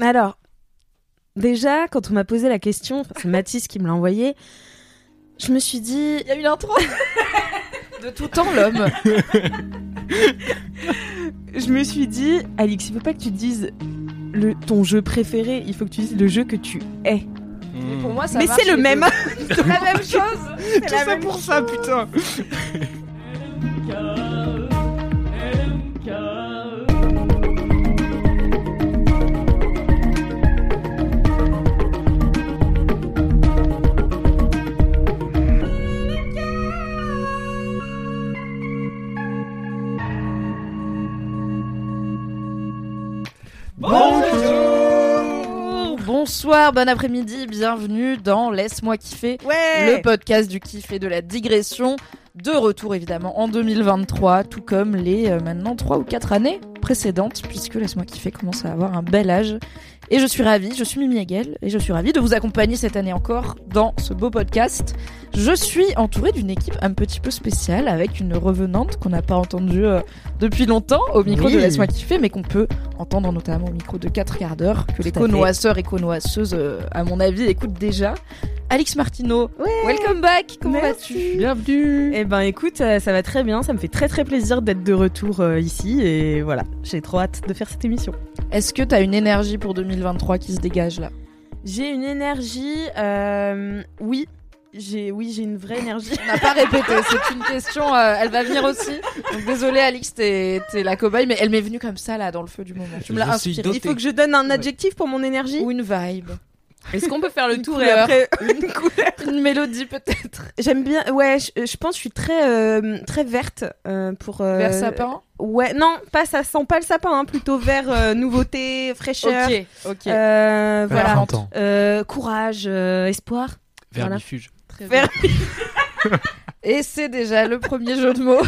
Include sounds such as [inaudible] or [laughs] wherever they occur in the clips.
Alors, déjà, quand on m'a posé la question, c'est Mathis qui me l'a envoyé, je me suis dit, Il y a une intro [laughs] de tout temps l'homme. je me suis dit, Alix, il faut pas que tu dises le, ton jeu préféré, il faut que tu dises le jeu que tu es. Mais pour moi, ça Mais c'est le même. C'est la même chose. [laughs] Tout la ça même pour chose. ça, putain. [laughs] Bonjour, bonsoir, bon après-midi, bienvenue dans Laisse-moi kiffer, Ouais. le podcast du kiff et de la digression. De retour évidemment en 2023, tout comme les euh, maintenant 3 ou 4 années précédentes, puisque Laisse-moi kiffer commence à avoir un bel âge. Et je suis ravie, je suis Mimi Hegel, et je suis ravie de vous accompagner cette année encore dans ce beau podcast. Je suis entourée d'une équipe un petit peu spéciale, avec une revenante qu'on n'a pas entendue euh, depuis longtemps au micro Oui. de Laisse-moi kiffer, mais qu'on peut entendre notamment au micro de 4 quarts d'heure, que les Tout connoisseurs et connoisseuses, euh, à mon avis, écoutent déjà. Alix Martineau, welcome back, comment vas-tu? Bienvenue. Eh ben écoute, euh, ça va très bien, ça me fait très très plaisir d'être de retour euh, ici et voilà, j'ai trop hâte de faire cette émission. Est-ce que t'as une énergie pour 2023 qui se dégage là? J'ai une énergie, euh, oui, j'ai oui j'ai une vraie énergie. [laughs] On n'a pas répété, c'est une question, euh, elle va venir aussi. Donc désolé Alix, t'es t'es la cobaye, mais elle m'est venue comme ça là dans le feu du moment. Tu me l'as inspirée. Il faut que je donne un adjectif pour mon énergie? Ou une vibe. Est-ce qu'on peut faire le Une tour couleur. et après [laughs] une couleur [laughs] Une mélodie peut-être? J'aime bien, ouais, je, je pense que je suis très euh, très verte euh, pour. euh, Vers sapin? Ouais, non, pas ça sent pas le sapin, hein, plutôt vert, euh, nouveauté, fraîcheur. Ok, ok. Euh, voilà. Euh, courage, euh, espoir. voilà. Vermifuge. Très bien. [laughs] Et c'est déjà le premier jeu de mots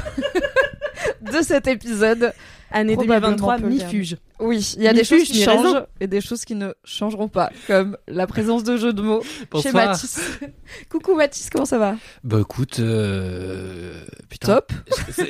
de cet épisode. Année Probablement 2023, peu mi-fuge. Oui, il y a des choses qui changent et des choses qui ne changeront pas, comme la présence de jeux de mots chez. Mathis. [laughs] Coucou Mathis, comment ça va? Bah écoute, euh... putain. Top. [laughs]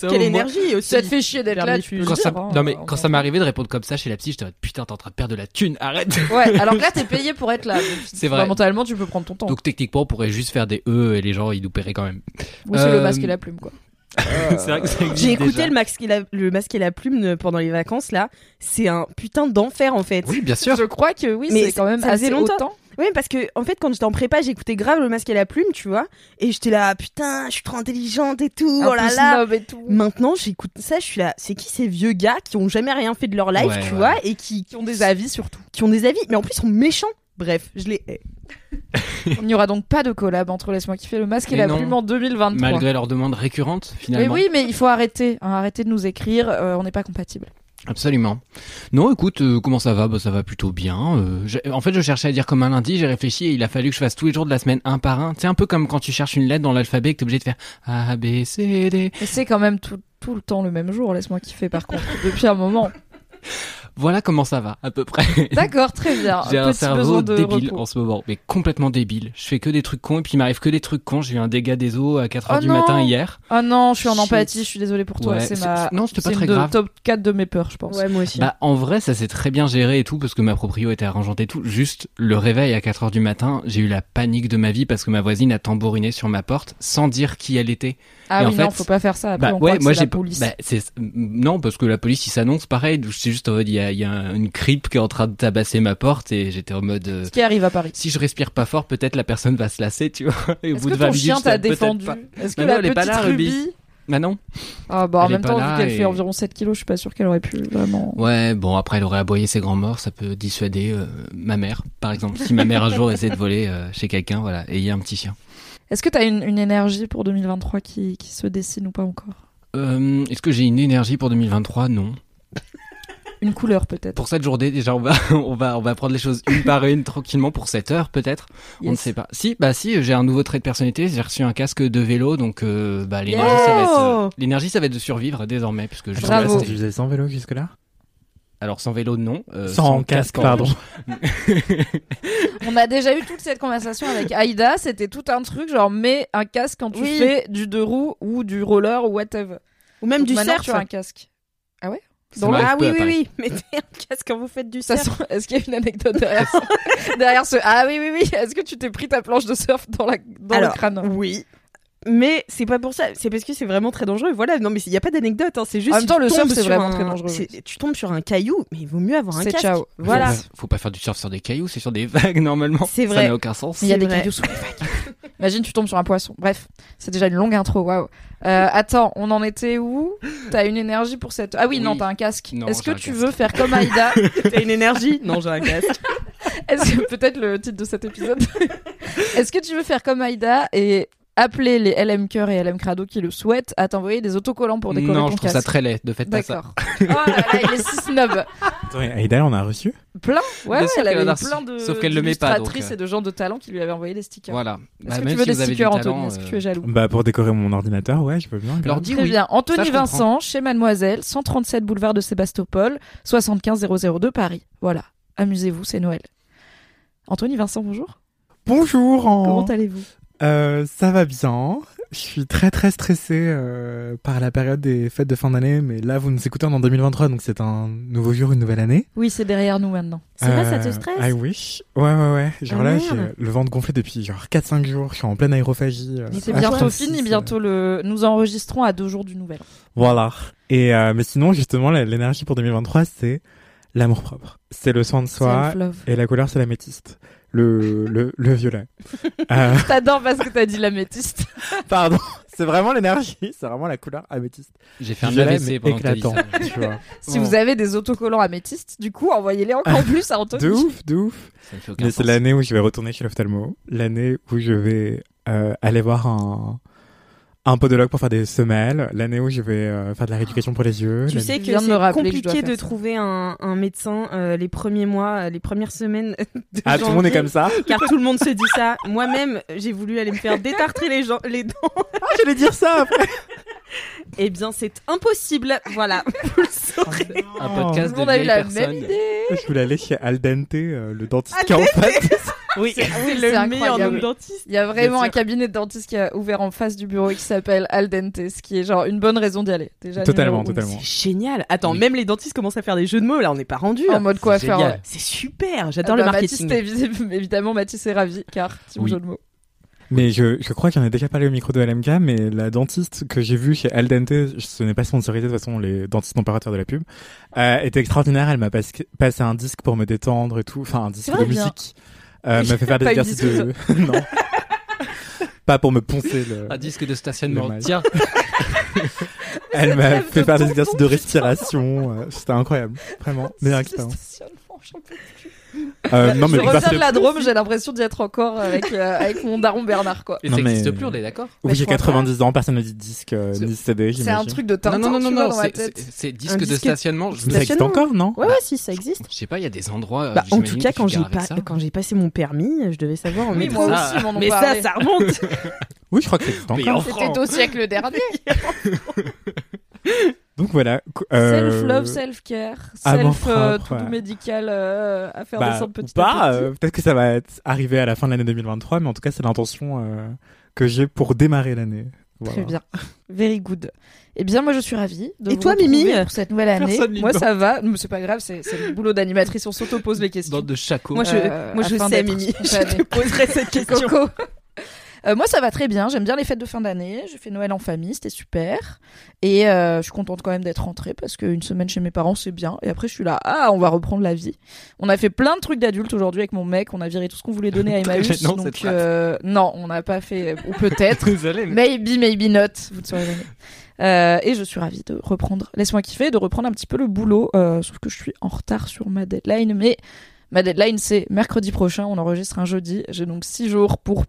Quelle énergie aussi. Ça te fait chier d'être là, tu Quand le ça... dire, hein. Non mais quand ça m'est arrivé de répondre comme ça chez la psy, j'étais putain t'es en train de perdre de la thune, arrête. Ouais, alors que là [laughs] t'es payé pour être là. C'est vrai. Fondamentalement, tu peux prendre ton temps. Donc techniquement on pourrait juste faire des E et les gens ils nous paieraient quand même. Ou c'est le euh, masque et la plume, quoi. [laughs] J'ai écouté déjà. le, masque et la, le masque et la plume pendant les vacances là. C'est un putain d'enfer en fait. Oui bien sûr. Je crois que oui, Mais c'est quand même ça assez longtemps. autant. Oui, parce que en fait, quand j'étais en prépa, j'écoutais grave le masque et la plume, tu vois. Et j'étais là, putain, je suis trop intelligente et tout. Un oh là là. et tout. Maintenant, j'écoute ça, je suis là. C'est qui ces vieux gars qui ont jamais rien fait de leur life, Ouais, tu ouais. vois, et qui, Qui ont des avis surtout. qui ont des avis, mais en plus ils sont méchants. Bref, je les hais. [laughs] Il n'y aura donc pas de collab entre Laisse-moi kiffer le masque et Mais la non. plume en 2023. Malgré leurs demandes récurrentes Mais finalement. oui, mais il faut arrêter. hein, arrêter de nous écrire. euh, on n'est pas compatibles. Absolument. Non, écoute, euh, comment ça va? Bah ça va plutôt bien. Euh, en fait, je cherchais à dire comme un lundi, j'ai réfléchi et il a fallu que je fasse tous les jours de la semaine un par un. C'est un peu comme quand tu cherches une lettre dans l'alphabet et que t'es obligé de faire A, B, C, D. Mais c'est quand même tout, tout le temps le même jour. Laisse-moi kiffer par contre. Depuis un moment. [laughs] Voilà comment ça va, à peu près. D'accord, très bien. [laughs] J'ai un cerveau débile repos. en ce moment, mais complètement débile. Je fais que des trucs cons et puis il m'arrive que des trucs cons. J'ai eu un dégât des eaux à 4h Oh du non. matin hier. Ah non, je suis en empathie. Je suis désolée pour toi. Ouais, c'est c'est- ma. non, c'était pas c'est très grave. top 4 de mes peurs, je pense. Ouais, moi aussi. Bah, en vrai, ça s'est très bien géré et tout parce que ma proprio était arrangeante et tout. Juste le réveil à 4 heures du matin, j'ai eu la panique de ma vie parce que ma voisine a tambouriné sur ma porte sans dire qui elle était. Ah Et oui, en non, fait- faut pas faire ça. Après, Bah on ouais, moi c'est j'ai la police. bah, c'est non parce que la police il s'annonce pareil. Je suis juste en mode il y a, il y a une cripe qui est en train de tabasser ma porte et j'étais en mode euh, Ce qui arrive à Paris. si je respire pas fort, peut-être la personne va se lasser, tu vois. Et au bout que de 20 ton minutes, chien t'a défendu pas. Est-ce que Bah la non, elle est pas petite là, Ruby. Ruby Bah non. Ah bah en Elle même temps, vu qu'elle et- fait environ 7 kilos, je suis pas sûre qu'elle aurait pu vraiment. Ouais, bon après elle aurait aboyé ses grands morts, ça peut dissuader euh, ma mère, par exemple. Si ma mère un jour essaie de voler euh, chez quelqu'un, voilà, et il y a un petit chien. Est-ce que t'as une, une énergie pour 2023 qui, qui se dessine ou pas encore? Euh, Est-ce que j'ai une énergie pour 2023 Non. Une couleur peut-être. Pour cette journée, déjà, on va, [laughs] on va, on va prendre les choses une par une tranquillement pour cette heure, peut-être. On ne sait pas. Si, bah si, j'ai un nouveau trait de personnalité. J'ai reçu un casque de vélo, donc euh, bah l'énergie, ça va être, euh, l'énergie, ça va être de survivre désormais, puisque je Bravo. Tu faisais sans vélo jusque-là? Alors sans vélo, non. euh, Sans casque, en pardon. [laughs] On a déjà eu toute cette conversation avec Aïda. C'était tout un truc genre mets un casque quand tu Oui. fais du deux roues ou du roller ou whatever. Ou même Donc du surf. tu as un casque. Ça Dans le- m'arrive Ah oui, oui, oui. Mettez un casque quand vous faites du surf. sent- Est-ce qu'il y a une anecdote [laughs] derrière ça Derrière ce Ah oui, oui, oui. Est-ce que tu t'es pris ta planche de surf dans, la... dans Alors, le crâne? Oui. Mais c'est pas pour ça, c'est parce que c'est vraiment très dangereux. Voilà, non mais il y a pas d'anecdote, hein. c'est juste. En même temps, tu le surf, tombes c'est sur vraiment un- très dangereux. Tu tombes sur un caillou, mais il vaut mieux avoir un C'est casque. ciao. Voilà. Faut pas, faut pas faire du surf sur des cailloux, c'est sur des [laughs] vagues normalement. C'est Ça vrai. n'a aucun sens. Il y a des vrai. cailloux sous les vagues. [laughs] Imagine, tu tombes sur un poisson. Bref, c'est déjà une longue intro. Waouh. Euh, attends, on en était où? T'as une énergie pour cette. Ah oui, non, t'as un casque. Non, Est-ce que tu casque. veux faire comme Aïda? [laughs] T'as une énergie? Non, j'ai un casque. Est-ce que peut-être le titre de cet épisode Est-ce que tu veux faire comme Aïda et appeler les LM Cœur et LM Crado qui le souhaitent à t'envoyer des autocollants pour décorer Non, ton je trouve ça très laid. Pas ça. D'accord. Oh là là, il est si snob. Attends, et Aïda, on a reçu Plein. Ouais, ouais, elle qu'elle avait reçu. plein de Sauf qu'elle le met pas, donc, euh. et de gens de talent qui lui avaient envoyé des stickers. Voilà. Est-ce Bah, que même tu veux si des stickers, talent, Anthony Est-ce que tu es euh, jaloux Bah, pour décorer mon ordinateur, ouais, je peux bien. Alors dis Très oui. bien. Anthony Ça, je comprends. Vincent, chez Mademoiselle, 137 boulevard de Sébastopol, 75 002 Paris. Voilà. Amusez-vous, c'est Noël. Anthony Vincent, bonjour. Bonjour en- Comment allez-vous? Euh, ça va bien. Je suis très très stressé euh, par la période des fêtes de fin d'année, mais là vous nous écoutez en 2023, donc c'est un nouveau jour, une nouvelle année. Oui, c'est derrière nous maintenant. C'est vrai, ça Euh, te stresse I wish. Ouais ouais ouais. Genre Ah, là, j'ai le ventre gonflé depuis genre 4-5 jours. Je suis en pleine aérophagie. euh, Mais C'est bientôt H36, fini, euh, bientôt le. Nous enregistrons à deux jours du nouvel. an. Voilà. Et euh, mais sinon justement l'énergie pour 2023 c'est l'amour propre. C'est le soin de soi et la couleur c'est l'améthyste. Le, le, le violet. [laughs] Euh, T'adores parce que t'as dit l'améthyste. [laughs] pardon, c'est vraiment l'énergie, c'est vraiment la couleur améthyste. J'ai fait un Violet, AVC mais pendant que dit éclatant, ça. tu vois. [laughs] Si Bon. vous avez des autocollants améthystes, du coup, envoyez-les encore plus à Anthony. De ouf, de Mais c'est l'année où je vais retourner chez l'ophtalmo, l'année où je vais euh, aller voir un un podologue pour faire des semelles, l'année où je vais euh, faire de la rééducation pour les yeux. Tu sais que c'est compliqué de ça. trouver un, un médecin euh, les premiers mois, euh, les premières semaines [laughs] de Ah, tout le monde est comme ça Car tout le monde se dit ça. Moi-même, j'ai voulu aller me faire détartrer les, gens, les dents. Ah, j'allais dire ça après [laughs] Eh bien, c'est impossible. Voilà, vous le saurez. Un podcast Tout le monde de a eu la personnes. même idée. Je voulais aller chez Aldente, euh, le dentiste qui est en face. [laughs] [laughs] Oui, c'est c'est le meilleur de dentiste. Il y a vraiment un cabinet de dentiste qui a ouvert en face du bureau et qui s'appelle Aldente, ce qui est genre une bonne raison d'y aller. Déjà, Totalement, totalement. C'est génial. Attends, Oui. même les dentistes commencent à faire des jeux de mots. Là, on n'est pas rendu. En mode quoi C'est faire. ouais. C'est super. Ah J'adore bah, le marketing. Mathis, [laughs] évidemment, Mathis est ravi car team Oui. jeu de mots. Mais je, je crois qu'il y en a déjà parlé au micro de LMK, mais la dentiste que j'ai vue chez Aldente, ce n'est pas sponsorisé de toute façon, les dentistes n'ont pas de la pub, euh, était extraordinaire. Elle m'a pas- passé un disque pour me détendre et tout, enfin un disque de bien. musique. Euh, m'a fait faire des exercices de... [laughs] non. pas pour me poncer le... Un disque de stationnement. Tiens, [laughs] Elle m'a fait faire des exercices de respiration. euh, C'était incroyable. Vraiment. [laughs] Meilleure Ce expérience. stationnement, j'en peux plus. Euh, non, mais je reviens de la Drôme, j'ai l'impression d'y être encore avec, euh, avec mon daron Bernard, quoi. et Non, ça mais- n'existe plus, on est d'accord Mais Oui, je j'ai crois 90 ans, personne ne dit disque euh, C'est- ni CD, C'est un truc de Tintin, Non, non, non, tu non, vois, non, dans ma c'est- tête. c'est c'est disque de stationnement. Je Mais ça existe encore, non Ouais, ouais, si, ça existe. je sais pas, il y a des endroits. Bah, en tout cas, quand j'ai pas, quand passé mon permis, je devais savoir en métro. moi aussi, m'en ont Mais ça, ça remonte. [laughs] Oui, je crois que ça existe Mais encore. C'était au siècle dernier. [laughs] [laughs] Donc voilà. euh, Self-love, self-care, self euh, propre, tout ouais. médical euh, à faire bah, descendre petit pas, à petit. euh, peut-être que ça va être arrivé à la fin de l'année 2023, mais en tout cas, c'est l'intention euh, que j'ai pour démarrer l'année. Voilà. Très bien. Very good. Eh bien, moi, je suis ravie de Et vous toi, Mimi pour cette nouvelle année. Moi, ça va. Mais c'est pas grave, c'est le boulot d'animatrice. On s'auto-pose les questions. Dans de chaco. Moi, je, Euh, moi, je sais, Mimi. [laughs] Je te poserai cette question. Coco. Euh, moi, ça va très bien. J'aime bien les fêtes de fin d'année. J'ai fait Noël en famille, c'était super. Et euh, je suis contente quand même d'être rentrée parce qu'une semaine chez mes parents, c'est bien. Et après, je suis là, ah, on va reprendre la vie. On a fait plein de trucs d'adultes aujourd'hui avec mon mec. On a viré tout ce qu'on voulait donner à [laughs] Emmaüs. cette donc, euh, non, on n'a pas fait, ou peut-être. [laughs] Désolé, mais. Maybe, maybe not. Vous ne saurez jamais. Euh, et je suis ravie de reprendre, laisse-moi kiffer, de reprendre un petit peu le boulot. euh, sauf que je suis en retard sur ma deadline. Mais ma deadline, c'est mercredi prochain. On enregistre un jeudi. J'ai donc six jours pour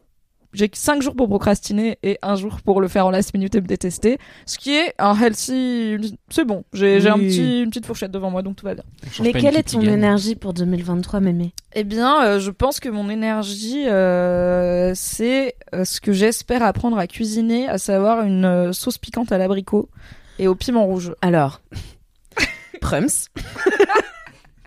j'ai 5 jours pour procrastiner et un jour pour le faire en last minute et me détester. Ce qui est un healthy. C'est bon. J'ai un petit, une petite fourchette devant moi, donc tout va bien. Mais quelle est ton énergie pour 2023, Mémé? Eh bien, euh, je pense que mon énergie, euh, c'est euh, ce que j'espère apprendre à cuisiner, à savoir une euh, sauce piquante à l'abricot et au piment rouge. Alors, [laughs] Prums. [laughs]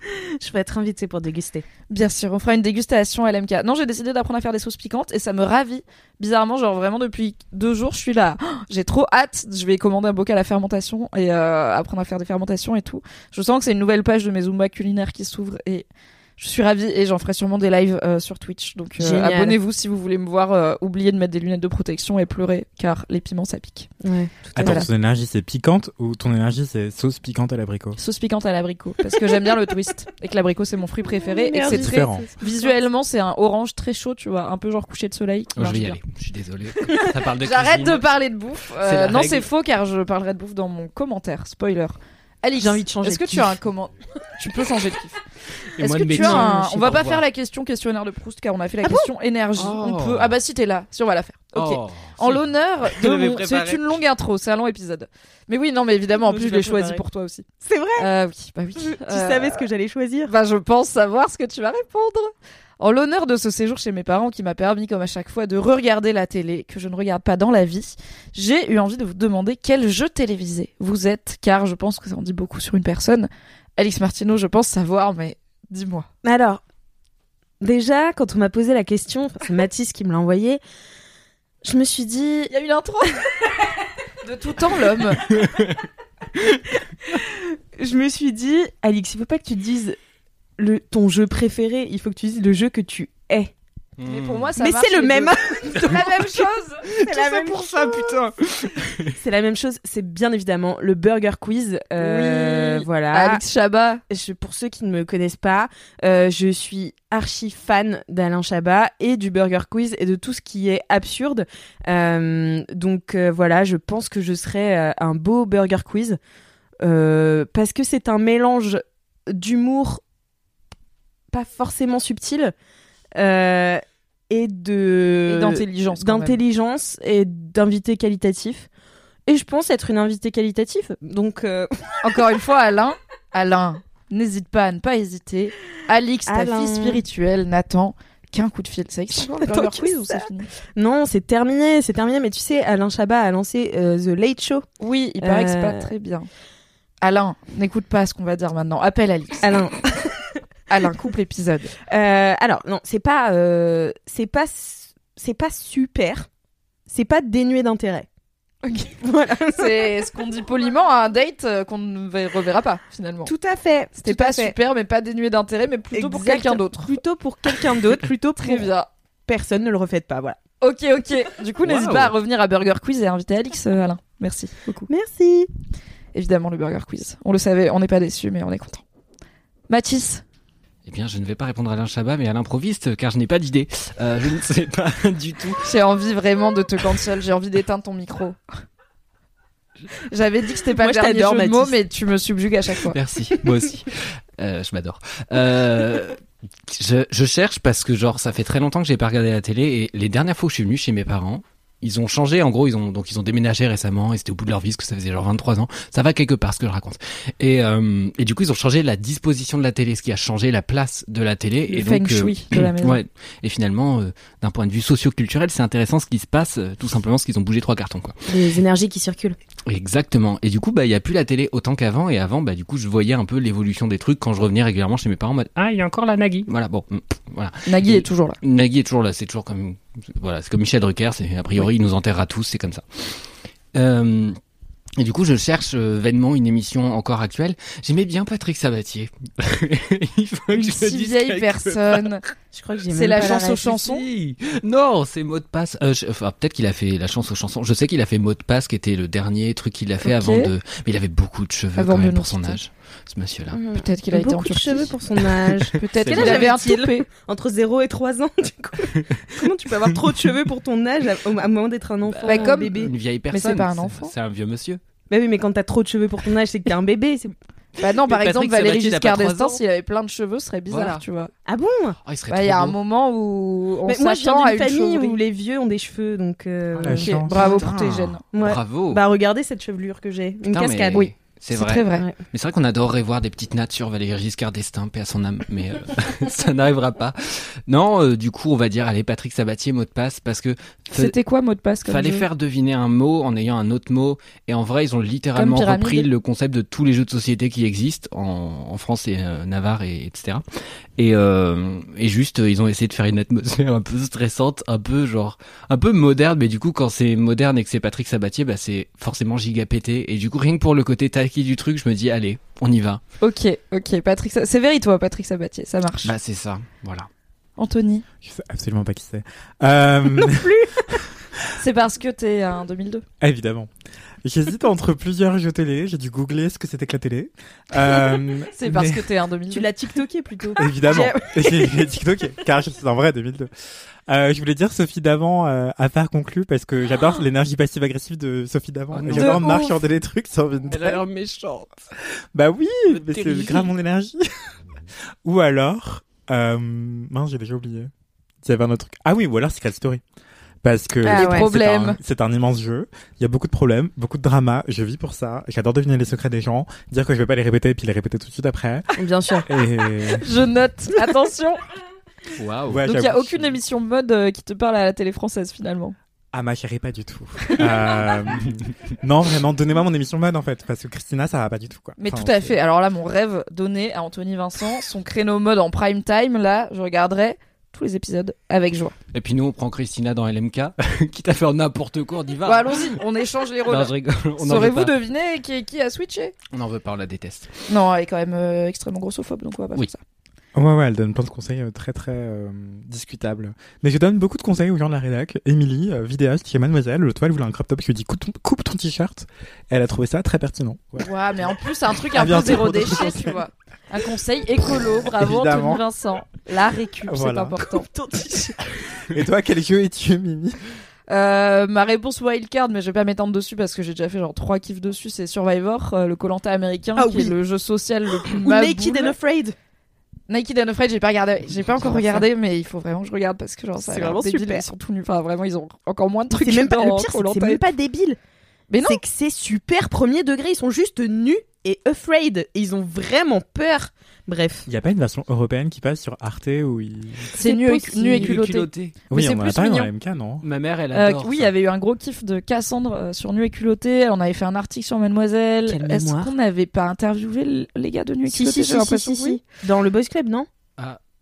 [laughs] Je vais être invitée pour déguster. Bien sûr, on fera une dégustation à l'MK. Non, j'ai décidé d'apprendre à faire des sauces piquantes et ça me ravit. Bizarrement, genre vraiment depuis deux jours, je suis là. [gasps] J'ai trop hâte. Je vais commander un bocal à fermentation et euh, apprendre à faire des fermentations et tout. Je sens que c'est une nouvelle page de mes Zumba culinaires qui s'ouvre et je suis ravie et j'en ferai sûrement des lives euh, sur Twitch. Donc euh, abonnez-vous si vous voulez me voir euh, oublier de mettre des lunettes de protection et pleurer car les piments ça pique. Ouais, tout à Attends, ton énergie c'est piquante ou ton énergie c'est sauce piquante à l'abricot? Sauce piquante à l'abricot parce que j'aime bien le twist [laughs] et que l'abricot c'est mon fruit préféré et c'est très Différent. visuellement c'est un orange très chaud, tu vois, un peu genre coucher de soleil. qui Oh, je vais y bien. aller. Je suis désolé. Ça parle de J'arrête de parler de bouffe. Euh, non, c'est faux car je parlerai de bouffe dans mon commentaire. Spoiler. Alix, J'ai envie de changer Est-ce que tu as kiff. un comment [laughs] Tu peux changer de kiff. Est-ce que tu as un On va pas faire la question questionnaire de Proust car on a fait la Ah bon question énergie. Oh. On peut. Ah bah si t'es là, si on va la faire. Ok. Oh, En l'honneur [laughs] de mon... C'est une longue intro, c'est un long épisode. Mais oui, non, mais évidemment, en plus je l'ai l'ai choisi pour toi aussi. C'est vrai Euh, oui, bah oui. Tu Euh, savais ce que j'allais choisir Bah, je pense savoir ce que tu vas répondre. En l'honneur de ce séjour chez mes parents qui m'a permis, comme à chaque fois, de re-regarder la télé que je ne regarde pas dans la vie, j'ai eu envie de vous demander quel jeu télévisé vous êtes, car je pense que ça en dit beaucoup sur une personne. Alix Martineau, je pense savoir, mais dis-moi. Alors, déjà, quand on m'a posé la question, c'est Mathis qui me l'a envoyé, je me suis dit, Il y a une intro [laughs] De tout temps, l'homme. [laughs] je me suis dit, Alix, il faut pas que tu dises le, ton jeu préféré, il faut que tu dises le jeu que tu es. Mais pour moi, ça Mais c'est le même. deux. [laughs] C'est la même [laughs] chose c'est la même pour ça, putain. [laughs] C'est la même chose. C'est bien évidemment le Burger Quiz. Euh, Oui. Voilà. Alix Chabat. Je- pour ceux qui ne me connaissent pas, euh, je suis archi fan d'Alain Chabat et du Burger Quiz et de tout ce qui est absurde. Euh, donc euh, voilà, je pense que je serai euh, un beau Burger Quiz euh, parce que c'est un mélange d'humour pas forcément subtil euh, et de d'intelligence, d'intelligence et d'invité qualitatif. Et je pense être une invitée qualitative. Donc euh, [laughs] Encore une fois, Alain. Alain, n'hésite pas à ne pas hésiter. Alix, ta Alain. fille spirituelle, n'attend qu'un coup de fil. Ça. c'est fini Non, c'est terminé, c'est terminé. Mais tu sais, Alain Chabat a lancé euh, The Late Show. Oui, il paraît que c'est pas très bien. Alain, n'écoute pas ce qu'on va dire maintenant. Appelle Alix. Alain. [laughs] Alain, coupe l'épisode. Euh, alors non, c'est pas, euh, c'est pas, c'est pas super. C'est pas dénué d'intérêt. [laughs] Voilà. C'est ce qu'on dit poliment à un date euh, qu'on ne reverra pas finalement. Tout à fait. C'était pas fait. super, mais pas dénué d'intérêt, mais plutôt pour quelqu'un d'autre. Plutôt pour quelqu'un d'autre. Plutôt Très pour bien. personne. Ne le refaites pas. Voilà. Ok, ok. Du coup, n'hésite Wow. pas à revenir à Burger Quiz et à inviter Alix, euh, Alain. Merci beaucoup. Merci. Évidemment, le Burger Quiz. On le savait, on n'est pas déçus, mais on est content. Mathis, Eh bien, je ne vais pas répondre à Alain Chabat, mais à l'improviste, car je n'ai pas d'idée. Euh, je ne sais pas [laughs] du tout. j'ai envie vraiment de te cancel, j'ai envie d'éteindre ton micro. J'avais dit que c'était pas Moi, le dernier jeu de mots, mais tu me subjugues à chaque fois. Merci, moi aussi. Euh, je m'adore. Euh, je, je cherche parce que genre ça fait très longtemps que j'ai pas regardé la télé et les dernières fois où je suis venu chez mes parents, ils ont changé. En gros, ils ont donc ils ont déménagé récemment et c'était au bout de leur vie, parce que ça faisait genre 23 ans. Ça va quelque part ce que je raconte. Et euh, et du coup ils ont changé la disposition de la télé, ce qui a changé la place de la télé. Le et feng donc, euh, shui de la maison. Ouais. Et finalement, euh, d'un point de vue socio-culturel, c'est intéressant ce qui se passe, euh, tout simplement parce qu'ils ont bougé trois cartons quoi. Les énergies qui circulent. Exactement. Et du coup, bah, il y a plus la télé autant qu'avant. Et avant, bah, du coup, je voyais un peu l'évolution des trucs quand je revenais régulièrement chez mes parents. en mode, ah, il y a encore la Nagui. Voilà, bon, voilà. Nagui est toujours là. Nagui est toujours là. C'est toujours comme, voilà, c'est comme Michel Drucker. C'est a priori, il nous enterrera tous. C'est comme ça. Euh, et du coup, je cherche euh, vainement une émission encore actuelle. J'aimais bien Patrick Sabatier. [laughs] il faut que Une je si dise vieille personne. Je crois que j'ai C'est la chance aux chansons. Si. Non, c'est mot de passe. Euh, je- enfin, peut-être qu'il a fait la chance aux chansons. Je sais qu'il a fait mot de passe, qui était le dernier truc qu'il a fait avant de. Mais il avait beaucoup de cheveux Avant quand même pour son âge, ce monsieur-là. Mhm. Peut-être qu'il a été en beaucoup de cheveux pour son âge. [laughs] Peut-être qu'il avait un toupet. Entre 0 et 3 ans, du coup. [laughs] Comment tu peux avoir trop de cheveux pour ton âge à, au moment d'être un enfant Bah, un comme- bébé Une vieille Mais personne. c'est pas un enfant. C'est un vieux monsieur. Bah oui, mais quand t'as trop de cheveux pour ton âge, c'est que t'es un bébé. c'est- Bah non, par Mais exemple, Patrick il a Giscard d'Estaing, ans. s'il avait plein de cheveux, ce serait bizarre, Voilà. tu vois. Ah bon? Oh, il serait Bah, il y a un moment où on Mais Moi, je viens à une famille où les vieux ont des cheveux, donc. euh, Ah, chance. bravo Putain. pour tes ouais. Bravo. Bah regardez cette chevelure que j'ai, une Putain, cascade. mais Oui. C'est C'est vrai. très vrai. Ouais. Mais c'est vrai qu'on adorerait voir des petites nattes sur Valéry Giscard d'Estaing, paix à son âme, mais euh, [laughs] ça n'arrivera pas. Non, euh, du coup, on va dire, allez, Patrick Sabatier, mot de passe, parce que C'était quoi mot de passe comme fallait jeu faire deviner un mot en ayant un autre mot, et en vrai, ils ont littéralement repris le concept de tous les jeux de société qui existent en, en France et euh, Navarre et etc. Et, euh, et juste, ils ont essayé de faire une atmosphère [laughs] un peu stressante, un peu genre, un peu moderne, mais du coup, quand c'est moderne et que c'est Patrick Sabatier, bah c'est forcément giga pété. Et du coup, rien que pour le côté tacky du truc, je me dis, allez, on y va. Ok, ok, Patrick, c'est vrai toi, Patrick Sabatier, ça marche. Bah c'est ça, voilà. Anthony, Je sais absolument pas qui c'est. Euh, [laughs] c'est parce que t'es un 2002. évidemment. J'hésite entre plusieurs jeux télé. J'ai dû googler ce que c'était que la télé. Euh, [laughs] C'est parce mais- que t'es un 2002. Tu l'as TikToké plutôt. Évidemment. [laughs] [laughs] J'ai j'ai TikTok, car je suis en vrai 2002. Euh, je voulais dire Sophie Davant, euh, affaire conclue, parce que j'adore [gasps] l'énergie passive-agressive de Sophie Davant. Oh j'adore ouf. des trucs sur Vinted. méchante. Bah oui, mais c'est grave mon énergie. ou alors, euh, mince, j'ai déjà oublié. Il y avait un autre truc. Ah oui, ou alors Secret Story. Parce que Ah ouais. c'est un- immense jeu. Il y a beaucoup de problèmes, beaucoup de drama. Je vis pour ça. J'adore deviner les secrets des gens, dire que je vais pas les répéter et puis les répéter tout de suite après. Bien sûr. Et [laughs] Je note, attention. Waouh. Ouais, Donc il y a aucune je- émission mode euh, qui te parle à la télé française finalement. Ah ma chérie, pas du tout. Euh, [laughs] non, vraiment, donnez-moi mon émission mode en fait, parce que Christina, ça va pas du tout quoi. Mais Enfin, tout à fait. Alors là, mon rêve donné à Anthony Vincent, son créneau mode en prime time, là, je regarderai tous les épisodes avec joie. Et puis nous, on prend Christina dans LMK, [laughs] qui t'a fait n'importe quoi, on y va. Bon, allons-y, on échange les rôles. Non, je rigole. Saurez-vous deviner qui, qui a switché On en veut pas, on la déteste. Non, elle est quand même euh, extrêmement grossophobe, donc on va pas Oui. faire ça. Ouais, ouais, elle donne plein de conseils euh, très très euh, discutables. Mais je donne beaucoup de conseils aux gens de la rédac. Émilie, euh, vidéaste chez Mademoiselle, le toit, elle voulait un crop top, je lui ai dit coupe ton, coupe ton t-shirt. Elle a trouvé ça très pertinent. Ouais. Ouais, mais en plus, c'est un truc À un peu zéro déchet, tu vois. Un conseil écolo, bravo Évidemment. Anthony Vincent. La récup, Voilà. c'est important. Et toi, quel jeu es-tu, Mimi Euh, ma réponse wildcard, mais je vais pas m'étendre dessus parce que j'ai déjà fait genre trois kiffs dessus, c'est Survivor, euh, le Colanta américain, Ah qui oui. est le jeu social le plus Ou. Naked and Afraid. Naked and Afraid, j'ai pas regardé, j'ai pas encore regardé, mais il faut vraiment que je regarde parce que genre ça C'est vraiment débile, super. Ils sont tout nus. Enfin, vraiment, ils ont encore moins de trucs C'est même pas, le pire, c'est même pas débile. Mais non. C'est que c'est super premier degré. Ils sont juste nus et afraid. Et ils ont vraiment peur. Bref. Il y a pas une version européenne qui passe sur Arte où il... C'est nu, nu et culotté. Oui, c'est on en a parlé dans MK, non? Ma mère, elle Euh, adore. oui, il y avait eu un gros kiff de Cassandre euh, sur Nu et culotté. On avait fait un article sur Mademoiselle. Est-ce qu'on n'avait pas interviewé les gars de Nu et Si, culotté si, J'ai si, si, l'impression si, que oui? si. Dans le Boys Club, non?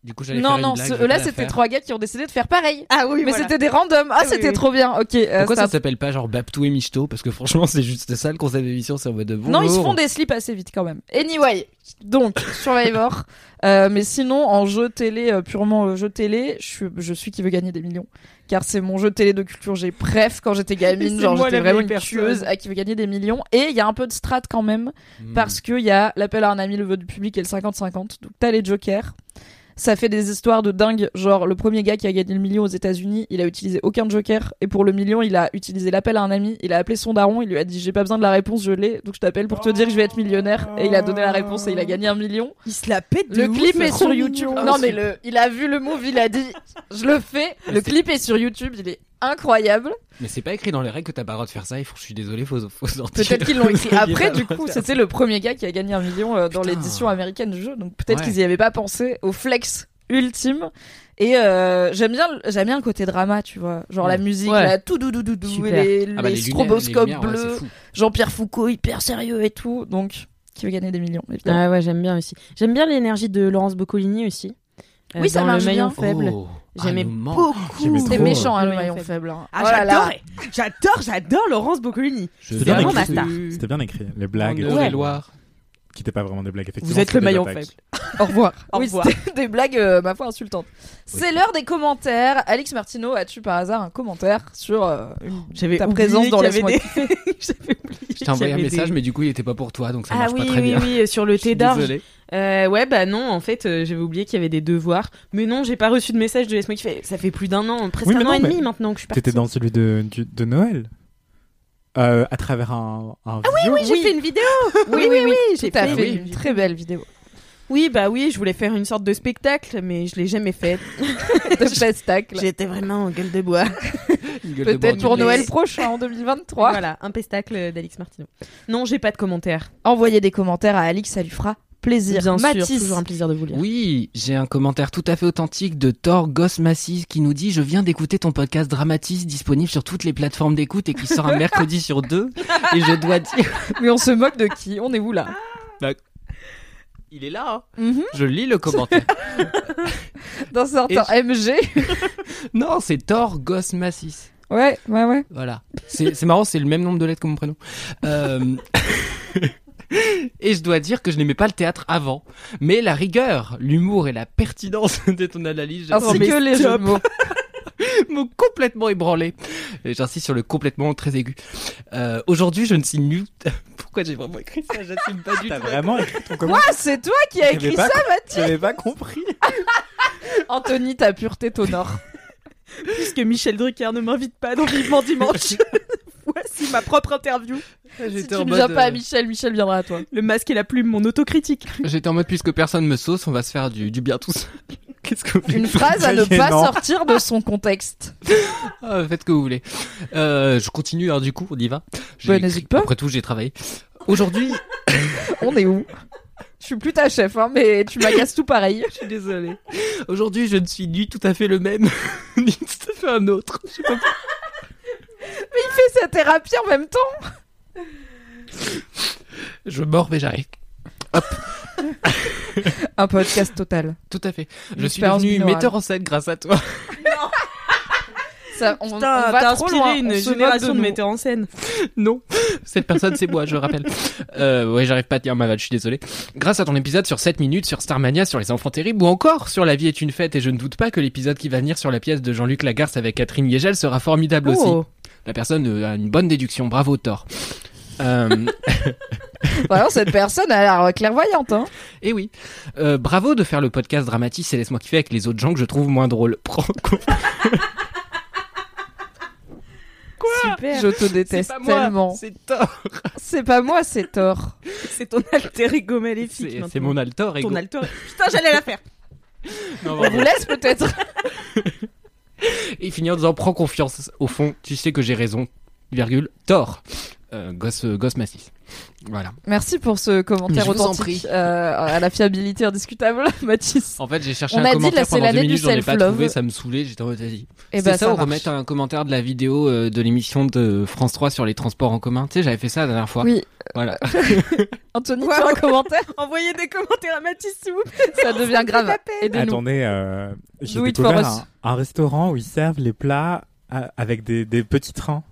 Du coup, j'allais Non, faire une non, blague, ce- je vais là pas la c'était faire. trois gars qui ont décidé de faire pareil. Ah oui, Mais c'était des randoms. Ah, Oui, c'était oui. trop bien. Ok. euh, Pourquoi ça s'appelle pas genre Baptou et Michto Parce que franchement, c'est juste ça le concept d'émission, c'est en mode de Non, ils se font des slips assez vite quand même. Anyway, donc Survivor. Euh, mais sinon, en jeu télé, euh, purement euh, jeu télé, je suis, je suis qui veut gagner des millions. Car c'est mon jeu télé de culture. J'ai bref quand j'étais gamine, C'est genre moi j'étais la vraiment vieille une personne. tueuse à qui veut gagner des millions. Et il y a un peu de strat quand même. Hmm. parce qu'il y a l'appel à un ami, le vote du public et le 50-50. Donc t'as les jokers. Ça fait des histoires de dingue. Genre, le premier gars qui a gagné le million aux États-Unis, il a utilisé aucun joker. Et pour le million, il a utilisé l'appel à un ami. Il a appelé son daron. Il lui a dit J'ai pas besoin de la réponse, je l'ai. Donc je t'appelle pour te dire que je vais être millionnaire. Et il a donné la réponse et il a gagné un million. Il se la pète de Le ouf, clip est sur. YouTube. Non, mais le, il a vu le move, il a dit Je le fais. Le clip est sur YouTube. Il est incroyable. Mais c'est pas écrit dans les règles que t'as pas le droit de faire ça. Il faut, je suis désolé, faut, faut sortir. Peut-être qu'ils l'ont écrit [laughs] après, a du coup, c'était le premier gars qui a gagné un million euh, dans l'édition américaine du jeu. Donc peut-être Ouais. qu'ils y avaient pas pensé au flex ultime. Et euh, j'aime bien, j'aime bien le côté drama, tu vois, genre la musique, Ouais. là, tout et Super. les, Ah bah, les les stroboscopes lumières, les lumières, ouais, bleus. Jean-Pierre Foucault hyper sérieux et tout. Donc qui veut gagner des millions, évidemment. Ah ouais, j'aime bien aussi. J'aime bien l'énergie de Laurence Boccolini aussi. Euh, Oui, ça marche le maillon bien. faible. Oh, J'aimais ah, beaucoup. C'était méchant, hein, Le le maillon faible. hein. Ah, Oh là là. j'adore, j'adore, j'adore Laurence Boccolini. Je C'était bien vraiment écrit. ma star. C'était bien écrit. Les blagues, Blague. Ouais. Loire. qui n'étaient pas vraiment des blagues, effectivement. Vous êtes le maillon faible. Au revoir. [laughs] Au oui, revoir. des blagues, euh, ma foi, insultantes. C'est l'heure des commentaires. Alix Martineau, as-tu par hasard un commentaire sur euh, une- J'avais ta oublié présence dans qu'il y Laisse-moi [laughs] J'avais oublié. Je t'ai envoyé un qu'il y avait message, des- mais du coup, il était pas pour toi, donc ça Ah marche oui, pas très oui, bien. oui, sur le Je suis thé d'orge. désolé. Euh, ouais, bah non, en fait, euh, j'avais oublié qu'il y avait des devoirs. Mais non, j'ai pas reçu de message de Laisse-moi kiffer. Ça fait plus d'un an, presque Oui, un mais an non, et mais demi maintenant que je suis partie. T'étais dans celui de, du- de Noël euh, à travers un, un Ah vidéo. oui, j'ai fait une vidéo. Oui, oui, oui, j'ai tout à fait fait. une Une très belle vidéo. Oui, bah oui, je voulais faire une sorte de spectacle, mais je l'ai jamais fait. [laughs] De pestacle. J'étais vraiment en gueule de bois. [laughs] Peut-être pour Noël prochain, en 2023. Voilà, un pestacle d'Alix Martineau. Non, j'ai pas de commentaires. Envoyez des commentaires à Alix, ça lui fera plaisir. Bien Mathis, sûr, toujours un plaisir de vous lire. Oui, j'ai un commentaire tout à fait authentique de Thor Gosmassis qui nous dit Je viens d'écouter ton podcast Dramatis disponible sur toutes les plateformes d'écoute et qui sort un [laughs] mercredi sur deux. Et je dois dire. mais on se moque de qui? On est où là? Il est là, hein. Mhm. Je lis le commentaire. [laughs] Dans certains MG. [laughs] non, c'est Thor Gosmassis. Ouais, ouais, ouais. Voilà. C'est marrant, c'est le même nombre de lettres que mon prénom. Euh, [laughs] Et je dois dire que je n'aimais pas le théâtre avant. Mais la rigueur, l'humour et la pertinence de ton analyse, Ainsi j'avoue, que les jeux de mots. [laughs] m'ont complètement ébranlé. J'insiste sur le complètement très aigu. Euh, Aujourd'hui, je ne suis nul. [laughs] Pourquoi j'ai vraiment écrit ça? J'assume pas du T'as tout. vraiment écrit ton commentaire? Ah, c'est toi qui as écrit pas ça, Mathis J'avais pas compris. [laughs] Anthony, ta pureté t'honore. Puisque Michel Drucker ne m'invite pas dans Vivement Dimanche. Voici ma propre interview. Si tu ne viens pas à euh, Michel, Michel viendra à toi. Le masque et la plume, mon autocritique. J'étais en mode puisque personne me sauce, on va se faire du, du bien tous. [laughs] Qu'est-ce que vous voulez Une phrase à ne pas sortir de son contexte. [laughs] Ah, Faites ce que vous voulez. Euh, je continue, alors du coup, on y va. Bah, n'hésite pas. Après tout, j'ai travaillé. Aujourd'hui, [laughs] On est où? Je suis plus ta chef, hein, mais tu m'agaces tout pareil. je suis désolé. Aujourd'hui, je ne suis ni tout à fait le même, ni tout à fait un autre. Je sais pas Il fait sa thérapie en même temps. Je mords, mais j'arrive. [laughs] Un podcast total. Tout à fait. Une Je suis devenu metteur en scène grâce à toi. [laughs] Ça, on, Putain, on t'as va trop inspiré loin. une on génération de, metteurs en scène. [laughs] Non, cette personne c'est moi, je rappelle. Euh, ouais, j'arrive pas à tenir ma vanne, je suis désolé. Grâce à ton épisode sur 7 minutes, sur Starmania, sur les enfants terribles, ou encore sur La vie est une fête, et je ne doute pas que l'épisode qui va venir sur la pièce de Jean-Luc Lagarce avec Catherine Liegel sera formidable aussi. La personne euh, a une bonne déduction, bravo Thor. Euh, Vraiment, cette personne a l'air clairvoyante. Hein. et oui, Euh, bravo de faire le podcast Dramatis et laisse-moi kiffer avec les autres gens que je trouve moins drôles. [laughs] Prends Super. Je te déteste tellement. c'est Thor. C'est pas moi, c'est Thor. C'est ton alter ego maléfique. C'est mon altor. ego. Ton alter. Putain, j'allais la faire. Non, On vous laisse peut-être. [laughs] [laughs] Et finir en disant prends confiance. Au fond, tu sais que j'ai raison. Virgule. Tort. Euh, gosse, gosse massif. Voilà. Merci pour ce commentaire authentique euh, à la fiabilité indiscutable, [laughs] Mathis. En fait, j'ai cherché On un commentaire pendant deux l'année du minutes, j'en ai pas trouvé, ça me saoulait, j'étais en mode vas-y. Et C'est bah, ça, ça ou remettre un commentaire de la vidéo euh, de l'émission de France 3 sur les transports en commun. Tu sais, j'avais fait ça la dernière fois. Oui. Voilà. [laughs] Anthony, Ouais, tu as un commentaire [laughs] Envoyez des commentaires à Mathis, s'il vous plaît. Ça devient grave. Attendez, euh, j'ai découvert un, un restaurant où ils servent les plats à- avec des, des petits trains.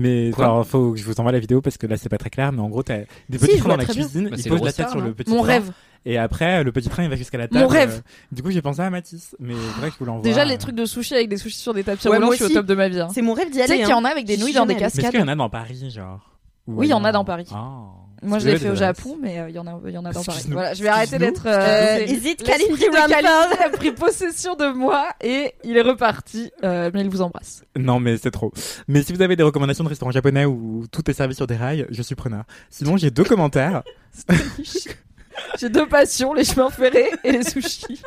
Mais alors, faut que je vous envoie la vidéo parce que là c'est pas très clair. Mais en gros, t'as des Si, petits je trains dans la cuisine. Bah, ils posent la tête sur le petit Mon train. rêve. Et après, le petit train il va jusqu'à la Mon table. rêve. euh, du coup, j'ai pensé à Mathis. Mais c'est vrai que je voulais en Déjà, les trucs de sushi avec des sushis sur des tapis Ouais, roulants, moi je suis au top de ma vie. hein. C'est mon rêve d'y Tu sais aller. qu'il y hein. en a avec des nouilles dans des. Mais est-ce cascades qu'il y en a dans Paris, genre? Ou Oui, il y en a dans Paris. Moi, je l'ai fait au Japon, mais euh, il y en a, il y en a dans Paris. Voilà, je vais arrêter d'être. Euh, Euh, de Rampa Kalindi a pris possession de moi et il est reparti. Euh, mais il vous embrasse. Non, mais c'est trop. Mais si vous avez des recommandations de restaurants japonais où tout est servi sur des rails, je suis preneur. Sinon, j'ai deux commentaires. [laughs] J'ai deux passions, les chemins ferrés et les sushis.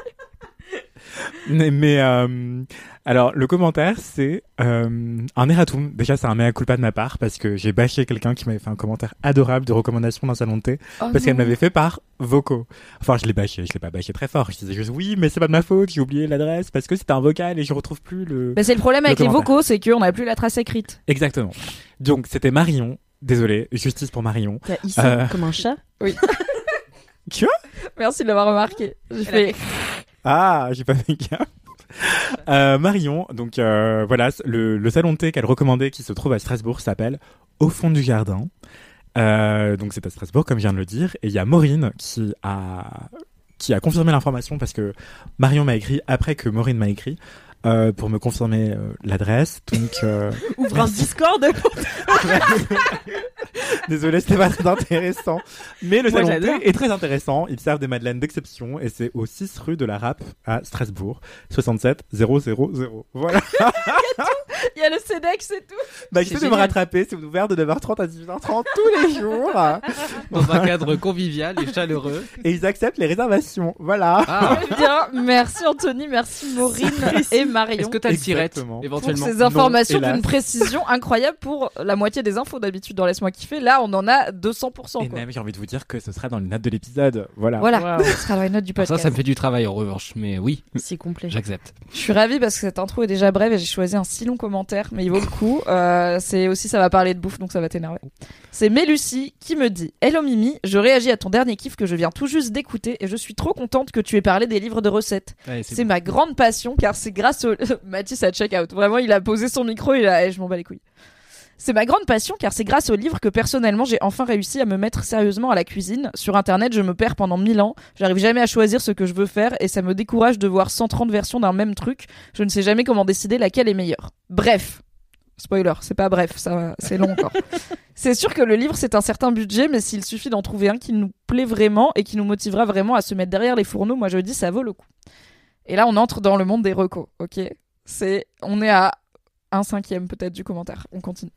[laughs] Mais, mais, euh, alors, le commentaire, c'est euh, un erratum. Déjà, c'est un mea culpa de ma part parce que j'ai bâché quelqu'un qui m'avait fait un commentaire adorable de recommandation d'un salon de thé Oh parce qu'elle me l'avait fait par vocaux. Enfin, je l'ai bâché, je l'ai pas bâché très fort. Je disais juste oui, mais c'est pas de ma faute, j'ai oublié l'adresse parce que c'était un vocal et je retrouve plus le. Bah, c'est le problème Le avec les vocaux, c'est qu'on n'a plus la trace écrite. Exactement. Donc, c'était Marion. Désolé, justice pour Marion. T'as ici Euh. comme un chat? [laughs] Merci de l'avoir remarqué. J'ai fait. Ah, j'ai pas fait gaffe. Euh, Marion, donc euh, voilà, le, salon de thé qu'elle recommandait qui se trouve à Strasbourg s'appelle Au fond du jardin. Euh, donc c'est à Strasbourg, comme je viens de le dire. Et il y a Maureen qui a confirmé l'information parce que Marion m'a écrit après que Maureen m'a écrit euh, pour me confirmer euh, l'adresse. Donc euh, [laughs] Ouvre un Discord. [laughs] désolé, c'était pas très intéressant. Mais le Moi, salon de j'adore. thé est très intéressant. Ils servent des madeleines d'exception et c'est au 6 rue de la Rape à Strasbourg, 67 000. Voilà. Il y a le CEDEX et tout. Bah, C'est essayez de me rattraper, c'est ouvert de 9h30 à 18h30 tous les jours. Dans un cadre convivial et chaleureux. Et ils acceptent les réservations. Voilà. Ah, Très bien. Merci Anthony, merci Maureen et Marion. est-ce que t'as le tirette pour éventuellement ces informations d'une précision incroyable pour la moitié des infos d'habitude dans Laisse-moi kiffer. Là, on en a 200%. Et quoi. même, j'ai envie de vous dire que ce sera dans les notes de l'épisode. Voilà. Voilà, ce sera dans les notes du Alors podcast. Ça, ça me fait du travail en revanche, mais oui, C'est complet. j'accepte. Je suis ravie parce que cette intro est déjà brève et j'ai choisi un si long commentaire, mais il vaut le coup. Euh, c'est aussi, ça va parler de bouffe, donc ça va t'énerver. C'est Mélucie qui me dit Hello Mimi, je réagis à ton dernier kiff que je viens tout juste d'écouter et je suis trop contente que tu aies parlé des livres de recettes. C'est ma grande passion car c'est grâce. Mathis [laughs] a check out. Vraiment, il a posé son micro, il a. Je m'en bats les couilles. C'est ma grande passion car c'est grâce au livre que personnellement j'ai enfin réussi à me mettre sérieusement à la cuisine. Sur internet, je me perds pendant mille ans. J'arrive jamais à choisir ce que je veux faire et ça me décourage de voir 130 versions d'un même truc. Je ne sais jamais comment décider laquelle est meilleure. Bref. Spoiler, c'est pas bref, ça c'est long encore. [laughs] c'est sûr que le livre c'est un certain budget, mais s'il suffit d'en trouver un qui nous plaît vraiment et qui nous motivera vraiment à se mettre derrière les fourneaux, moi je dis ça vaut le coup. Et là on entre dans le monde des recos, ok? C'est, on est à un cinquième peut-être du commentaire. On continue.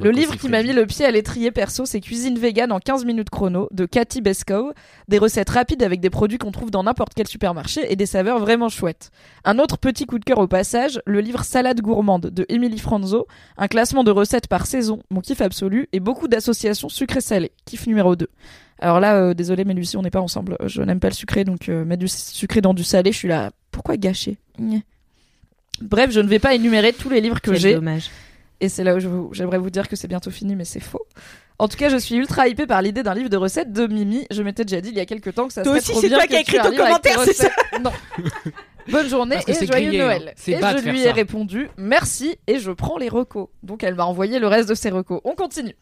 Le livre qui m'a mis le pied à l'étrier perso, c'est Cuisine vegan en 15 minutes chrono de Cathy Beskow. Des recettes rapides avec des produits qu'on trouve dans n'importe quel supermarché et des saveurs vraiment chouettes. Un autre petit coup de cœur au passage, le livre Salade gourmande de Emily Franzo, un classement de recettes par saison, mon kiff absolu, et beaucoup d'associations sucré-salé, kiff numéro 2. Alors là, euh, désolé, mais Lucie, on n'est pas ensemble. Je n'aime pas le sucré, donc euh, mettre du sucré dans du salé, je suis là. Pourquoi gâcher? Bref, je ne vais pas énumérer tous les livres que j'ai. dommage. Et c'est là où j'aimerais vous dire que c'est bientôt fini, mais c'est faux. En tout cas, je suis ultra hypée par l'idée d'un livre de recettes de Mimi. Je m'étais déjà dit il y a quelques temps que ça Toi serait aussi, trop c'est bien toi que qui as écrit ton commentaire, c'est recettes. Non. Bonne journée que et c'est joyeux grillé, hein. Noël. C'est Et je lui ai ça. répondu merci et je prends les recos. Donc elle m'a envoyé le reste de ses recos. On continue.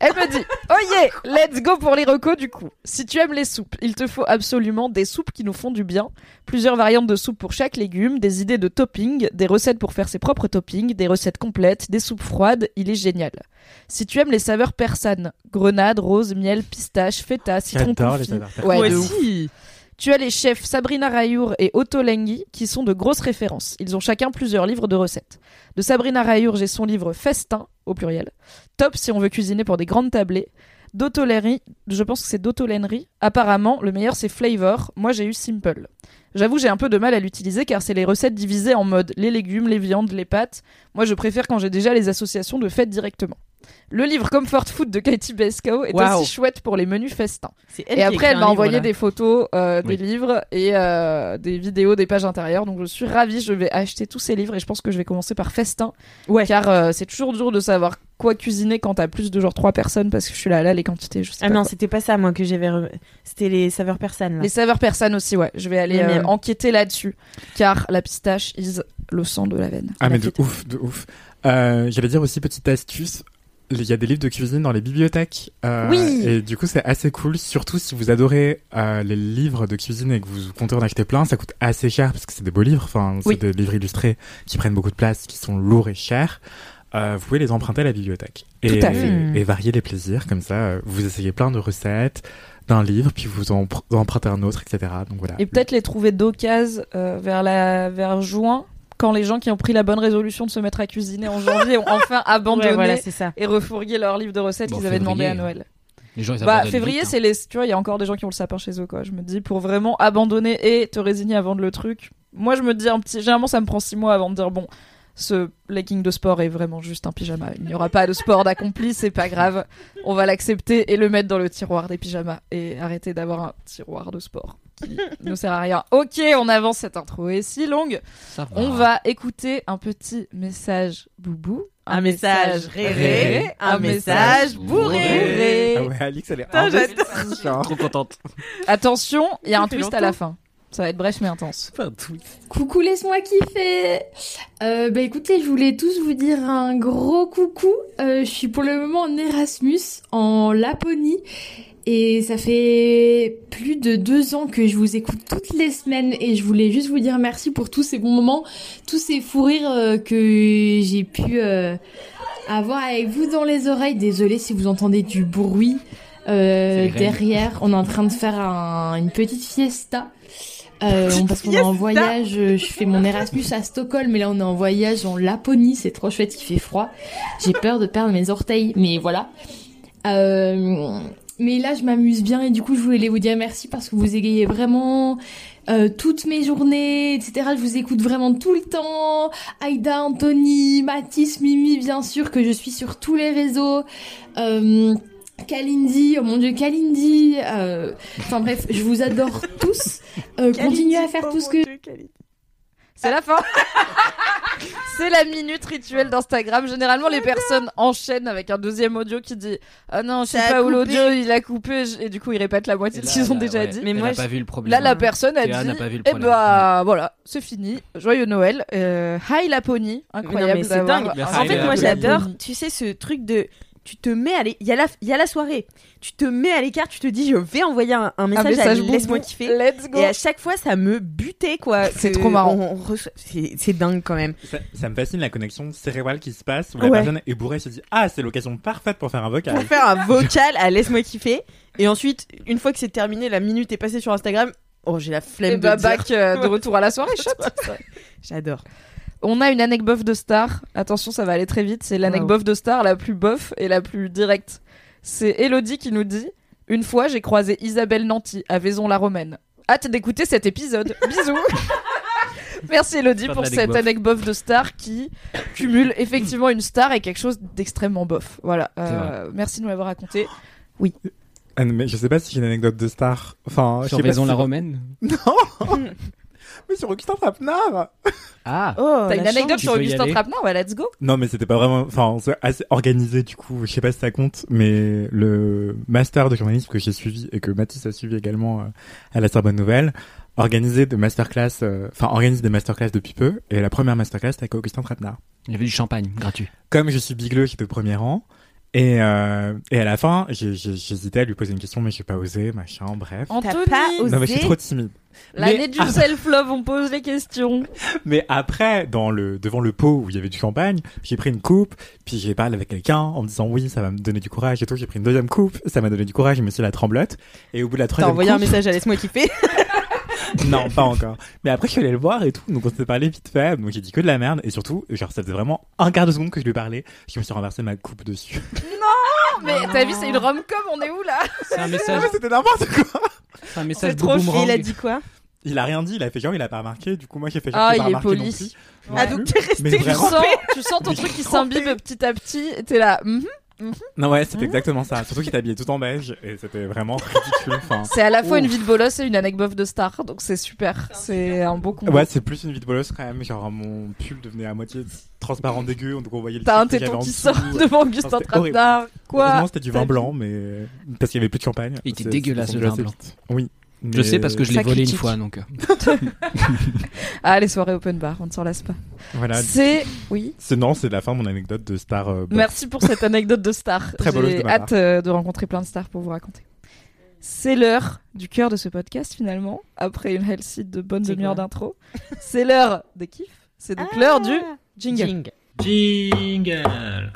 Elle me dit Oh yeah, let's go pour les recos du coup. Si tu aimes les soupes, il te faut absolument des soupes qui nous font du bien. Plusieurs variantes de soupes pour chaque légume, des idées de topping, des recettes pour faire ses propres toppings, des recettes complètes, des soupes froides, il est génial. Si tu aimes les saveurs persanes, grenade, rose, miel, pistache, feta, citron confit. saveurs persanes. Ouais, Moi aussi. Tu as les chefs Sabrina Rayour et Otto Lengi qui sont de grosses références. Ils ont chacun plusieurs livres de recettes. De Sabrina Rayour, j'ai son livre Festin, au pluriel. Top si on veut cuisiner pour des grandes tablées. D'Otto Lenri, je pense que c'est d'Otto Lenri. Apparemment, le meilleur c'est Flavor. Moi, j'ai eu Simple. J'avoue, j'ai un peu de mal à l'utiliser car c'est les recettes divisées en mode les légumes, les viandes, les pâtes. Moi, je préfère quand j'ai déjà les associations de faites directement. Le livre Comfort Food de Katie Bescow est aussi chouette pour les menus festins. Et après, elle m'a envoyé des photos euh, Oui. des livres et euh, des vidéos des pages intérieures. Donc je suis ravie, je vais acheter tous ces livres et je pense que je vais commencer par Festin. Ouais. Car euh, c'est toujours dur de savoir quoi cuisiner quand t'as plus de genre trois personnes parce que je suis là, là les quantités, je sais Ah pas non, c'était pas ça moi que j'avais. re- C'était les saveurs persanes. Là. Les saveurs persanes aussi, ouais. Je vais aller euh, enquêter là-dessus. Car la pistache is le sang de la veine. Ah, La mais de ouf, de ouf. Euh, J'allais dire aussi, petite astuce, il y a des livres de cuisine dans les bibliothèques. euh, Oui. Et du coup, c'est assez cool, surtout si vous adorez euh, les livres de cuisine et que vous comptez en acheter plein, ça coûte assez cher parce que c'est des beaux livres, enfin, c'est Oui. des livres illustrés qui prennent beaucoup de place, qui sont lourds et chers. Euh, vous pouvez les emprunter à la bibliothèque. Tout et, à fait. et varier les plaisirs, comme ça, vous essayez plein de recettes d'un livre, puis vous en pr- empruntez un autre, etc. Donc voilà. Et peut-être les trouver d'occasion vers la vers juin quand les gens qui ont pris la bonne résolution de se mettre à cuisiner en janvier ont enfin abandonné [laughs] Ouais, voilà, c'est ça. et refourguer leur livre de recettes Bon, qu'ils avaient demandé à Noël. Les gens, ils Bah, abandonnent février, vite, hein. c'est les. Tu vois, il y a encore des gens qui ont le sapin chez eux, quoi. Je me dis, pour vraiment abandonner et te résigner à vendre le truc. Moi, je me dis un petit. Généralement, ça me prend six mois avant de dire, bon, ce legging de sport est vraiment juste un pyjama. Il n'y aura pas de sport d'accompli, c'est pas grave. On va l'accepter et le mettre dans le tiroir des pyjamas et arrêter d'avoir un tiroir de sport qui [laughs] ne sert à rien. Ok, on avance, cette intro est si longue. Ça va. On va écouter un petit message boubou. Un message réré, un message bourré. Ah ouais, Alix, elle est investie, genre. Trop contente. Attention, il y a un twist à la longtemps. fin. Ça va être bref mais intense. Coucou, laisse-moi kiffer. Euh, bah écoutez, je voulais tous vous dire un gros coucou. Euh, je suis pour le moment en Erasmus, en Laponie. Et ça fait plus de deux ans que je vous écoute toutes les semaines et je voulais juste vous dire merci pour tous ces bons moments, tous ces fous rires euh, que j'ai pu euh, avoir avec vous dans les oreilles. Désolée si vous entendez du bruit euh, derrière. On est en train de faire un- une petite fiesta. Euh, parce qu'on est en voyage, je fais mon Erasmus à Stockholm, mais là on est en voyage en Laponie, c'est trop chouette, il fait froid. J'ai peur de perdre mes orteils, mais voilà. Euh, mais là je m'amuse bien et du coup je voulais vous dire merci parce que vous égayez vraiment euh, toutes mes journées, etc. Je vous écoute vraiment tout le temps. Aïda, Anthony, Mathis, Mimi, bien sûr que je suis sur tous les réseaux. Euh, Kalindi, oh mon dieu, Kalindi. euh, Enfin bref, je vous adore tous. Euh, continuez à faire tout ce que C'est la fin. [laughs] C'est la minute rituelle d'Instagram. Généralement, les personnes enchaînent avec un deuxième audio qui dit Ah non, je sais pas où l'audio il a coupé. Et du coup, ils répètent la moitié de ce qu'ils ont déjà dit. Mais Mais moi, pas vu le problème. Là, la personne a Théa dit Eh bah, voilà, c'est fini. Joyeux Noël. Euh, hi Laponie. Incroyable. mais c'est dingue. Merci, En fait, moi, j'adore, tu sais, ce truc de. Tu te mets à il y a la il y a la soirée. Tu te mets à l'écart, tu te dis je vais envoyer un, un message, message à laisse-moi kiffer. Let's go. Et à chaque fois, ça me butait quoi. C'est trop marrant. reçoit- C'est dingue quand même. Ça, ça me fascine la connexion cérébrale qui se passe où la Ouais. personne est bourrée et se dit ah c'est l'occasion parfaite pour faire un vocal. Pour faire un vocal à laisse-moi kiffer. Et ensuite, une fois que c'est terminé, la minute est passée sur Instagram. Oh, j'ai la flemme Et de bah, dire. back euh, de retour à la soirée. [laughs] J'adore. On a une anecdote de star. Attention, ça va aller très vite. C'est l'anecdote de star la plus bof et la plus directe. C'est Elodie qui nous dit Une fois, j'ai croisé Isabelle Nanty à Vaison-la-Romaine. Hâte d'écouter cet épisode. [laughs] Bisous. Merci Elodie pour cette anecdote de star qui cumule effectivement une star et quelque chose d'extrêmement bof. Voilà. Euh, merci de nous l'avoir raconté. Ah, mais je sais pas si j'ai une anecdote de star. Enfin, je Sur sais pas Maison si- la Romaine Non. Mais sur Augustin Trapenard. Ah Oh, T'as une anecdote chance. sur Augustin. Trapenard? Ouais, let's go. Non, mais c'était pas vraiment. Enfin, c'est assez organisé du coup. Je sais pas si ça compte, mais le master de journalisme que j'ai suivi et que Mathis a suivi également euh, à la Sorbonne Nouvelle organisait de masterclass. euh, Enfin, organise des masterclass depuis peu. Et la première masterclass c'était avec Augustin Trapenard. Il y avait du champagne gratuit. Comme je suis bigleux, j'étais au premier rang. Et, euh, et à la fin, j'ai- j'ai- j'hésitais à lui poser une question, mais j'ai pas osé, machin, bref. Anthony, pas osé Non, mais je suis trop timide. l'année du self-love, on pose les questions. [laughs] Mais après, dans le, devant le pot où il y avait du champagne, j'ai pris une coupe, puis j'ai parlé avec quelqu'un en me disant oui, ça va me donner du courage et tout. J'ai pris une deuxième coupe, ça m'a donné du courage, je me suis la tremblote. Et au bout de la T'as troisième envoyé un message à laisse-moi kiffer. [laughs] [laughs] non, pas encore. Mais après, je suis allé le voir et tout, donc on s'est parlé vite fait, donc j'ai dit que de la merde, et surtout, genre, ça faisait vraiment un quart de seconde que je lui parlais, je me suis renversé ma coupe dessus. [laughs] Mais t'as vu, c'est une rom-com, on est où là? C'est un [laughs] message, c'était n'importe quoi! c'est un message C'est trop boomerang. il a dit quoi? Il a rien dit, il a fait genre, il a pas remarqué, du coup, moi j'ai fait genre, Ah, il est non poli. Ah, donc t'es resté tu sens, tu sens ton Mais truc qui s'imbibe petit à petit, et t'es là. Non, ouais, c'était exactement ça. Surtout qu'il était habillé tout en beige, et c'était vraiment ridicule, enfin. C'est à la fois Ouf. une vie de bolos et une anecdote de star, donc c'est super. C'est un beau combo. Ouais, c'est plus une vie de bolos quand même. Genre, mon pull devenait à moitié transparent dégueu, donc on voyait le T'as un téton qui sort devant Augustin. Trapenard. Quoi Heureusement, c'était du vin blanc, mais parce qu'il y avait plus de champagne. Il était dégueulasse, le vin blanc. vite. Je sais parce que je l'ai Ça volé une fois, donc. euh. [laughs] Ah, les soirées open bar, on ne s'en lasse pas. Voilà. C'est. Oui. C'est non, c'est la fin de mon anecdote de star. euh. Merci pour cette anecdote de star. [laughs] Très J'ai hâte euh, de rencontrer plein de stars pour vous raconter. C'est l'heure du cœur de ce podcast finalement, après une healthy de demi-heures quoi d'intro. C'est l'heure des kiffs. C'est donc l'heure du jingle. Jingle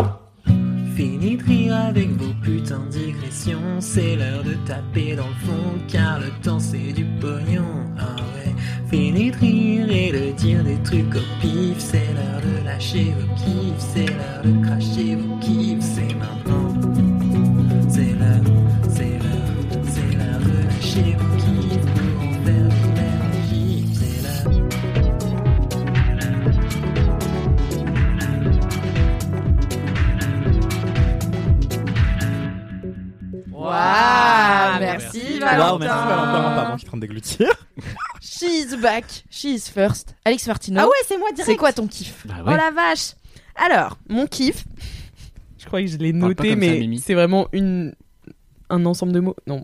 Fini de rire avec vos putains de digressions. C'est l'heure de taper dans le fond Car le temps c'est du pognon. Ah ouais. Fini de rire et de dire des trucs au pif C'est l'heure de lâcher vos kiffs C'est l'heure de cracher vos kiffs C'est maintenant. C'est l'heure C'est l'heure C'est l'heure de lâcher vos Waouh, merci Valentin. merci Valentin, pardon, je suis en train de déglutir. [laughs] She's back, she's first. Alex Martino. Ah ouais, c'est moi direct. c'est quoi ton kiff? Bah Oh ouais. la vache Alors, mon kiff. Je crois que je l'ai noté, mais c'est vraiment une un ensemble de mots. Non.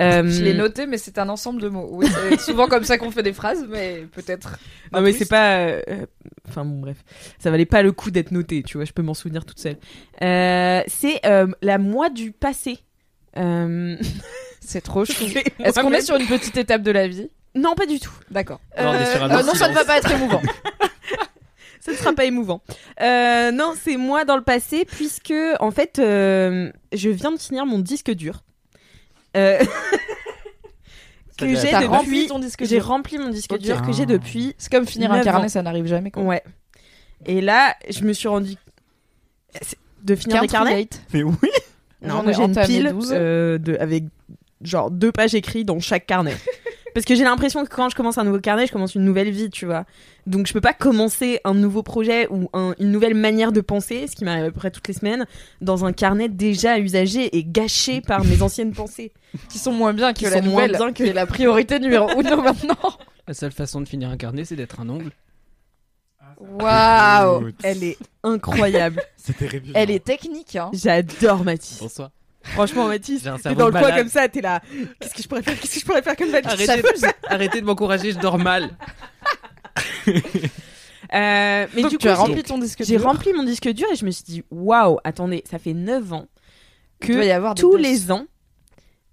Euh, Je l'ai noté, mais c'est un ensemble de mots. Oui, c'est souvent comme ça qu'on fait des phrases, mais peut-être. Non mais c'est pas. euh, euh, Enfin bon bref, ça valait pas le coup d'être noté, tu vois. Je peux m'en souvenir toute seule. Euh, c'est euh, la moi du passé. Euh... [laughs] C'est trop chou. Est-ce qu'on est [laughs] sur une petite étape de la vie? Non, pas du tout. D'accord. Non, Euh, non, ça ne va pas être émouvant. [laughs] Ça ne sera pas émouvant. Euh, non, c'est moi dans le passé, puisque en fait, euh, je viens de finir mon disque dur. Euh, que j'ai depuis. ton disque J'ai rempli mon disque dur que j'ai depuis. C'est comme finir un carnet, ans. ça n'arrive jamais. Quoi. Ouais. Et là, je me suis rendu. De finir des carnets. Mais oui. Non, j'ai une pile 12. euh, de, avec genre deux pages écrites dans chaque carnet. [laughs] Parce que j'ai l'impression que quand je commence un nouveau carnet, je commence une nouvelle vie, tu vois. Donc je peux pas commencer un nouveau projet ou un- une nouvelle manière de penser, ce qui m'arrive à peu près toutes les semaines, dans un carnet déjà usagé et gâché par mes anciennes pensées. [laughs] Qui sont moins bien que Qui la sont moins nouvelle, bien que- qui est la priorité numéro uno [laughs] maintenant. La seule façon de finir un carnet, c'est d'être un ongle. Waouh Elle est incroyable. [laughs] C'est terrible. Elle est technique, hein. J'adore Mathis. Bonsoir. Franchement, Mathis, t'es dans le coin comme ça, t'es là. Qu'est-ce que je pourrais faire Qu'est-ce que je pourrais faire comme Mathis? Arrêtez, de, [laughs] arrêtez de m'encourager, je dors mal. [laughs] Euh, mais Donc du tu coup, as j'ai- rempli ton disque j'ai rempli mon disque dur et je me suis dit, waouh, attendez, ça fait 9 ans que tous les ans,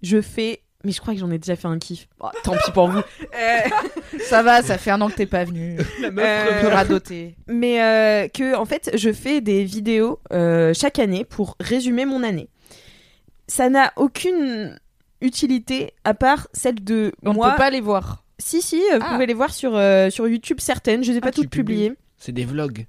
je fais. Mais je crois que j'en ai déjà fait un kiff. Oh, tant pis pour vous. [laughs] Euh, Ça va, ça fait un an que t'es pas venu. Euh, On peut radoter. mais euh, que en fait, je fais des vidéos euh, chaque année pour résumer mon année. Ça n'a aucune utilité à part celle de On moi. ne peut pas les voir. Si si, euh, vous Ah. pouvez les voir sur euh, sur YouTube certaines. Je les ai pas Ah, tu toutes publiées. C'est des vlogs.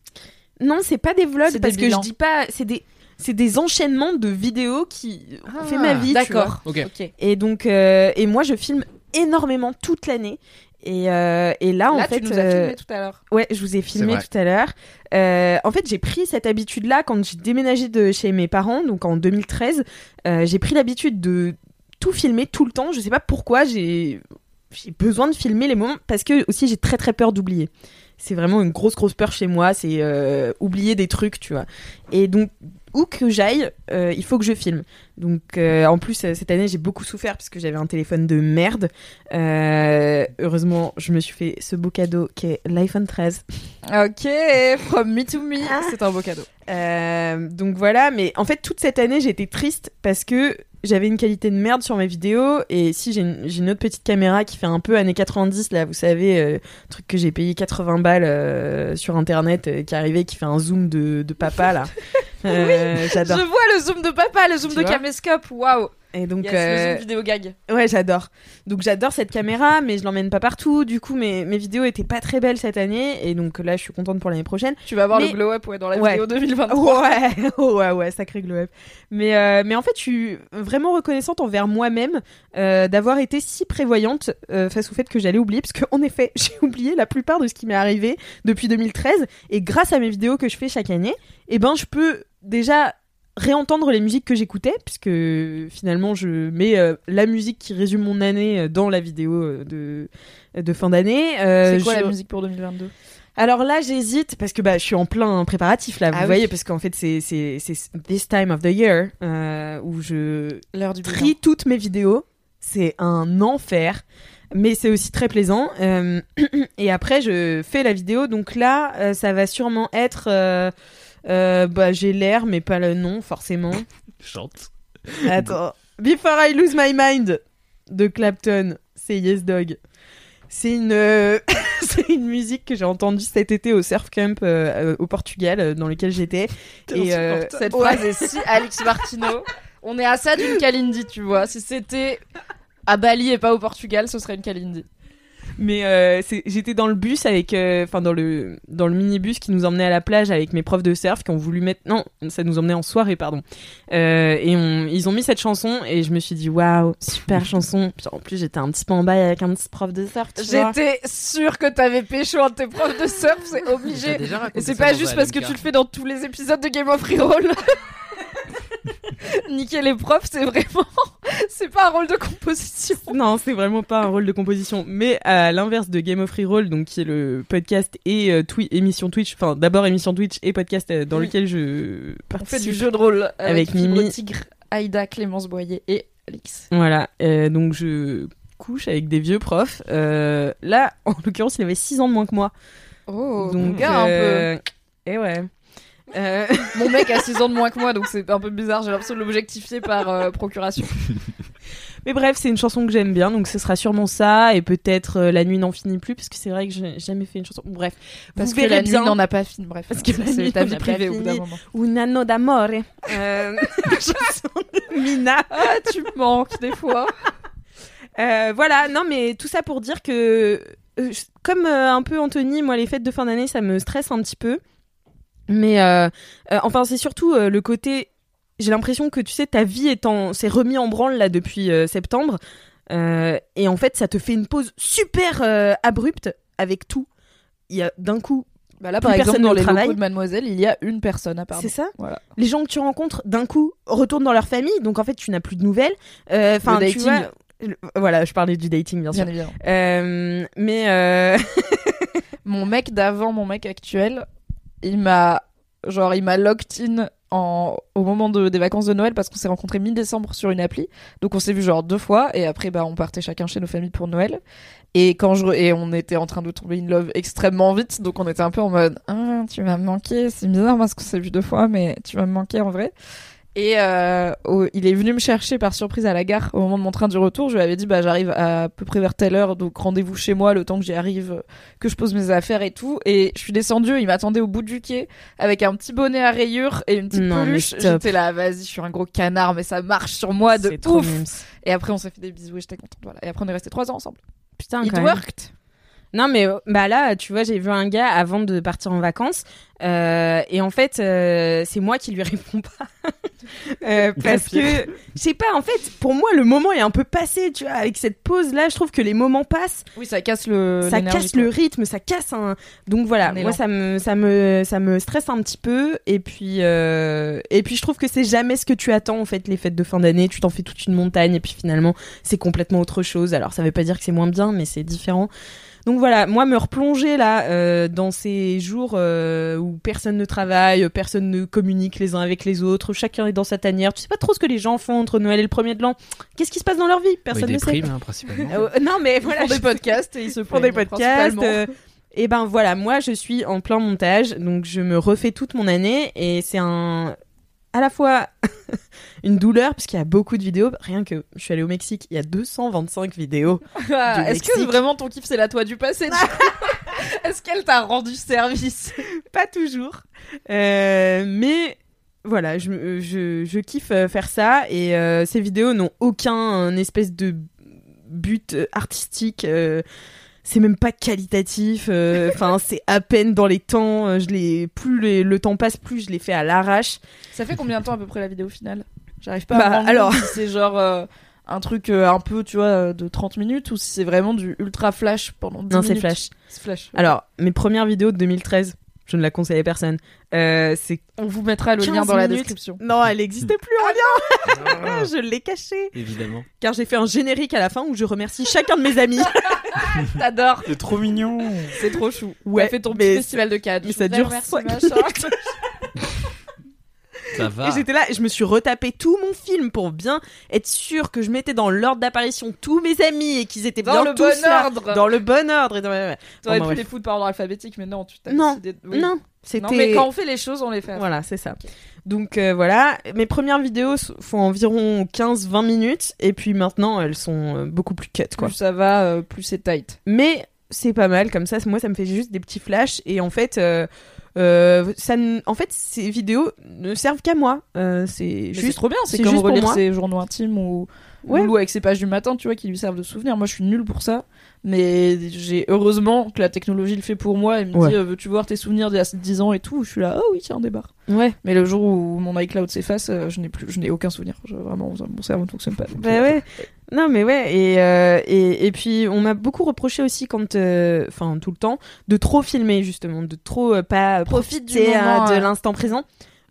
Non, c'est pas des vlogs parce des que je dis pas. C'est des c'est des enchaînements de vidéos qui ont Ah, fait ma vie. tu vois. D'accord. Ok. Ok. Et donc, euh, et moi, je filme énormément toute l'année. Et, euh, et là, en fait, tu nous as euh, filmé tout à l'heure. ouais, je vous ai filmé tout à l'heure. Euh, en fait, j'ai pris cette habitude-là quand j'ai déménagé de chez mes parents, donc en 2013. euh, j'ai pris l'habitude de tout filmer tout le temps. Je sais pas pourquoi. J'ai j'ai besoin de filmer les moments parce que aussi j'ai très très peur d'oublier. C'est vraiment une grosse grosse peur chez moi. C'est euh, oublier des trucs, tu vois. Et donc où que j'aille, euh, il faut que je filme. Donc euh, en plus euh, cette année j'ai beaucoup souffert parce que j'avais un téléphone de merde. Euh, heureusement je me suis fait ce beau cadeau qui est l'iPhone 13. Ok, from me to me. Ah. C'est un beau cadeau. Euh, donc voilà, mais en fait toute cette année j'ai été triste parce que j'avais une qualité de merde sur mes vidéos et si j'ai une, autre petite caméra qui fait un peu années 90 là, vous savez, euh, truc que j'ai payé 80 balles euh, sur internet euh, qui arrivait qui fait un zoom de, de papa là. [laughs] Euh, J'adore. Je vois le zoom de papa, le zoom Tu de vois caméscope. Waouh. Et donc Yes, euh, le vidéo gag. Ouais, j'adore. Donc j'adore cette caméra, mais je l'emmène pas partout. Du coup, mes, mes vidéos étaient pas très belles cette année, et donc là, je suis contente pour l'année prochaine. Tu vas voir Mais- le glow up ouais, dans la Ouais. vidéo [laughs] 2023. Ouais, ouais, ouais, sacré glow up. Mais, euh, mais en fait, je suis vraiment reconnaissante envers moi-même euh, d'avoir été si prévoyante face au fait que j'allais oublier, parce qu'en effet, [laughs] j'ai oublié la plupart de ce qui m'est arrivé depuis 2013, et grâce à mes vidéos que je fais chaque année, eh ben, je peux déjà réentendre les musiques que j'écoutais puisque finalement je mets euh, la musique qui résume mon année euh, dans la vidéo euh, de de fin d'année Euh, C'est quoi je- la musique pour 2022 alors là, j'hésite parce que bah, je suis en plein préparatif là, vous Ah oui. voyez, parce qu'en fait, c'est this time of the year euh, où je du bilan. trie toutes mes vidéos. C'est un enfer, mais c'est aussi très plaisant. [clears throat] Et après, je fais la vidéo, donc là, ça va sûrement être. Euh, bah, j'ai l'air, mais pas le nom forcément. [laughs] Chante. Attends. Before I Lose My Mind de Clapton, c'est Yes Dog. C'est une, euh, [laughs] c'est une musique que j'ai entendue cet été au surf camp euh, au Portugal, dans lequel j'étais. Et euh, Cette ouais. phrase est si Alex Martino. On est à ça d'une Kalindi, tu vois. Si c'était à Bali et pas au Portugal, ce serait une Kalindi. Mais euh, c'est- j'étais dans le bus avec, euh, enfin dans le dans le minibus qui nous emmenait à la plage avec mes profs de surf qui ont voulu mettre, non, ça nous emmenait en soirée, pardon. Euh, et on, ils ont mis cette chanson et je me suis dit waouh, super chanson. Puis en plus j'étais un petit peu en bail avec un petit prof de surf. tu vois. J'étais sûre que t'avais pécho un de tes profs de surf, c'est obligé. Et c'est pas juste parce que tu le fais dans tous les épisodes de Game of Reroll. [laughs] [laughs] Niquer les profs, c'est vraiment. [laughs] C'est pas un rôle de composition. [laughs] Non, c'est vraiment pas un rôle de composition. Mais à l'inverse de Game of Reroll, donc qui est le podcast et euh, twi- émission Twitch, enfin d'abord émission Twitch et podcast euh, dans Oui. lequel je On participe. fait du jeu de rôle avec, Avec Mimi. Tigre, Aïda, Clémence Boyer et Alix. Voilà, euh, donc je couche avec des vieux profs. Euh, là, en l'occurrence, il avait 6 ans de moins que moi. Oh, donc, gars, un peu. euh, Et ouais. Euh, Mon mec a 6 ans de moins que moi, donc c'est un peu bizarre. J'ai l'impression de l'objectifier par euh, procuration. [laughs] Mais bref, c'est une chanson que j'aime bien, donc ce sera sûrement ça, et peut-être euh, La nuit n'en finit plus, parce que c'est vrai que j'ai jamais fait une chanson. Bref, Parce vous que verrez la nuit n'en a pas fini. Bref, Parce que c'est ta vie privée au bout d'un moment. Un anno d'amore. [laughs] Chanson de Mina. Ah, tu manques des fois. [laughs] Voilà, non, mais tout ça pour dire que, comme un peu Anthony, moi, les fêtes de fin d'année, ça me stresse un petit peu. Mais euh, euh, enfin, c'est surtout euh, le côté. J'ai l'impression que tu sais, ta vie est en, s'est remis en branle là depuis septembre, et en fait, ça te fait une pause super abrupte avec tout. Il y a d'un coup, Bah là, Plus par exemple, personne dans ne les locaux de Mademoiselle, il y a une personne apparemment. c'est ça. Voilà. Les gens que tu rencontres d'un coup retournent dans leur famille, donc en fait, tu n'as plus de nouvelles. Enfin, Le tu vois. le- Voilà, je parlais du dating, bien sûr. Bien. Euh, mais euh, [laughs] Mon mec d'avant, mon mec actuel, il m'a genre il m'a locked in en, au moment de, des vacances de Noël parce qu'on s'est rencontrés mi-décembre sur une appli. Donc on s'est vu genre deux fois et après bah on partait chacun chez nos familles pour Noël. Et quand je et on était en train de tomber in love extrêmement vite, donc on était un peu en mode ah tu vas me manquer, c'est bizarre parce qu'on s'est vu deux fois mais tu vas me manquer en vrai. Et euh, il est venu me chercher par surprise à la gare au moment de mon train du retour. Je lui avais dit bah j'arrive à peu près vers telle heure, donc rendez-vous chez moi le temps que j'y arrive, que je pose mes affaires et tout. Et je suis descendue, il m'attendait au bout du quai avec un petit bonnet à rayures et une petite Non, peluche. J'étais là, vas-y, je suis un gros canard, mais ça marche sur moi de trop ouf. Et après on s'est fait des bisous et j'étais contente. Voilà. Et après on est restés trois ans ensemble. Putain, It quand même. Non, mais bah là, tu vois, j'ai vu un gars avant de partir en vacances. euh, et en fait, euh, c'est moi qui lui [laughs] réponds pas. Euh, parce que, je sais pas, en fait, pour moi, le moment est un peu passé, tu vois. Avec cette pause-là, je trouve que les moments passent. Oui, ça casse le. ça casse quoi. le rythme, ça casse un. Donc voilà, moi ça me ça me ça me stresse un petit peu et puis et puis je trouve que c'est jamais ce que tu attends en fait les fêtes de fin d'année, tu t'en fais toute une montagne et puis finalement c'est complètement autre chose. Alors ça veut pas dire que c'est moins bien mais c'est différent. Donc voilà, moi me replonger là euh, dans ces jours euh, où personne ne travaille, personne ne communique les uns avec les autres, chacun est dans sa tanière, tu sais pas trop ce que les gens font entre Noël et le premier de l'an. Qu'est-ce qui se passe dans leur vie? Personne Oui, ne des sait. primes, hein, principalement. [laughs] Euh, non mais Ils voilà, font des podcasts ils se [laughs] pour des podcasts. euh, et ben voilà, moi je suis en plein montage, donc je me refais toute mon année et c'est un à la fois une douleur parce qu'il y a beaucoup de vidéos. Rien que je suis allée au Mexique, il y a 225 vidéos. [laughs] Ah, Est-ce que vraiment ton kiff c'est la toi du passé [laughs] Est-ce qu'elle t'a rendu service Pas toujours, Euh, mais voilà, je, je kiffe euh, faire ça et euh, ces vidéos n'ont aucun euh, espèce de but euh, artistique. euh, c'est même pas qualitatif. euh, [laughs] Enfin, c'est à peine dans les temps. euh, Je les, plus les- le temps passe, plus je les fais à l'arrache. Ça fait combien de temps à peu près la vidéo finale? J'arrive pas Bah, à me rendre alors- si c'est genre euh, un truc euh, un peu, tu vois, euh, de 30 minutes ou si c'est vraiment du ultra flash pendant 10 Non, c'est minutes. flash. C'est flash. Alors, mes premières vidéos de 2013, je ne la conseille à personne. Euh, c'est on vous mettra le 15 lien dans la minutes. description. non, elle n'existait plus en lien. [laughs] je l'ai cachée. Évidemment. Car j'ai fait un générique à la fin où je remercie chacun de mes amis. [laughs] T'adores. C'est trop mignon. C'est trop chou. Ouais, T'as fait ton petit festival de Cannes. mais Je ça dure remercier cinq machin. [laughs] Ça va. Et j'étais là, et je me suis retapé tout mon film pour bien être sûr que je mettais dans l'ordre d'apparition tous mes amis et qu'ils étaient Dans bien le tous bon là, ordre. Dans le bon ordre. Et dans-. T'aurais Bon, bah, pu bref. les foutre par ordre alphabétique, mais non, tu t'as Non. décidé. de- oui. Non, c'était. Non, mais quand on fait les choses, on les fait. Voilà, c'est ça. Donc euh, voilà, mes premières vidéos font environ 15-20 minutes et puis maintenant elles sont euh, beaucoup plus cut quoi. Plus ça va, euh, plus c'est tight. Mais c'est pas mal comme ça, moi ça me fait juste des petits flashs et en fait euh, euh, ça en fait ces vidéos ne servent qu'à moi. Euh, c'est juste trop bien, c'est comme relire ses journaux intimes ou, ou Ouais. Loulou avec ses pages du matin, tu vois, qui lui servent de souvenir. Moi, je suis nulle pour ça, mais j'ai heureusement que la technologie le fait pour moi. Elle me Ouais. dit, euh, veux-tu voir tes souvenirs d'il y a 10 ans et tout Je suis là, oh oui, tiens, débarque. Ouais. Mais le jour où mon iCloud s'efface, euh, je n'ai plus, je n'ai aucun souvenir. Je- vraiment, mon cerveau ne fonctionne pas. Bah ouais. Non mais ouais et euh, et, et puis on m'a beaucoup reproché aussi quand euh, enfin tout le temps de trop filmer justement de trop euh, pas Profite profiter, euh, moment, de l'instant présent.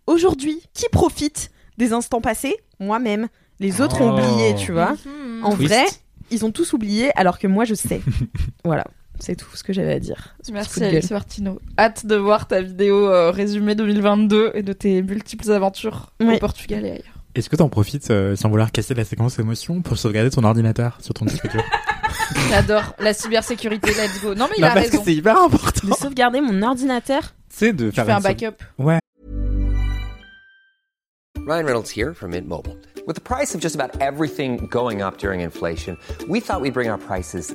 Aujourd'hui, qui profite des instants passés? Moi-même. Les autres ont Oh. oublié, tu vois. Mhm. En Twist. vrai, ils ont tous oublié alors que moi je sais. [laughs] voilà, c'est tout ce que j'avais à dire. Merci. Alice Martino. Hâte de voir ta vidéo euh, résumée 2022 et de tes multiples aventures Oui. au Portugal et ailleurs. Est-ce que t'en profites, euh, sans vouloir casser la séquence émotion, pour sauvegarder ton ordinateur sur ton disque dur [laughs] [laughs] J'adore la cybersécurité, let's go. Non mais il Non, a parce raison. que c'est hyper important. De sauvegarder mon ordinateur. C'est de Tu faire fais un une backup. Ouais. Ryan Reynolds here from Mint Mobile. With the price of just about everything going up during inflation, we thought we'd bring our prices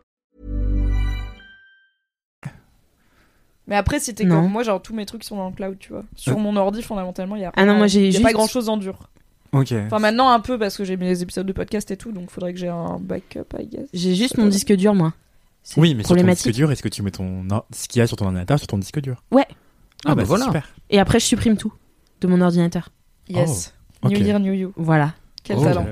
Mais après, si t'es Non. comme moi, genre tous mes trucs sont dans le cloud, tu vois. Sur Euh. mon ordi, fondamentalement, il y a, Ah non, moi, j'ai y a juste- pas grand chose en dur. Ok. Enfin, maintenant un peu parce que j'ai mis les épisodes de podcast et tout, donc faudrait que j'ai un backup, I guess. J'ai juste mon disque dur, moi. Oui, mais sur ton problématique. disque dur, est-ce que tu mets ton or- ce qu'il y a sur ton ordinateur sur ton disque dur? Ouais. Ah, bah, bah voilà. super. Et après, je supprime tout de mon ordinateur. Yes. Oh. New year, new you. Voilà. Quel Oh, talent.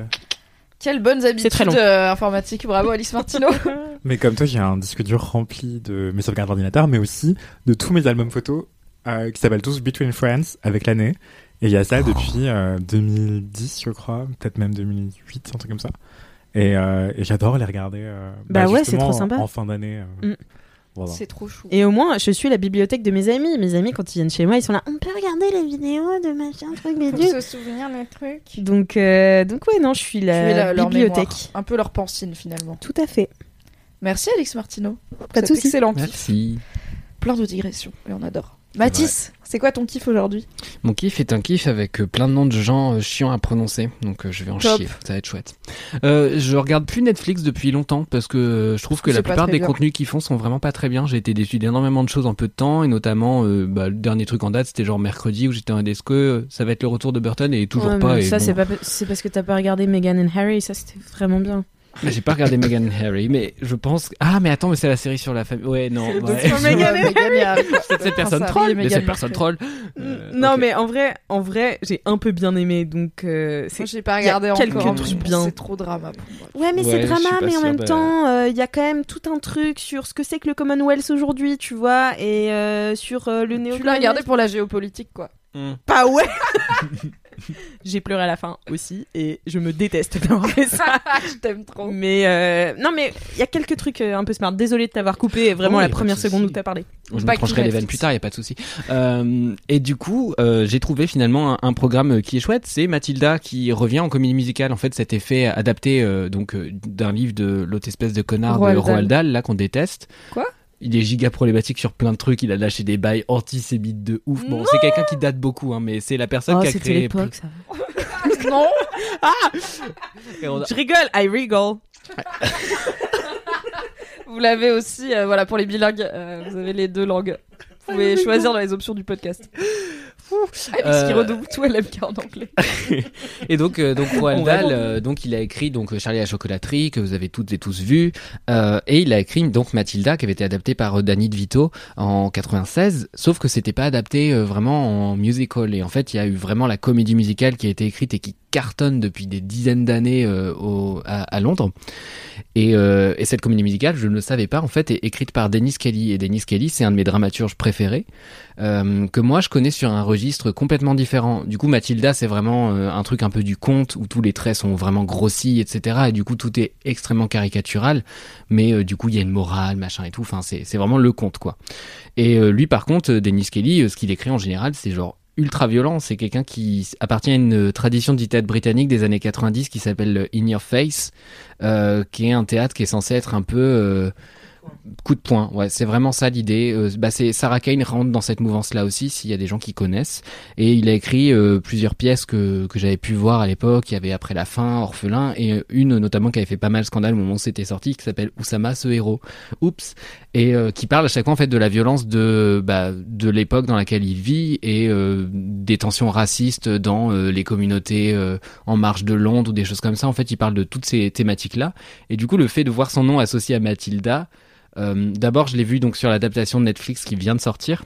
Quelles bonnes habitudes très long. euh, informatiques. Bravo Alice Martino. [laughs] Mais comme toi, j'ai un disque dur rempli de mes sauvegardes d'ordinateur, mais aussi de tous mes albums photos euh, qui s'appellent tous Between Friends avec l'année. Et il y a ça depuis euh, 2010, je crois, peut-être même 2008, un truc comme ça. Et, euh, et j'adore les regarder. euh, Bah ouais, c'est trop sympa. En, en fin d'année. euh, Mm. Voilà. C'est trop chou. Et au moins, je suis la bibliothèque de mes amis. Mes amis, quand ils viennent chez moi, ils sont là. On peut regarder les vidéos de machin, truc, Pour bidule. se souvenir des trucs. Donc, euh, donc ouais, non, je suis la, bibliothèque. mémoire. Un peu leur pensine finalement. Tout à fait. Merci Alice Martino. Pas de Cet soucis. excellent. Merci. Plein de digressions et on adore. Mathis, c'est quoi ton kiff aujourd'hui? Mon kiff est un kiff avec euh, plein de noms de gens euh, chiants à prononcer, donc euh, je vais en Top. chier, ça va être chouette. Euh, je regarde plus Netflix depuis longtemps parce que je trouve que C'est la pas plupart très des bien. contenus qu'ils font sont vraiment pas très bien. J'ai été déçu d'énormément de choses en peu de temps et notamment euh, bah, le dernier truc en date c'était genre mercredi où j'étais en desque, euh, ça va être le retour de Burton et toujours Ouais, pas. et ça, bon. c'est pas, c'est parce que t'as pas regardé Meghan and Harry. Ça, c'était vraiment bien. J'ai pas regardé Meghan et Harry, mais je pense. Ah mais attends, mais c'est la série sur la famille. Ouais non. Ouais. [laughs] Meghan et Harry. C'est cette personne troll, mais Meghan cette personne troll. Euh, non, mais en vrai, en vrai, j'ai un peu bien aimé. Donc, euh, c'est Moi, j'ai pas il y a regardé quelques encore. trucs mais bien. C'est trop drama pour moi. Ouais, mais Ouais, c'est drama, mais en même temps, euh, il y a quand même tout un truc sur ce que c'est que le Commonwealth aujourd'hui, tu vois, et euh, sur euh, le néo Tu l'as regardé pour la géopolitique, quoi. Hmm. Pas ouais [laughs] [laughs] J'ai pleuré à la fin aussi, et je me déteste d'avoir fait ça. [laughs] Je t'aime trop. Mais euh, non, mais il y a quelques trucs euh, un peu smart. Désolé de t'avoir coupé, vraiment Oh, la première seconde où t'as parlé. Je Pas me trancherai les veines plus tard, y a pas de souci. Euh, et du coup, euh, j'ai trouvé finalement un, un programme qui est chouette. C'est Mathilda qui revient en comédie musicale. En fait, c'était fait adapté euh, donc d'un livre de l'autre espèce de connard Roald de. Roald Dahl, là qu'on déteste. Quoi? Il est giga problématique sur plein de trucs. Il a lâché des bails antisémites de ouf. Bon, c'est quelqu'un qui date beaucoup, hein, mais c'est la personne Oh, qui a c'était créé. l'époque, ça va. [laughs] non [laughs] Et on a- Je rigole, I rigole. [laughs] Vous l'avez aussi, euh, voilà, pour les bilingues, euh, vous avez les deux langues. Vous pouvez choisir dans les options du podcast. Ah, parce qu'il Euh, redouble tout LMK en anglais. [laughs] Et donc, euh, donc Roald Dahl, euh, donc il a écrit donc Charlie à la chocolaterie que vous avez toutes et tous vu, euh, et il a écrit donc Mathilda qui avait été adaptée par euh, Danny DeVito en 96. Sauf que c'était pas adapté euh, vraiment en musical. Et en fait, il y a eu vraiment la comédie musicale qui a été écrite et qui cartonne depuis des dizaines d'années euh, à, Londres. Et, euh, et cette comédie musicale, je ne le savais pas en fait, est écrite par Dennis Kelly. Et Dennis Kelly, c'est un de mes dramaturges préférés euh, que moi je connais sur un registre complètement différent. Du coup, Mathilda, c'est vraiment un truc un peu du conte où tous les traits sont vraiment grossis, etc. Et du coup, tout est extrêmement caricatural, mais du coup, il y a une morale, machin et tout. Enfin, c'est vraiment le conte, quoi. Et lui, par contre, Dennis Kelly, ce qu'il écrit en général, c'est genre ultra violent. C'est quelqu'un qui appartient à une tradition du théâtre britannique des années 90 qui s'appelle le In Your Face, euh, qui est un théâtre qui est censé être un peu euh, coup de poing. Ouais, c'est vraiment ça l'idée. Euh, bah, c'est Sarah Kane rentre dans cette mouvance-là aussi, s'il y a des gens qui connaissent. Et il a écrit euh, plusieurs pièces que, que j'avais pu voir à l'époque. Il y avait Après la fin, Orphelin, et une notamment qui avait fait pas mal scandale au moment où c'était sorti, qui s'appelle Oussama, ce héros. Oups. Et euh, qui parle à chaque fois en fait de la violence de bah, de l'époque dans laquelle il vit et euh, des tensions racistes dans euh, les communautés euh, en marge de Londres ou des choses comme ça. En fait, il parle de toutes ces thématiques-là. Et du coup, le fait de voir son nom associé à Mathilda, euh, d'abord, je l'ai vu donc sur l'adaptation de Netflix qui vient de sortir.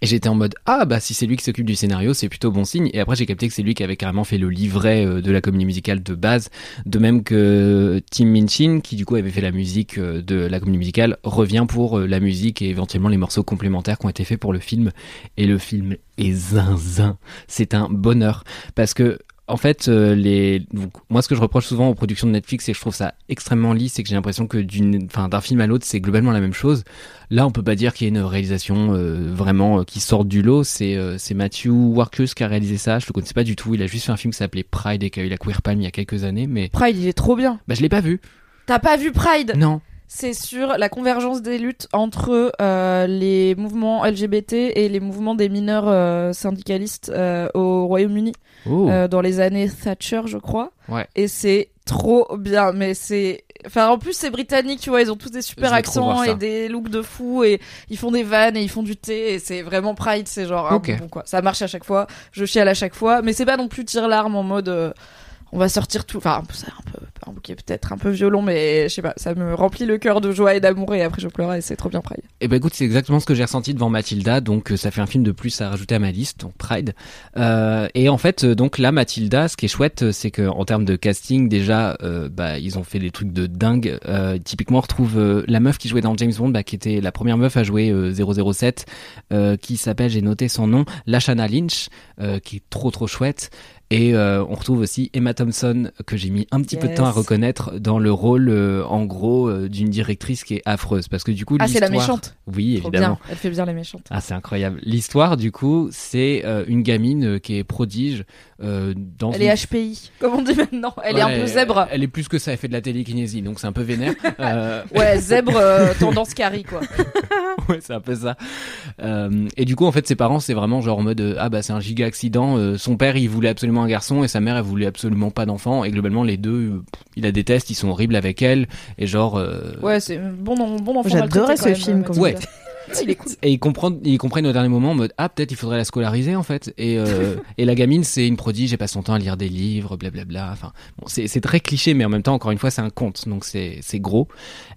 Et j'étais en mode ah bah si c'est lui qui s'occupe du scénario c'est plutôt bon signe. Et après j'ai capté que c'est lui qui avait carrément fait le livret euh, de la comédie musicale de base. De même que Tim Minchin qui du coup avait fait la musique euh, de la comédie musicale revient pour euh, la musique et éventuellement les morceaux complémentaires qui ont été faits pour le film. Et le film est zinzin. C'est un bonheur. Parce que en fait, euh, les, donc, moi, ce que je reproche souvent aux productions de Netflix, c'est que je trouve ça extrêmement lisse, c'est que j'ai l'impression que d'une, enfin, d'un film à l'autre, c'est globalement la même chose. Là, on peut pas dire qu'il y ait une réalisation euh, vraiment euh, qui sort du lot. C'est c'est Matthew Warkus qui a réalisé ça. Je le connaissais pas du tout. Il a juste fait un film qui s'appelait Pride et qui a eu la Queer Palm il y a quelques années, mais Pride, il est trop bien. bah je l'ai pas vu. T'as pas vu Pride? Non. C'est sur la convergence des luttes entre euh, les mouvements LGBT et les mouvements des mineurs euh, syndicalistes euh, au Royaume-Uni dans les années Thatcher, je crois. Ouais. Et c'est trop bien, mais c'est. Enfin, en plus, c'est britannique, tu vois, ils ont tous des super accents et des looks de fou et ils font des vannes et ils font du thé et c'est vraiment Pride, c'est genre un Ok. bonbon, quoi. Ça marche à chaque fois, je chiale à chaque fois, mais c'est pas non plus tire-larme en mode. on va sortir tout. Enfin, c'est un peu, un bouquet peut-être un peu violent, mais je sais pas, ça me remplit le cœur de joie et d'amour et après je pleure et c'est trop bien Pride. Eh ben écoute, c'est exactement ce que j'ai ressenti devant Mathilda, donc euh, ça fait un film de plus à rajouter à ma liste, donc Pride. Euh, et en fait, euh, donc là, Mathilda, ce qui est chouette, c'est que en termes de casting, déjà, bah ils ont fait des trucs de dingue. Typiquement, on retrouve la meuf qui jouait dans James Bond, bah, qui était la première meuf à jouer euh, 007, euh, qui s'appelle, j'ai noté son nom, Lashana Lynch, qui est trop trop chouette. Et euh, on retrouve aussi Emma Thompson que j'ai mis un petit peu de temps à reconnaître dans le rôle euh, en gros euh, d'une directrice qui est affreuse parce que du coup Ah, c'est la l'histoire- méchante. Oui, Trop évidemment. bien, elle fait bien les méchantes. Ah, c'est incroyable. L'histoire, du coup, c'est euh, une gamine euh, qui est prodige euh, dans Elle une... est HPI, comme on dit maintenant. Elle est un peu zèbre. Elle est plus que ça, elle fait de la télékinésie, donc c'est un peu vénère. [laughs] Euh, Ouais, zèbre euh, [laughs] tendance carry quoi. [laughs] ouais, c'est un peu ça. Euh, et du coup, en fait, ses parents, c'est vraiment genre en mode ah bah c'est un giga accident. euh, son père, il voulait absolument un garçon et sa mère, elle voulait absolument pas d'enfant. Et globalement, les deux, il la déteste, ils sont horribles avec elle. Et genre, euh, Ouais, c'est bon, bon enfant. J'adorais ce film quand Ouais. Ouais, il est cool. Et ils comprennent, ils comprennent au dernier moment en mode ah peut-être il faudrait la scolariser en fait. Et euh, [laughs] et la gamine c'est une prodige, elle passe son temps à lire des livres, blablabla. Enfin bon c'est très cliché mais en même temps encore une fois c'est un conte donc c'est gros.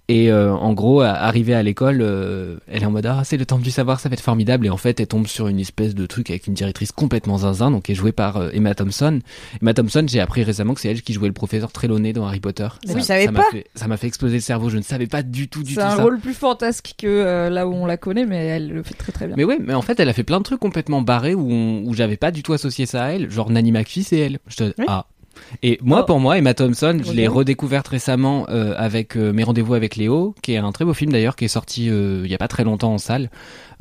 Et euh, en gros arrivée à l'école, euh, elle est en mode ah c'est le temple du savoir ça va être formidable et en fait elle tombe sur une espèce de truc avec une directrice complètement zinzin donc qui est jouée par euh, Emma Thompson. Emma Thompson j'ai appris récemment que c'est elle qui jouait le professeur Trelawney dans Harry Potter. Mais Ça- m'a pas. fait- Ça m'a fait exploser le cerveau. Je ne savais pas du tout du C'est tout un ça. rôle plus fantasque que là où on la connaît, mais elle le fait très très bien. Mais ouais, mais en fait, elle a fait plein de trucs complètement barrés où, on- où j'avais pas du tout associé ça à elle. Genre Nanny McPhee, c'est elle. Je te... Oui. Ah. Et moi, Oh. pour moi, Emma Thompson, je l'ai redécouverte récemment euh, avec euh, Mes rendez-vous avec Léo, qui est un très beau film d'ailleurs, qui est sorti euh, il y a pas très longtemps en salle,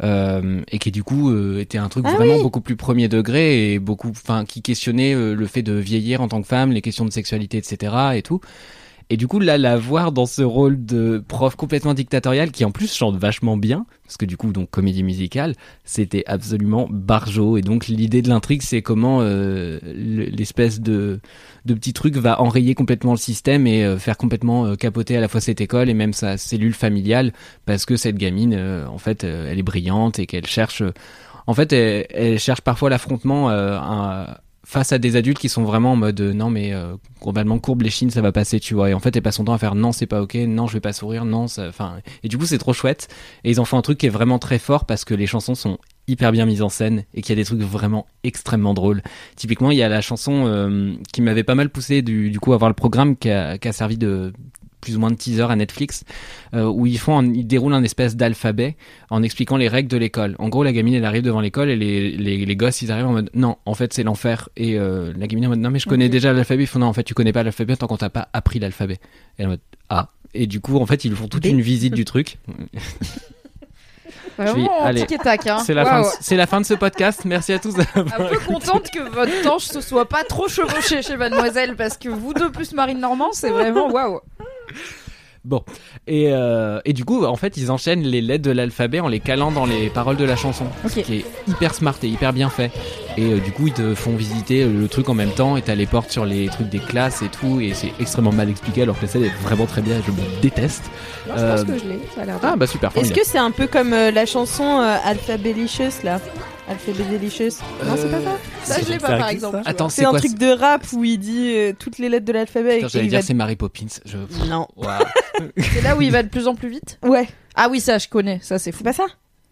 euh, et qui du coup euh, était un truc Ah vraiment oui. beaucoup plus premier degré et beaucoup, enfin, qui questionnait euh, le fait de vieillir en tant que femme, les questions de sexualité, etc. et tout. Et du coup, là, la voir dans ce rôle de prof complètement dictatorial, qui en plus chante vachement bien, parce que du coup, donc comédie musicale, c'était absolument barjo. Et donc, l'idée de l'intrigue, c'est comment euh, le- l'espèce de, petit truc va enrayer complètement le système et euh, faire complètement euh, capoter à la fois cette école et même sa cellule familiale, parce que cette gamine, en fait, elle est brillante et qu'elle cherche... en fait, elle, cherche parfois l'affrontement un- face à des adultes qui sont vraiment en mode euh, non mais euh, globalement courbe les chines ça va passer tu vois. Et en fait elle passe son temps à faire non c'est pas ok non je vais pas sourire non ça enfin et du coup c'est trop chouette. Et ils en font un truc qui est vraiment très fort parce que les chansons sont hyper bien mises en scène et qu'il y a des trucs vraiment extrêmement drôles. Typiquement il y a la chanson euh, qui m'avait pas mal poussé du, du coup à voir le programme qui a, qui a servi de plus ou moins de teaser à Netflix euh, où ils font un- ils déroulent un espèce d'alphabet en expliquant les règles de l'école. En gros, la gamine elle arrive devant l'école et les, les, les gosses ils arrivent en mode non, en fait c'est l'enfer et euh, la gamine en mode non mais je connais déjà l'alphabet. Ils font non en fait tu connais pas l'alphabet tant qu'on t'a pas appris l'alphabet. Et en mode ah et du coup en fait ils font toute B. une visite du truc. [laughs] [laughs] Vraiment allez. tac, hein. C'est la fin de, Waouh. c'est la fin de ce podcast. Merci à tous. Un peu contente que votre tanche se soit pas trop chevauchée chez Mademoiselle parce que vous deux plus Marine Normand, c'est vraiment waouh. Bon, et, euh, et du coup, en fait, ils enchaînent les lettres de l'alphabet en les calant dans les paroles de la chanson, ce qui est hyper smart et hyper bien fait. Et euh, du coup, ils te font visiter le truc en même temps, et t'as les portes sur les trucs des classes et tout, et c'est extrêmement mal expliqué, alors que la scène est vraiment très bien, et je me déteste. Non, je Euh, pense que je l'ai, ça a l'air Ah bah super, Est-ce que c'est un peu comme euh, la chanson euh, Alphabelicious là? Alphabelicious Non, c'est pas ça Ça, je l'ai pas par exemple. Attends. C'est c'est un quoi truc de rap où il dit euh, toutes les lettres de l'alphabet Putain, et J'allais il dire va... c'est Mary Poppins. Je... Non. Waouh. C'est là où il va de plus en plus vite. Ouais, Ah oui, ça je connais, ça c'est fou. c'est pas ça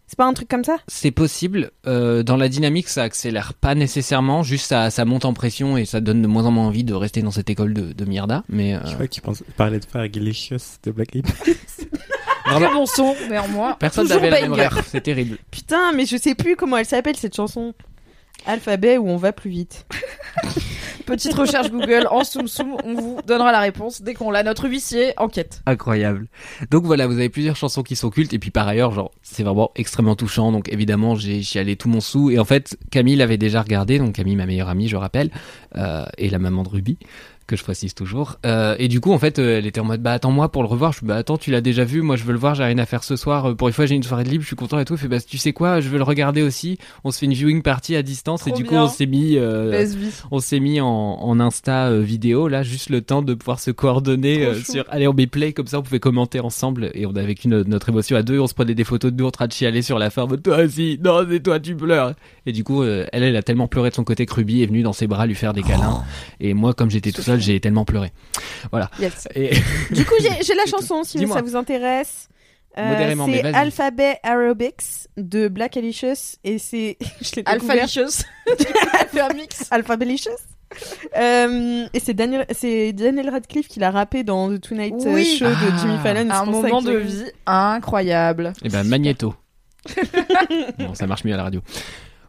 C'est pas un truc comme ça C'est possible. Euh, dans la dynamique, ça accélère pas nécessairement. Juste ça, ça monte en pression et ça donne de moins en moins envie de rester dans cette école de, de Mierda. Mais euh, Je crois que tu penses, parlais de Fergalicious de Black Eyed [laughs] Très bon son, néanmoins. personne n'avait la même ref. C'est terrible. Putain, mais je sais plus comment elle s'appelle cette chanson. Alphabet où on va plus vite. [laughs] Petite recherche Google en soum soum, on vous donnera la réponse dès qu'on l'a. Notre huissier enquête. Incroyable. Donc voilà, vous avez plusieurs chansons qui sont cultes et puis par ailleurs, genre, c'est vraiment extrêmement touchant. Donc évidemment, j'ai chialé tout mon sou. Et en fait, Camille l'avait déjà regardé. Donc Camille, ma meilleure amie, je rappelle, euh, et la maman de Ruby que je précise toujours. Euh, et du coup, en fait, euh, elle était en mode bah attends-moi pour le revoir. Je suis bah attends, tu l'as déjà vu. Moi, je veux le voir. J'ai rien à faire ce soir. Euh, Pour une fois, j'ai une soirée de libre. Je suis content et tout. Elle fait bah tu sais quoi, je veux le regarder aussi. On se fait une viewing party à distance et du coup, on s'est mis, euh, on s'est mis en, en Insta vidéo là, juste le temps de pouvoir se coordonner euh, sur. Allez, on met play comme ça, on pouvait commenter ensemble et on a vécu no- notre émotion à deux. On se prenait des photos de nous en train de chialer sur la fin. Toi aussi, non, c'est toi, tu pleures. Et du coup, euh, elle, elle a tellement pleuré de son côté que Ruby est venue dans ses bras lui faire des câlins. Et moi, comme j'étais tout seul, j'ai tellement pleuré. Voilà. Yes. Et [laughs] Du coup, j'ai la chanson si ça vous intéresse. Euh, c'est. Alphabet Aerobics de Black Alicious et c'est [laughs] je l'ai Alpha découvert- Licious. Elle [laughs] fait un mix. Alphabelicious. Euh, et c'est Daniel, c'est Daniel Radcliffe qui l'a rappé dans The Tonight Oui. Show de Ah. Jimmy Fallon. Un moment de vie incroyable. Et ben Magneto. bon, ça marche mieux à la radio.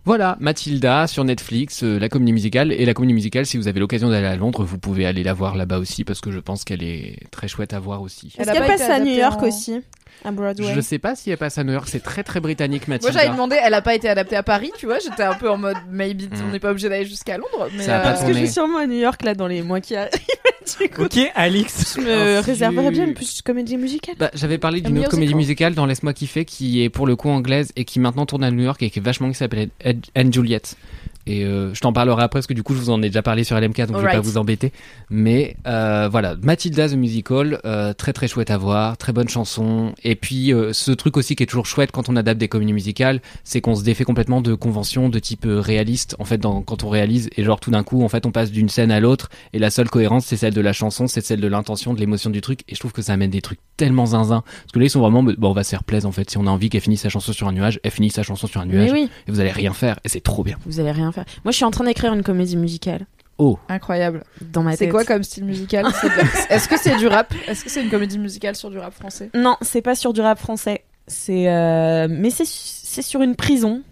Voilà, Mathilda sur Netflix, euh, la comédie musicale. Et la comédie musicale, si vous avez l'occasion d'aller à Londres, vous pouvez aller la voir là-bas aussi parce que je pense qu'elle est très chouette à voir aussi. Elle Est-ce qu'elle pas passe à New York en- aussi? À Broadway. Je sais pas si elle passe à New York, c'est très très britannique Moi Mathilda. j'avais demandé, elle a pas été adaptée à Paris, tu vois, j'étais un peu en mode maybe Mm. on n'est pas obligé d'aller jusqu'à Londres, mais Ça a pas Parce que je suis sûrement à New York là dans les mois qui arrivent. [laughs] coup, Ok, Alix. je me Oh, réserverais bien une plus comédie musicale. Bah, j'avais parlé d'une Un autre comédie musical. musicale dans Laisse-moi kiffer qui est pour le coup anglaise et qui maintenant tourne à New York et qui est vachement qui s'appelle Ed- Anne Juliet. Et euh, je t'en parlerai après parce que du coup je vous en ai déjà parlé sur LMK donc je vais pas vous embêter. Mais euh, voilà, Matilda the Musical, euh, très très chouette à voir, très bonne chanson. Et puis ce truc aussi qui est toujours chouette quand on adapte des comédies musicales, c'est qu'on se défait complètement de conventions de type réaliste en fait dans, quand on réalise. Et genre tout d'un coup en fait on passe d'une scène à l'autre. Et la seule cohérence c'est celle de la chanson, c'est celle de l'intention, de l'émotion du truc. Et je trouve que ça amène des trucs tellement zinzin. Parce que là ils sont vraiment bon on va se faire plaisir en fait. Si on a envie qu'elle finisse sa chanson sur un nuage, elle finit sa chanson sur un nuage. oui, et vous allez rien faire. Et c'est trop bien. vous allez rien faire. Moi, je suis en train d'écrire une comédie musicale Oh, incroyable. dans ma tête. C'est quoi comme style musical? De Est-ce que c'est du rap? Est-ce que c'est une comédie musicale sur du rap français? Non, c'est pas sur du rap français. C'est euh, mais c'est c'est sur une prison.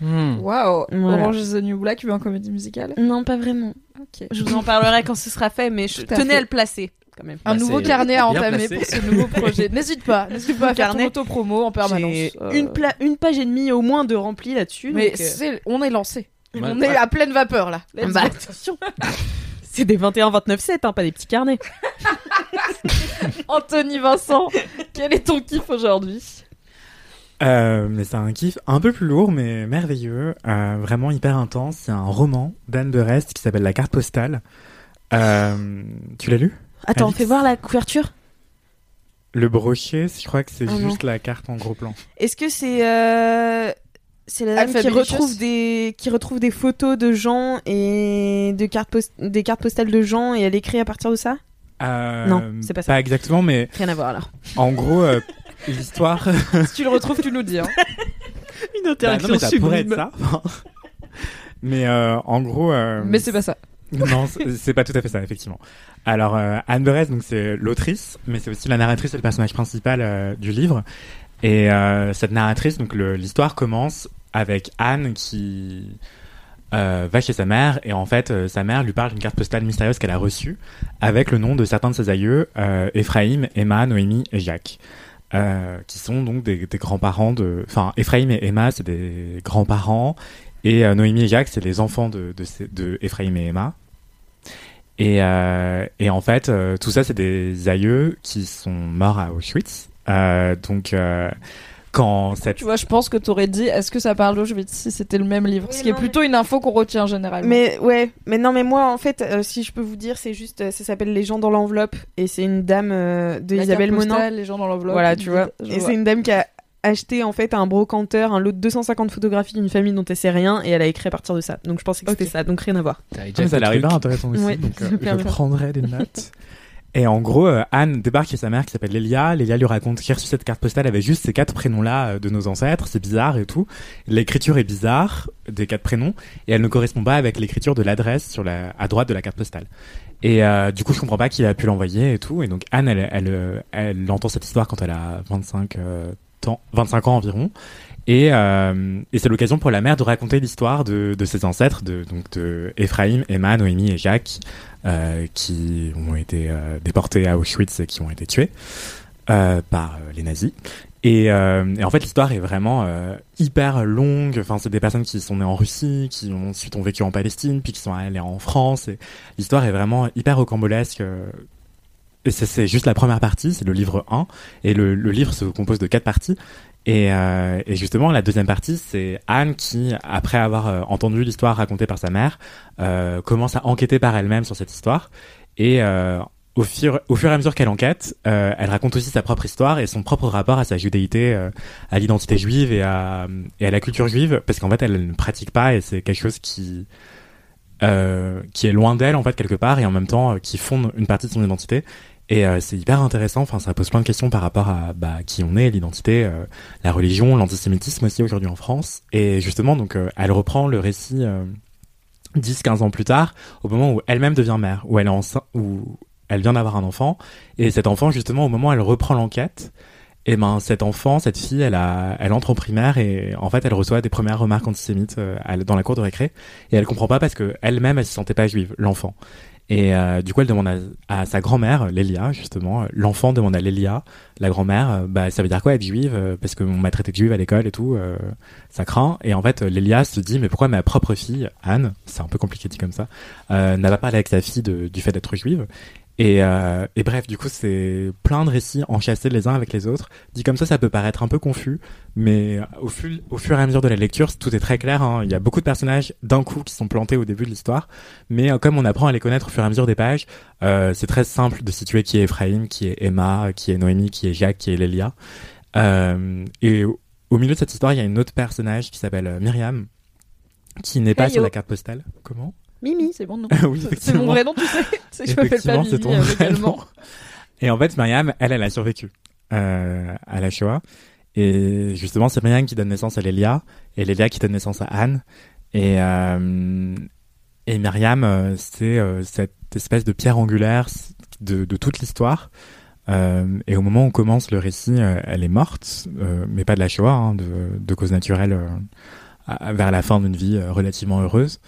Hmm. Waouh Voilà. Orange is the New Black, tu veux en comédie musicale? Non, pas vraiment. Ok. Je vous en parlerai quand ce sera fait, mais je à tenais fait. à le placer quand même. Un Bah, nouveau carnet à entamer placé. pour ce nouveau projet. N'hésite pas, [laughs] n'hésite pas à faire ton Carnet. auto-promo en permanence. J'ai Euh, une, pla- une page et demie au moins de rempli là-dessus. Mais donc, euh, on est lancé. Ouais, on est ouais. à pleine vapeur là. Let's bah, attention. c'est des 21-29-7, hein, pas des petits carnets. [laughs] Anthony Vincent, quel est ton kiff aujourd'hui? Euh, mais c'est un kiff un peu plus lourd, mais merveilleux, euh, vraiment hyper intense. C'est un roman d'Anne de Rest qui s'appelle La carte postale. Euh, tu l'as lu? Attends, Alix fais voir la couverture? Le brochet, je crois que c'est Ah non. juste la carte en gros plan. Est-ce que c'est euh, c'est la dame qui retrouve des qui retrouve des photos de gens et de cartes post- des cartes postales de gens et elle écrit à partir de ça? Euh, Non, c'est pas ça. Pas exactement, mais Rien à voir alors. en gros, euh, [laughs] l'histoire. Si tu le retrouves, tu nous dis. Hein. [laughs] Une Bah non, mais ça pourrait être ça. [laughs] mais euh, en gros. euh, Mais c'est pas ça. Non, c'est pas tout à fait ça, effectivement. Alors, euh, Anne Berès, donc c'est l'autrice, mais c'est aussi la narratrice et le personnage principal euh, du livre. Et euh, cette narratrice, donc l'histoire commence avec Anne qui euh, va chez sa mère et en fait, euh, sa mère lui parle d'une carte postale mystérieuse qu'elle a reçue avec le nom de certains de ses aïeux, euh, Ephraim, Emma, Noémie et Jacques. Euh, qui sont donc des, grands-parents de... Enfin, Ephraim et Emma, c'est des grands-parents, et euh, Noémie et Jacques, c'est les enfants de, de, Ephraim et Emma. Et, euh, et en fait, euh, tout ça, c'est des aïeux qui sont morts à Auschwitz. Euh, donc, euh, quand cette... Tu vois, je pense que t'aurais dit est-ce que ça parle d'Auschwitz si c'était le même livre? Ce qui est plutôt une info qu'on retient généralement. Mais ouais, mais non, mais moi en fait, euh, si je peux vous dire, c'est juste, euh, ça s'appelle Les gens dans l'enveloppe et c'est une dame euh, de La Isabelle Monin. postale, les gens dans l'enveloppe. Voilà, tu vois. Et c'est une dame qui a acheté en fait à un brocanteur un lot de 250 photographies d'une famille dont elle sait rien et elle a écrit à partir de ça. Donc je pensais que c'était Ok. ça, donc rien à voir. Ah, ça a l'air intéressant aussi, Ouais, donc euh, [laughs] je prendrai des notes. [laughs] Et en gros, euh, Anne débarque chez sa mère qui s'appelle Lélia. Lélia lui raconte qu'il a cette carte postale avec juste ces quatre prénoms-là euh, de nos ancêtres. C'est bizarre et tout. L'écriture est bizarre des quatre prénoms et elle ne correspond pas avec l'écriture de l'adresse sur la à droite de la carte postale. Et euh, du coup, je comprends pas qui a pu l'envoyer et tout. Et donc Anne, elle, elle, euh, elle entend cette histoire quand elle a 25, euh, ans, 25 ans environ. Et, euh, et c'est l'occasion pour la mère de raconter l'histoire de, de ses ancêtres, de, donc de Ephraim, Emma, Noémie et Jacques, euh, qui ont été euh, déportés à Auschwitz et qui ont été tués euh, par euh, les nazis. Et, euh, et en fait, l'histoire est vraiment euh, hyper longue. Enfin, c'est des personnes qui sont nées en Russie, qui ont, ensuite ont vécu en Palestine, puis qui sont allées en France. L'histoire est vraiment hyper rocambolesque. euh, Et c'est juste la première partie, c'est le livre 1. Et le, le livre se compose de quatre parties. Et, euh, et justement, la deuxième partie, c'est Anne qui, après avoir euh, entendu l'histoire racontée par sa mère, euh, commence à enquêter par elle-même sur cette histoire. Et euh, au, fur, au fur et à mesure qu'elle enquête, euh, elle raconte aussi sa propre histoire et son propre rapport à sa judéité, euh, à l'identité juive et à, et à la culture juive, parce qu'en fait, elle ne pratique pas et c'est quelque chose qui qui est loin d'elle en fait quelque part et en même temps qui fonde une partie de son identité. Et euh, c'est hyper intéressant. Enfin, ça pose plein de questions par rapport à bah, qui on est, l'identité, euh, la religion, l'antisémitisme aussi aujourd'hui en France. Et justement, donc, euh, elle reprend le récit euh, 10-15 ans plus tard, au moment où elle-même devient mère, où elle est enceinte, où elle vient d'avoir un enfant. Et cet enfant, justement, au moment où elle reprend l'enquête, et ben cet enfant, cette fille, elle a, elle entre en primaire et en fait, elle reçoit des premières remarques antisémites euh, dans la cour de récré et elle comprend pas parce que elle-même, elle se sentait pas juive, l'enfant. Et euh, du coup, elle demande à, sa grand-mère, Lélia, justement. euh, L'enfant demande à Lélia, la grand-mère, euh, bah ça veut dire quoi être juive euh, Parce qu'on m'a traité de juive à l'école et tout, ça craint. Et en fait, Lélia se dit, mais pourquoi ma propre fille, Anne, c'est un peu compliqué dit comme ça, euh, n'a pas parlé avec sa fille du fait d'être juive et, euh, et bref, du coup, c'est plein de récits enchâssés les uns avec les autres. Dit comme ça, ça peut paraître un peu confus, mais au, fur au fur et à mesure de la lecture, tout est très clair. hein. Il y a beaucoup de personnages d'un coup qui sont plantés au début de l'histoire, mais euh, comme on apprend à les connaître au fur et à mesure des pages, euh, c'est très simple de situer qui est Ephraim, qui est Emma, qui est Noémie, qui est Jacques, qui est Lélia. Euh, et au, au milieu de cette histoire, il y a une autre personnage qui s'appelle euh, Myriam, qui n'est pas sur la carte postale. Comment? Mimi, c'est mon nom. [laughs] Oui, c'est mon vrai nom, tu sais. [laughs] Je m'appelle pas Effectivement, Mimi c'est ton euh, vrai nom. Et en fait, Myriam, elle, elle a survécu euh, à la Shoah. Et justement, c'est Myriam qui donne naissance à Lélia, et Lélia qui donne naissance à Anne. Et, euh, et Myriam, c'est euh, cette espèce de pierre angulaire de, de toute l'histoire. Euh, et au moment où commence le récit, elle est morte, euh, mais pas de la Shoah, hein, de, de cause naturelle, euh, à- vers la fin d'une vie relativement heureuse.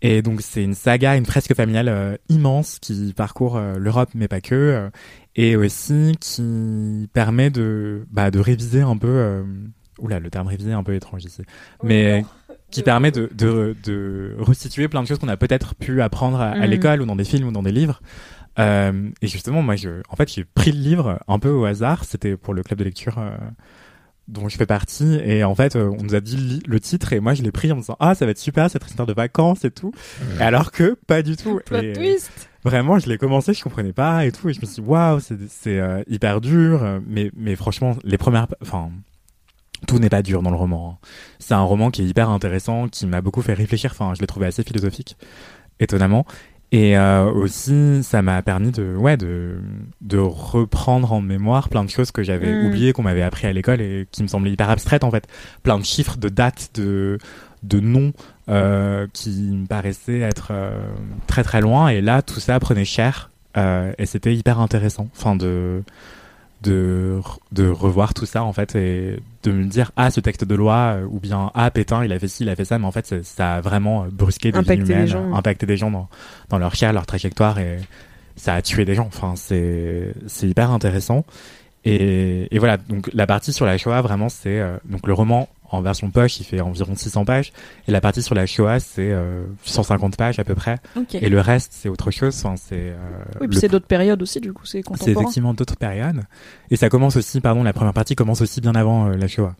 Et donc c'est une saga, une fresque familiale euh, immense qui parcourt euh, l'Europe, mais pas que, euh, et aussi qui permet de, bah, de réviser un peu. Euh, oula, le terme réviser est un peu étrange ici, mais [laughs] qui permet de, de, de restituer plein de choses qu'on a peut-être pu apprendre à, à Mhm. l'école ou dans des films ou dans des livres. Euh, et justement, moi, je, en fait, j'ai pris le livre un peu au hasard. C'était pour le club de lecture euh, dont je fais partie. Et en fait, euh, on nous a dit le titre et moi, je l'ai pris en me disant ah, ça va être super cette histoire de vacances et tout. Alors que pas du tout. Plot Et, twist. Vraiment, je l'ai commencé, je comprenais pas et tout, et je me suis dit waouh, c'est c'est euh, hyper dur, euh, mais mais franchement, les premières, enfin, tout n'est pas dur dans le roman. hein. C'est un roman qui est hyper intéressant, qui m'a beaucoup fait réfléchir. Enfin, je l'ai trouvé assez philosophique, étonnamment. Et euh, aussi, ça m'a permis de, ouais, de, de reprendre en mémoire plein de choses que j'avais Mm. oubliées, qu'on m'avait appris à l'école et qui me semblaient hyper abstraites en fait. Plein de chiffres, de dates, de, de noms euh, qui me paraissaient être euh, très très loin. Et là, tout ça prenait cher euh, et c'était hyper intéressant. Enfin, de de, de revoir tout ça en fait et de me dire ah ce texte de loi euh, ou bien ah Pétain il a fait ci il a fait ça mais en fait ça, ça a vraiment euh, brusqué des Impacté humaines gens. impacté des gens dans, dans leur chair leur trajectoire et ça a tué des gens enfin c'est c'est hyper intéressant et, et voilà donc la partie sur la Shoah vraiment c'est euh, donc le roman en version poche il fait environ 600 pages et la partie sur la Shoah c'est euh, 150 pages à peu près Ok. et le reste c'est autre chose enfin c'est euh, Oui, puis c'est d'autres périodes aussi, du coup, c'est c'est contemporain. effectivement d'autres périodes. Et ça commence aussi, pardon, la première partie commence aussi bien avant euh, la Shoah.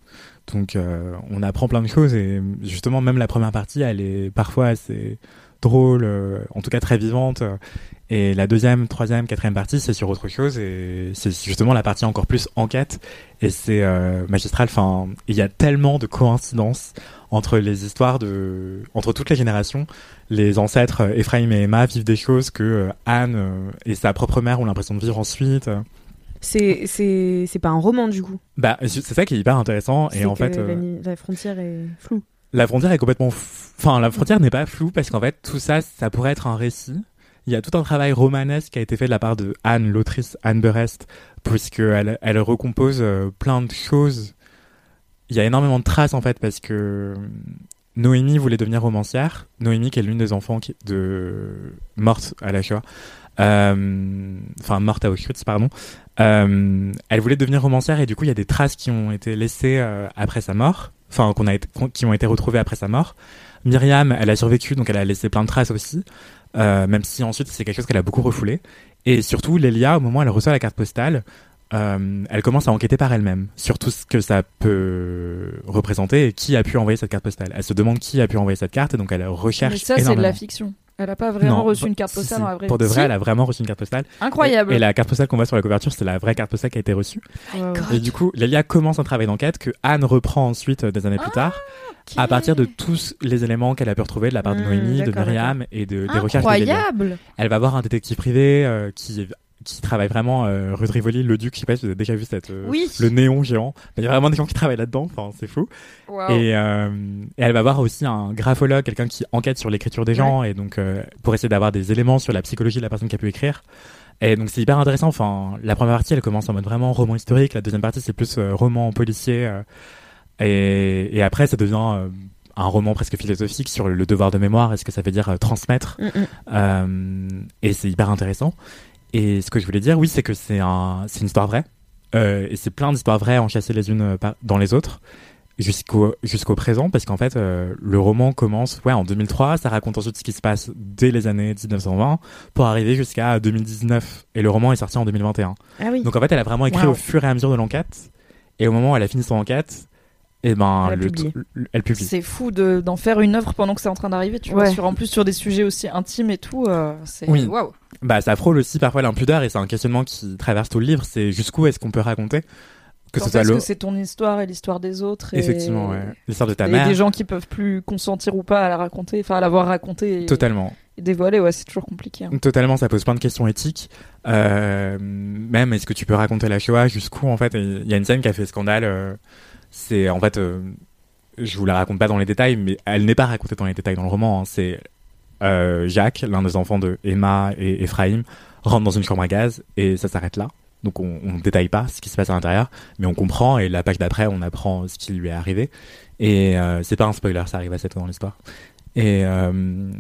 Donc euh, on apprend plein de choses et justement même la première partie, elle est parfois assez drôle, euh, en tout cas très vivante. Et la deuxième, troisième, quatrième partie, c'est sur autre chose et c'est justement la partie encore plus enquête et c'est euh, magistral. Enfin, il y a tellement de coïncidences entre les histoires de, entre toutes les générations. Les ancêtres euh, Ephraim et Emma vivent des choses que Anne et sa propre mère ont l'impression de vivre ensuite. C'est c'est c'est pas un roman du coup? Bah, c'est ça qui est hyper intéressant et en fait. la, la frontière est floue. La frontière est complètement, enfin la frontière n'est pas floue parce qu'en fait tout ça, ça pourrait être un récit. Il y a tout un travail romanesque qui a été fait de la part de Anne, l'autrice Anne Berest, puisque elle, recompose euh, plein de choses il y a énormément de traces en fait parce que Noémie voulait devenir romancière. Noémie qui est l'une des enfants de morte à la Shoah, euh, à Auschwitz pardon. Euh, elle voulait devenir romancière et du coup il y a des traces qui ont été laissées euh, après sa mort, enfin qu'on a été, qu'on- qui ont été retrouvées après sa mort. Myriam, elle a survécu donc elle a laissé plein de traces aussi, euh, même si ensuite c'est quelque chose qu'elle a beaucoup refoulé. Et surtout Lélia, au moment où elle reçoit la carte postale, euh, elle commence à enquêter par elle-même sur tout ce que ça peut représenter et qui a pu envoyer cette carte postale. Elle se demande qui a pu envoyer cette carte et donc elle recherche Mais ça, c'est de la fiction. Elle a pas vraiment Non, reçu bah, une carte postale dans la vraie Pour de vrai, Si. elle a vraiment reçu une carte postale. Incroyable. Et, et la carte postale qu'on voit sur la couverture, c'est la vraie carte postale qui a été reçue. Et du coup, Lélia commence un travail d'enquête que Anne reprend ensuite euh, des années plus tard, à partir de tous les éléments qu'elle a pu retrouver de la part de Mmh, Noémie, de Myriam et de, des recherches de Lélia. Incroyable. Elle va voir un détective privé euh, qui qui travaille vraiment euh, rue de Rivoli, le Duc. Je sais pas si vous avez déjà vu cette euh, Oui. le néon géant. Il y a vraiment des gens qui travaillent là-dedans. Enfin, c'est fou. Et, euh, et elle va voir aussi un graphologue, quelqu'un qui enquête sur l'écriture des gens et donc euh, pour essayer d'avoir des éléments sur la psychologie de la personne qui a pu écrire. Et donc c'est hyper intéressant. Enfin, la première partie, elle commence en mode vraiment roman historique. La deuxième partie, c'est plus roman policier. et, et après, ça devient un roman presque philosophique sur le devoir de mémoire et ce que ça veut dire transmettre. Mm, mm. Et c'est hyper intéressant. Et ce que je voulais dire, oui, c'est que c'est un, c'est une histoire vraie. Euh, et c'est plein d'histoires vraies enchâssées les unes euh, dans les autres jusqu'au jusqu'au présent parce qu'en fait euh, le roman commence ouais en 2003 ça raconte ensuite ce qui se passe dès les années 1920 pour arriver jusqu'à 2019 et le roman est sorti en 2021 Ah oui. donc en fait elle a vraiment écrit Wow. au fur et à mesure de l'enquête et au moment où elle a fini son enquête et ben Elle le publie C'est fou de- d'en faire une œuvre pendant que c'est en train d'arriver, tu vois. Sur, en plus, sur des sujets aussi intimes et tout. euh, c'est Oui. waouh. bah ça frôle aussi parfois l'impudeur et c'est un questionnement qui traverse tout le livre c'est jusqu'où est-ce qu'on peut raconter que le c'est ton histoire et l'histoire des autres et... effectivement ouais. l'histoire de ta et mère des gens qui peuvent plus consentir ou pas à la raconter, enfin à l'avoir racontée et, totalement et dévoiler, ouais, c'est toujours compliqué. hein. Totalement, ça pose plein de questions éthiques. Euh, même, est-ce que tu peux raconter la Shoah jusqu'où en fait Il y a une scène qui a fait scandale. euh, c'est en fait, euh, je vous la raconte pas dans les détails, mais elle n'est pas racontée dans les détails dans le roman. hein. C'est euh, Jacques, l'un des enfants de Emma et Ephraim, rentre dans une chambre à gaz et ça s'arrête là. Donc on, ne détaille pas ce qui se passe à l'intérieur, mais on comprend et la page d'après on apprend ce qui lui est arrivé. Et euh, c'est pas un spoiler, ça arrive assez tôt dans l'histoire. Et, euh,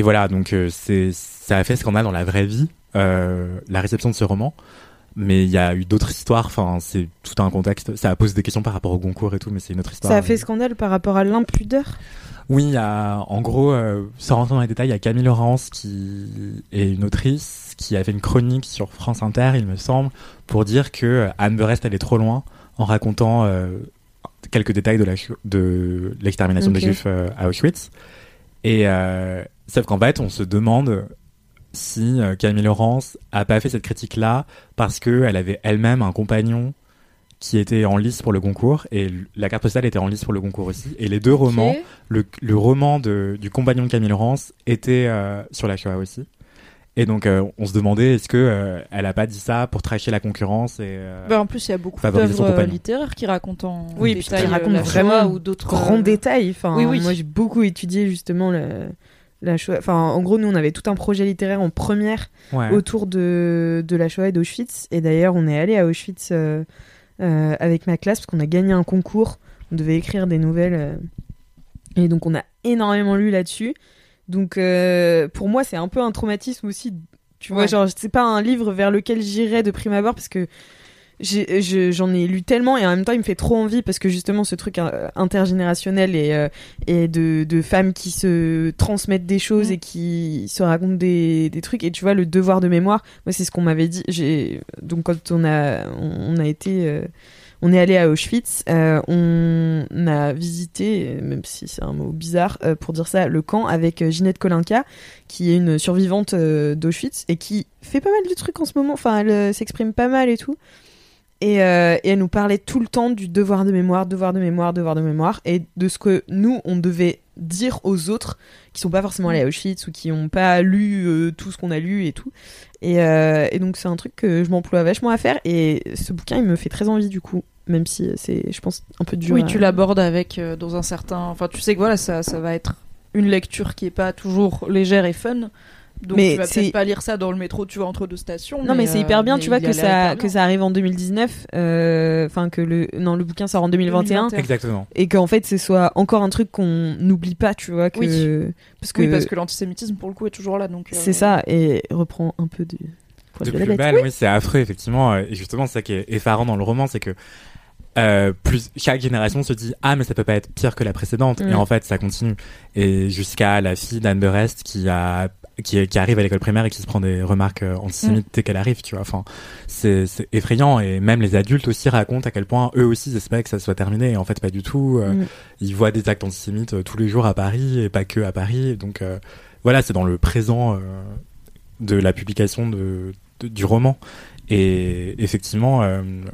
voilà, donc c'est ça a fait scandale dans la vraie vie, la réception de ce roman. Mais il y a eu d'autres histoires. Enfin, c'est tout un contexte. Ça a posé des questions par rapport au Goncourt et tout, mais c'est une autre histoire. Ça a fait scandale par rapport à l'impudeur? Oui, a, en gros, euh, sans rentrer dans les détails, il y a Camille Laurence qui est une autrice qui a fait une chronique sur France Inter, il me semble, pour dire que euh, Anne Berest allait trop loin en racontant euh, quelques détails de l'extermination des Juifs euh, à Auschwitz. Et sauf qu'en fait, on se demande si euh, Camille Laurence a pas fait cette critique-là parce que elle avait elle-même un compagnon qui était en lice pour le concours et la carte postale était en lice pour le concours aussi. Et les deux romans, le, le roman de, du compagnon de Camille Laurence était euh, sur la Shoah aussi. Et donc euh, on se demandait est-ce que euh, elle a pas dit ça pour tracher la concurrence et euh, Bah, en plus, il y a beaucoup d'œuvres littéraires qui racontent en Oui, puis détail qui euh, raconte la vraiment ou d'autres Grand euh, détail. Enfin, Oui, oui. moi j'ai beaucoup étudié justement le, la Shoah. Enfin, en gros, nous on avait tout un projet littéraire en première ouais. autour de, de la Shoah et d'Auschwitz. Et d'ailleurs, on est allé à Auschwitz euh, euh, avec ma classe parce qu'on a gagné un concours. On devait écrire des nouvelles. euh, et donc, on a énormément lu là-dessus. Donc, euh, pour moi, c'est un peu un traumatisme aussi. Tu vois, Ouais. genre, c'est pas un livre vers lequel j'irais de prime abord parce que j'en ai, lu tellement et en même temps, il me fait trop envie parce que justement, ce truc euh, intergénérationnel et, euh, et de, de femmes qui se transmettent des choses Mm. et qui se racontent des, des trucs. Et tu vois, le devoir de mémoire, moi, c'est ce qu'on m'avait dit. J'ai donc quand on a on, on a été euh, on est allé à Auschwitz, euh, on a visité, euh, même si c'est un mot bizarre euh, pour dire ça, le camp avec euh, Ginette Kolinka, qui est une survivante euh, d'Auschwitz et qui fait pas mal de trucs en ce moment. Enfin, elle euh, s'exprime pas mal et tout. Et, euh, et elle nous parlait tout le temps du devoir de mémoire, devoir de mémoire, devoir de mémoire, et de ce que nous, on devait dire aux autres qui sont pas forcément allés à Auschwitz ou qui ont pas lu euh, tout ce qu'on a lu et tout. Et, euh, et donc c'est un truc que je m'emploie vachement à faire, et ce bouquin, il me fait très envie du coup, même si c'est, je pense, un peu dur. Oui, à- tu l'abordes avec dans un certain. Enfin, tu sais que voilà, ça, ça va être une lecture qui est pas toujours légère et fun, Donc Mais tu vas c'est- peut-être pas lire ça dans le métro, tu vois, entre deux stations. Non, mais, c'est hyper bien, euh, tu vois, que ça, que ça arrive en 2019. euh, Enfin, que le. Non, le bouquin sort en 2021. 2021. Exactement. Et qu'en fait, ce soit encore un truc qu'on n'oublie pas, tu vois. Que... Oui. Parce que. Oui, parce que l'antisémitisme, pour le coup, est toujours là. donc. euh, C'est ça, et reprend un peu du. de de plus bête. belle, oui, c'est affreux, effectivement. Et justement, c'est ça qui est effarant dans le roman, c'est que euh, plus chaque génération se dit ah mais ça peut pas être pire que la précédente Mm. et en fait ça continue et jusqu'à la fille d'Anne Berest qui a qui, qui arrive à l'école primaire et qui se prend des remarques euh, antisémites dès qu'elle arrive tu vois enfin c'est effrayant et même les adultes aussi racontent à quel point eux aussi ils espéraient que ça soit terminé et en fait pas du tout euh, Mm. ils voient des actes antisémites euh, tous les jours à Paris et pas que à Paris donc euh, voilà c'est dans le présent euh, de la publication de, de- du roman et effectivement,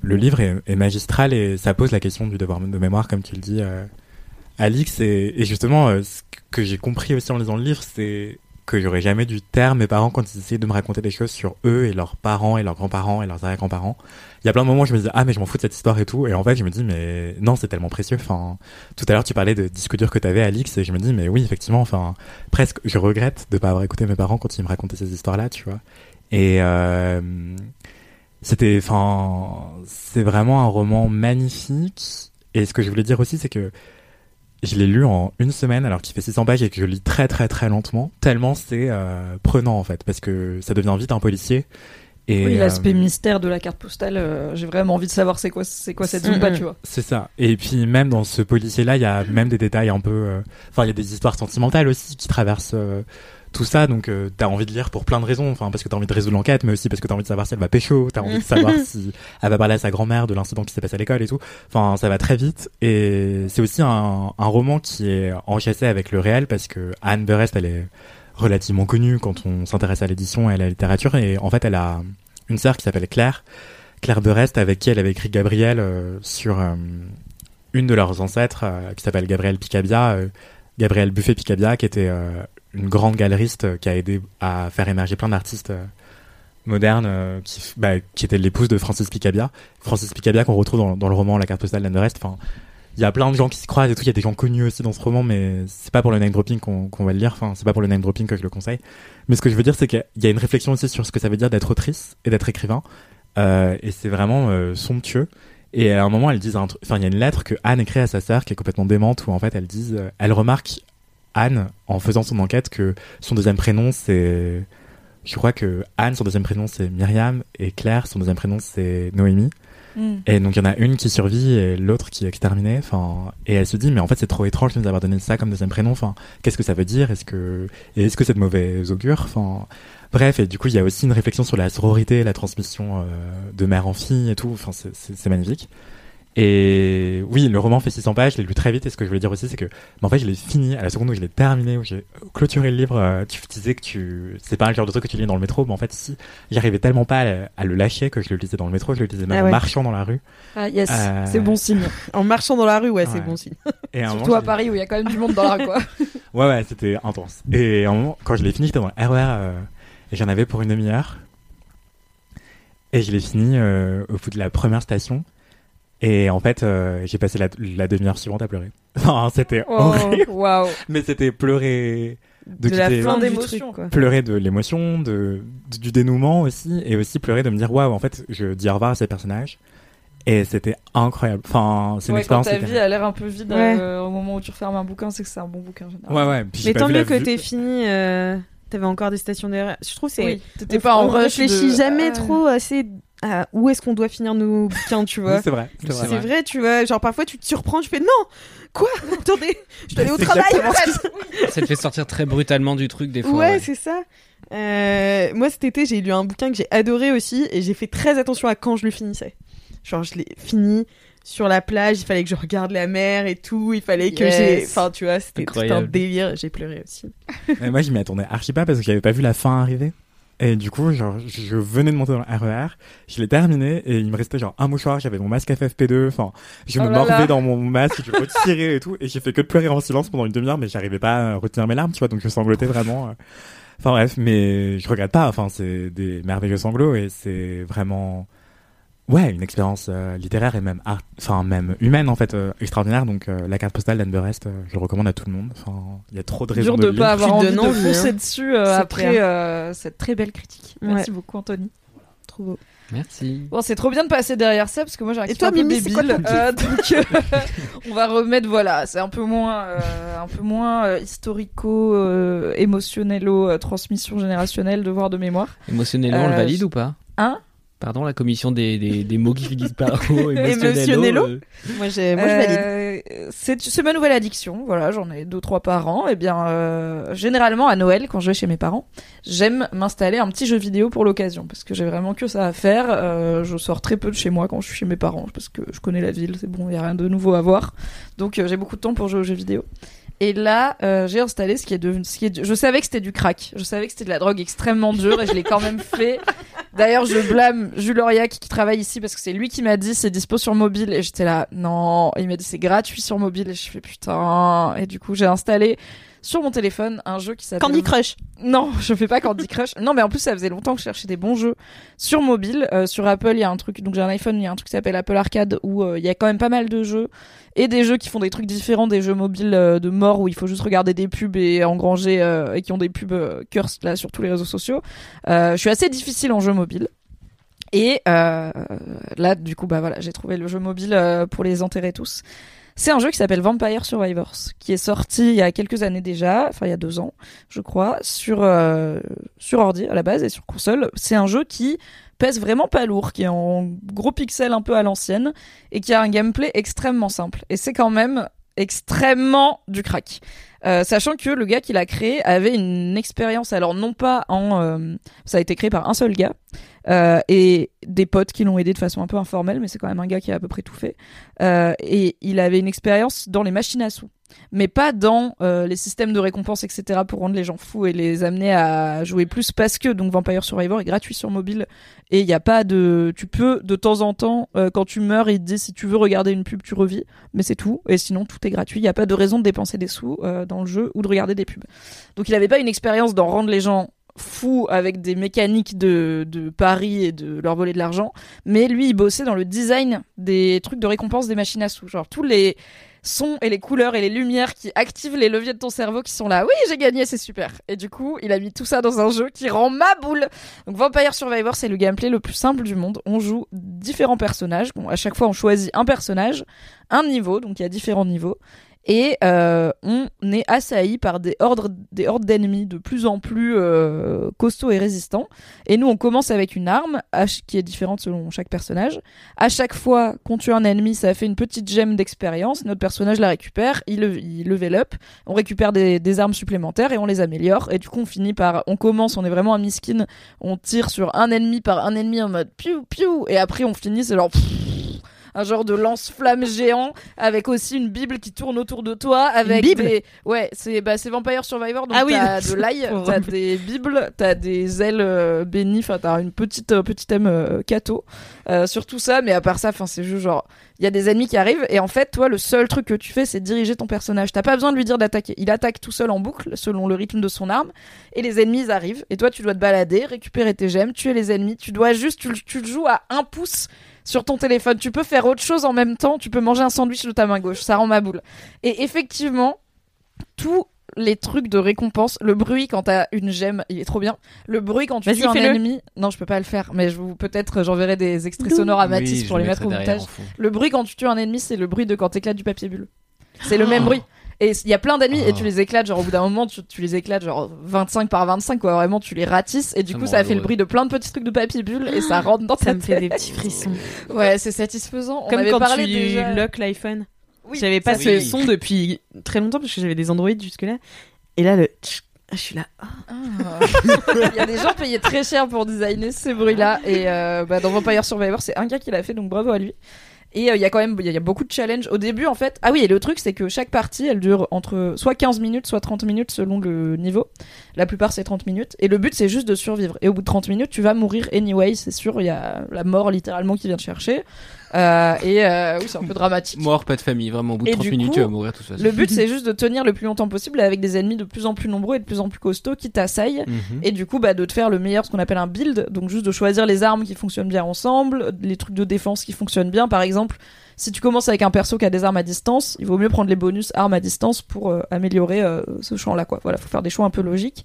le livre est, est magistral et ça pose la question du devoir de mémoire, comme tu le dis, Alix. Et, et justement, ce que j'ai compris aussi en lisant le livre, c'est que j'aurais jamais dû taire mes parents quand ils essayaient de me raconter des choses sur eux et leurs parents et leurs grands-parents et leurs arrière-grands-parents. Il y a plein de moments où je me disais ah mais je m'en fous de cette histoire et tout. Et en fait je me dis mais non c'est tellement précieux. Enfin tout à l'heure tu parlais de disques durs que t'avais Alix et je me dis mais oui effectivement enfin presque je regrette de pas avoir écouté mes parents quand ils me racontaient ces histoires là tu vois. Et euh, c'était enfin c'est vraiment un roman magnifique. Et ce que je voulais dire aussi c'est que je l'ai lu en une semaine alors qu'il fait 600 pages et que je lis très très très lentement tellement c'est euh, prenant en fait parce que ça devient vite un policier et Oui, euh, l'aspect mystère de la carte postale, euh, j'ai vraiment envie de savoir c'est quoi, c'est quoi cette zumba, tu vois. c'est ça. Et puis même dans ce policier-là, il y a même des détails un peu. euh, Enfin, il y a des histoires sentimentales aussi qui traversent euh, tout ça. Donc, euh, t'as envie de lire pour plein de raisons. Enfin, parce que t'as envie de résoudre l'enquête, mais aussi parce que t'as envie de savoir si elle va pécho. T'as envie de savoir [laughs] si elle va parler à sa grand-mère de l'incident qui s'est passé à l'école et tout. Enfin, ça va très vite. Et c'est aussi un, un roman qui est enchâssé avec le réel parce que Anne Berest, elle est relativement connue quand on s'intéresse à l'édition et à la littérature. Et en fait, elle a une sœur qui s'appelle Claire. Claire Berest, avec qui elle avait écrit Gabriel euh, sur euh, une de leurs ancêtres, euh, qui s'appelle Gabrielle Picabia, euh, Gabrielle Buffet-Picabia, qui était euh, une grande galeriste euh, qui a aidé à faire émerger plein d'artistes euh, modernes, euh, qui, bah, était l'épouse de Francis Picabia. Francis Picabia qu'on retrouve dans, le roman La carte postale d'Anne de Rest. Enfin, il y a plein de gens qui se croisent et tout. Il y a des gens connus aussi dans ce roman, mais c'est pas pour le name dropping qu'on va le lire. Enfin, c'est pas pour le name dropping que je le conseille. Mais ce que je veux dire, c'est qu'il y a une réflexion aussi sur ce que ça veut dire d'être autrice et d'être écrivain. Euh, et c'est vraiment somptueux. Et à un moment, elle truc. Enfin, il y a une lettre que Anne écrit à sa sœur qui est complètement démente, où en fait, elle euh, elle remarque Anne en faisant son enquête que son deuxième prénom c'est, je crois que Anne son deuxième prénom c'est Myriam et Claire son deuxième prénom c'est Noémie. Mm. Et donc il y en a une qui survit et l'autre qui est exterminée. Enfin, et elle se dit mais en fait c'est trop étrange de nous avoir donné ça comme deuxième prénom. Enfin, qu'est-ce que ça veut dire? Est-ce que est-ce que c'est de mauvais augure? Enfin, bref. Et du coup il y a aussi une réflexion sur la sororité, la transmission euh, de mère en fille et tout. Enfin, c'est magnifique. Et oui, le roman fait 600 pages, je l'ai lu très vite. Et ce que je voulais dire aussi, c'est que, mais en fait, je l'ai fini à la seconde où je l'ai terminé, où j'ai clôturé le livre. euh, Tu disais que tu, c'est pas un genre de truc que tu lis dans le métro, mais en fait, si, j'arrivais tellement pas à, le- à le lâcher que je le lisais dans le métro, je le lisais même Ah en marchant dans la rue. Ah, yes, Euh, c'est bon signe. En marchant dans la rue, ouais, c'est bon signe. Et [laughs] Surtout moment, à Paris où il y a quand même du monde dans la rue, quoi. [laughs] Ouais, ouais, c'était intense. Et un moment, quand je l'ai fini, j'étais dans le RER euh, et j'en avais pour une demi-heure. Et je l'ai fini euh, au bout de la première station. Et en fait, euh, j'ai passé la, la demi-heure suivante à pleurer. [laughs] C'était Oh, horrible. Mais c'était pleurer de, De la fin quoi. pleurer de l'émotion, de, de- du dénouement aussi, et aussi pleurer de me dire waouh, en fait, je dis au revoir à ces personnages. Et c'était incroyable. Enfin, c'est une Ouais, quand expérience. ta vie a l'air un peu vide Ouais. euh, au moment où tu refermes un bouquin, c'est que c'est un bon bouquin. en général. Ouais, ouais. Puis Mais tant mieux que vue- t'aies fini. euh, T'avais encore des stations d'erreur. Je trouve que c'est. Oui, t'étais on- pas en on rush. réfléchit de- jamais Ah. trop assez à où est-ce qu'on doit finir nos bouquins, tu [laughs] Oui, vois. c'est vrai. C'est vrai. C'est vrai, tu vois. Genre parfois tu te surprends, tu fais non, quoi [laughs] Attendez, je dois aller au travail. fait. Ça te fait sortir très brutalement du truc des fois. Ouais, ouais. c'est ça. Euh, moi cet été j'ai lu un bouquin que j'ai adoré aussi et j'ai fait très attention à quand je le finissais. Genre je l'ai fini sur la plage, il fallait que je regarde la mer et tout, il fallait que Yes. j'ai, enfin tu vois, c'était tout un délire. J'ai pleuré aussi. Mais moi, je m'y attendais archi pas parce que j'avais pas vu la fin arriver. Et du coup, genre, je venais de monter dans le RER, je l'ai terminé et il me restait genre un mouchoir, j'avais mon masque FFP2, enfin, je Oh me mordais là. dans mon masque, je retirais et tout, et j'ai fait que de pleurer en silence pendant une demi-heure, mais j'arrivais pas à retenir mes larmes, tu vois, donc je sanglotais vraiment. euh. Enfin bref, mais je regrette pas, enfin, c'est des merveilleux sanglots et c'est vraiment ouais, une expérience euh, littéraire et même art, enfin même humaine en fait, euh, extraordinaire. Donc euh, la carte postale d'Anne Berest, euh, je le recommande à tout le monde. Enfin, il y a trop de raisons Dur de, de le lire. pas avoir envie de envie, foncer hein. dessus euh, après euh, cette très belle critique. Merci Ouais. beaucoup Anthony. Trop beau. Merci. Bon, c'est trop bien de passer derrière ça parce que moi j'ai un Et kiff toi, un peu Mimi, c'est quoi débile. Euh, donc euh, [laughs] on va remettre voilà, c'est un peu moins euh, un peu moins euh, historico euh, émotionnello euh, transmission générationnelle devoir de mémoire. Émotionnellement, on le valide ou pas? Hein? Pardon, la commission des, des, des mots qui finissent par O, Émotionnello émotionnello. euh, Moi, j'ai, moi, je valide. Euh, c'est c'est ma nouvelle addiction. Voilà, j'en ai deux trois par an. Et bien, euh, généralement à Noël, quand je vais chez mes parents, j'aime m'installer un petit jeu vidéo pour l'occasion parce que j'ai vraiment que ça à faire. Euh, je sors très peu de chez moi quand je suis chez mes parents parce que je connais la ville. C'est bon, il y a rien de nouveau à voir. Donc euh, j'ai beaucoup de temps pour jouer aux jeux vidéo. Et là, euh, j'ai installé ce qui est devenu, ce qui est, je savais que c'était du crack. Je savais que c'était de la drogue extrêmement dure et je l'ai quand même fait. D'ailleurs, je blâme Jules Auriac qui travaille ici parce que c'est lui qui m'a dit c'est dispo sur mobile et j'étais là non. Il m'a dit c'est gratuit sur mobile et je fais putain. Et du coup, j'ai installé sur mon téléphone un jeu qui s'appelle Candy Crush. non, [laughs] je fais pas Candy Crush. Non, mais en plus, ça faisait longtemps que je cherchais des bons jeux sur mobile. Euh, sur Apple, il y a un truc, donc j'ai un iPhone, il y a un truc qui s'appelle Apple Arcade où euh, il y a quand même pas mal de jeux et des jeux qui font des trucs différents des jeux mobiles euh, de mort où il faut juste regarder des pubs et engranger et qui ont des pubs cursed là sur tous les réseaux sociaux. Je suis assez difficile en jeu mobile. Et euh, là, du coup, bah voilà, j'ai trouvé le jeu mobile euh, pour les enterrer tous. C'est un jeu qui s'appelle Vampire Survivors, qui est sorti il y a quelques années déjà, enfin il y a deux ans, je crois, sur euh, sur ordi à la base et sur console. C'est un jeu qui pèse vraiment pas lourd, qui est en gros pixels un peu à l'ancienne et qui a un gameplay extrêmement simple. Et c'est quand même extrêmement du crack. Euh, sachant que le gars qui l'a créé avait une expérience, alors non pas en... euh, ça a été créé par un seul gars, euh, et des potes qui l'ont aidé de façon un peu informelle, mais c'est quand même un gars qui a à peu près tout fait. Euh, et il avait une expérience dans les machines à sous, mais pas dans euh, les systèmes de récompense, etc., pour rendre les gens fous et les amener à jouer plus, parce que donc Vampire Survivor est gratuit sur mobile, et il n'y a pas de... Tu peux, de temps en temps, quand tu meurs, il te dit si tu veux regarder une pub, tu revis, mais c'est tout, et sinon tout est gratuit, il n'y a pas de raison de dépenser des sous dans le jeu ou de regarder des pubs. Donc il n'avait pas une expérience d'en rendre les gens fous avec des mécaniques de, de paris et de leur voler de l'argent, mais lui il bossait dans le design des trucs de récompense des machines à sous, genre tous les sons et les couleurs et les lumières qui activent les leviers de ton cerveau qui sont là. Oui, j'ai gagné, c'est super. Et du coup, il a mis tout ça dans un jeu qui rend ma boule. Donc Vampire Survivor, c'est le gameplay le plus simple du monde. On joue différents personnages. Bon, à chaque fois, on choisit un personnage, un niveau, donc il y a différents niveaux. Et euh, on est assailli par des hordes, des hordes d'ennemis de plus en plus euh, costauds et résistants. Et nous, on commence avec une arme qui est différente selon chaque personnage. À chaque fois qu'on tue un ennemi, ça fait une petite gemme d'expérience. Notre personnage la récupère, il, le- il level up. On récupère des, des armes supplémentaires et on les améliore. Et du coup, on finit par, on commence, on est vraiment un miskin. On tire sur un ennemi par un ennemi en mode piou piou. Et après, on finit, c'est genre un genre de lance-flamme géant avec aussi une bible qui tourne autour de toi avec bible des ouais c'est bah c'est Vampire Survivor donc Ah oui, t'as [laughs] de l'ail t'as [laughs] des bibles t'as des ailes euh, bénies enfin t'as une petite euh, petite M euh, cato euh, sur tout ça mais à part ça enfin c'est juste genre il y a des ennemis qui arrivent et en fait toi le seul truc que tu fais c'est diriger ton personnage. T'as pas besoin de lui dire d'attaquer. Il attaque tout seul en boucle selon le rythme de son arme et les ennemis arrivent et toi tu dois te balader récupérer tes gemmes tuer les ennemis. Tu dois juste tu, tu le joues à un pouce sur ton téléphone tu peux faire autre chose en même temps tu peux manger un sandwich de ta main gauche ça rend ma boule et effectivement tous les trucs de récompense, le bruit quand t'as une gemme, il est trop bien. Le bruit quand tu tues un ennemi, non je peux pas le faire, mais je vous peut-être j'enverrai des extraits sonores à Mathis Oui, pour les le mettre au montage. Le bruit quand tu tues un ennemi, c'est le bruit de quand t'éclates du papier bulle. C'est le Oh. même bruit. Et il y a plein d'ennemis et Oh. tu les éclates, genre au bout d'un moment, tu, tu les éclates genre 25 par 25, quoi. Vraiment, tu les ratisses et du Ça coup, ça fait le bruit de plein de petits trucs de papier bulle et ça rentre dans ta Ça me fait des petits frissons. [laughs] Ouais, c'est satisfaisant. On Comme avait quand parlé tu déjà. lock l'iPhone. Oui, J'avais pas ce son depuis très longtemps parce que j'avais des Android jusque-là. Et là, le. Je suis là. ah. Ah. Il y a des gens payés très cher pour designer ces bruits-là. Et euh, bah, dans Vampire Survivor, c'est un gars qui l'a fait, donc bravo à lui. Et euh, il y a quand même il y a- beaucoup de challenges. Au début, en fait. Ah oui, et le truc, c'est que chaque partie, elle dure entre soit 15 minutes, soit 30 minutes selon le niveau. La plupart, c'est 30 minutes. Et le but, c'est juste de survivre. Et au bout de 30 minutes, tu vas mourir anyway, c'est sûr. Il y a la mort littéralement qui vient te chercher. Euh, et euh, oui, c'est un peu dramatique. Mort, pas de famille, vraiment. Au bout de Et 30 du minutes, coup, tu vas mourir de toute façon. Le but, c'est juste de tenir le plus longtemps possible avec des ennemis de plus en plus nombreux et de plus en plus costauds qui t'assaillent. Mhm. Et du coup, bah, de te faire le meilleur, ce qu'on appelle un build. Donc, juste de choisir les armes qui fonctionnent bien ensemble, les trucs de défense qui fonctionnent bien. Par exemple, si tu commences avec un perso qui a des armes à distance, il vaut mieux prendre les bonus armes à distance pour euh, améliorer euh, ce champ-là, quoi. Voilà, faut faire des choix un peu logiques.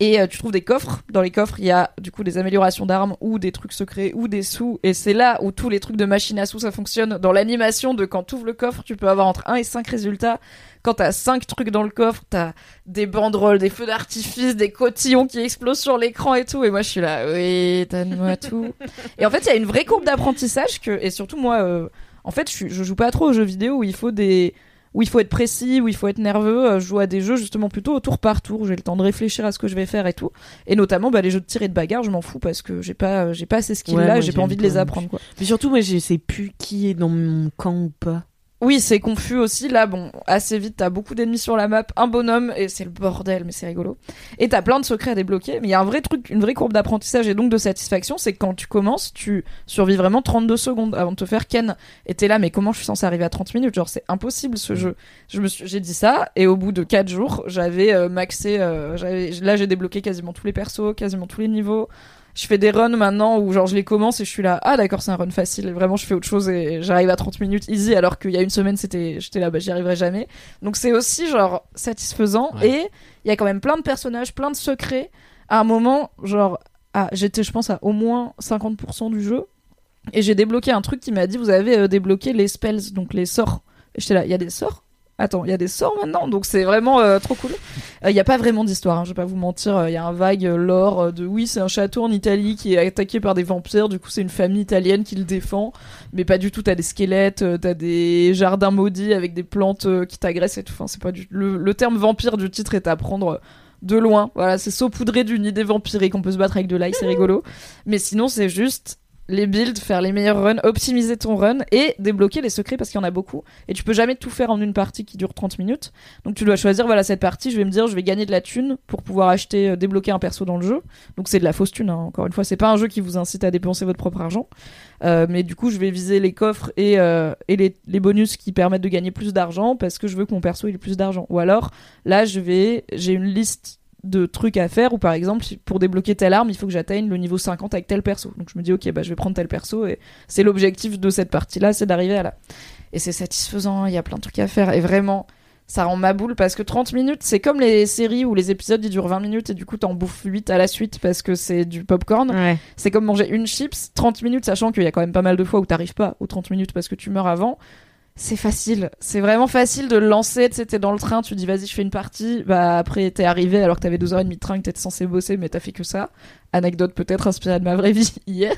Et euh, tu trouves des coffres. Dans les coffres, il y a du coup des améliorations d'armes ou des trucs secrets ou des sous. Et c'est là où tous les trucs de machine à sous ça fonctionne. Dans l'animation de quand tu ouvres le coffre, tu peux avoir entre 1 et 5 résultats. Quand t'as 5 trucs dans le coffre, t'as des banderoles, des feux d'artifice, des cotillons qui explosent sur l'écran et tout. Et moi, je suis là, oui, donne-moi tout. et en fait, il y a une vraie courbe d'apprentissage que, et surtout moi, euh, en fait, je, je joue pas trop aux jeux vidéo où il faut des, où il faut être précis, où il faut être nerveux. Euh, Je joue à des jeux justement plutôt au tour par tour. où J'ai le temps de réfléchir à ce que je vais faire et tout. Et notamment, bah, les jeux de tir et de bagarre, je m'en fous parce que j'ai pas, euh, j'ai pas ces. Ouais, moi, et j'ai pas envie de les apprendre, quoi. Mais surtout, moi, je sais plus qui est dans mon camp ou pas. Oui, c'est confus aussi. Là, bon, assez vite, t'as beaucoup d'ennemis sur la map, un bonhomme, et c'est le bordel, mais c'est rigolo. Et t'as plein de secrets à débloquer, mais il y a un vrai truc, une vraie courbe d'apprentissage et donc de satisfaction, c'est que quand tu commences, tu survis vraiment 32 secondes avant de te faire ken. Et t'es là, mais comment je suis censé arriver à 30 minutes? Genre, c'est impossible ce jeu. Je me suis, j'ai dit ça, et au bout de 4 jours, j'avais euh, maxé, euh, j'avais, là, j'ai débloqué quasiment tous les persos, quasiment tous les niveaux. Je fais des runs maintenant où genre je les commence et je suis là ah d'accord c'est un run facile. Et vraiment je fais autre chose et j'arrive à 30 minutes easy alors qu'il y a une semaine c'était j'étais là bah j'y arriverai jamais. Donc c'est aussi genre satisfaisant Ouais. et il y a quand même plein de personnages plein de secrets. À un moment genre ah j'étais je pense à au moins 50% du jeu et j'ai débloqué un truc qui m'a dit vous avez euh, débloqué les spells donc les sorts. Et j'étais là il y a des sorts? Attends, il y a des sorts maintenant, donc c'est vraiment euh, trop cool. Il n'y a pas vraiment d'histoire, hein, je vais pas vous mentir. Il y a un vague euh, lore euh, de oui, c'est un château en Italie qui est attaqué par des vampires, du coup c'est une famille italienne qui le défend, mais pas du tout. T'as des squelettes, euh, t'as des jardins maudits avec des plantes euh, qui t'agressent et tout. Enfin, c'est pas le, terme vampire du titre est à prendre euh, de loin. Voilà, c'est saupoudré d'une idée vampirique. On peut se battre avec de l'ail, c'est rigolo. Mais sinon, c'est juste les builds, faire les meilleurs runs, optimiser ton run et débloquer les secrets parce qu'il y en a beaucoup. Et tu peux jamais tout faire en une partie qui dure 30 minutes. Donc tu dois choisir, voilà, cette partie, je vais me dire, je vais gagner de la thune pour pouvoir acheter, euh, débloquer un perso dans le jeu. Donc c'est de la fausse thune, hein, encore une fois. C'est pas un jeu qui vous incite à dépenser votre propre argent. Euh, mais du coup, je vais viser les coffres et, euh, les, les bonus qui permettent de gagner plus d'argent parce que je veux que mon perso ait plus d'argent. Ou alors, là, je vais, j'ai une liste de trucs à faire ou par exemple pour débloquer telle arme il faut que j'atteigne le niveau 50 avec tel perso. Donc je me dis ok bah je vais prendre tel perso et c'est l'objectif de cette partie là c'est d'arriver à là. Et c'est satisfaisant il y a plein de trucs à faire et vraiment ça rend ma boule parce que 30 minutes c'est comme les séries où les épisodes ils durent 20 minutes et du coup t'en bouffes 8 à la suite parce que c'est du popcorn. Ouais. c'est comme manger une chips 30 minutes sachant qu'il y a quand même pas mal de fois où t'arrives pas aux 30 minutes parce que tu meurs avant c'est facile, c'est vraiment facile de le lancer. Tu sais, t'es dans le train, tu dis vas-y, je fais une partie. Bah après, t'es arrivé alors que t'avais deux heures et demie de train, que t'étais censé bosser, mais t'as fait que ça. Anecdote peut-être inspirée de ma vraie vie [laughs] hier.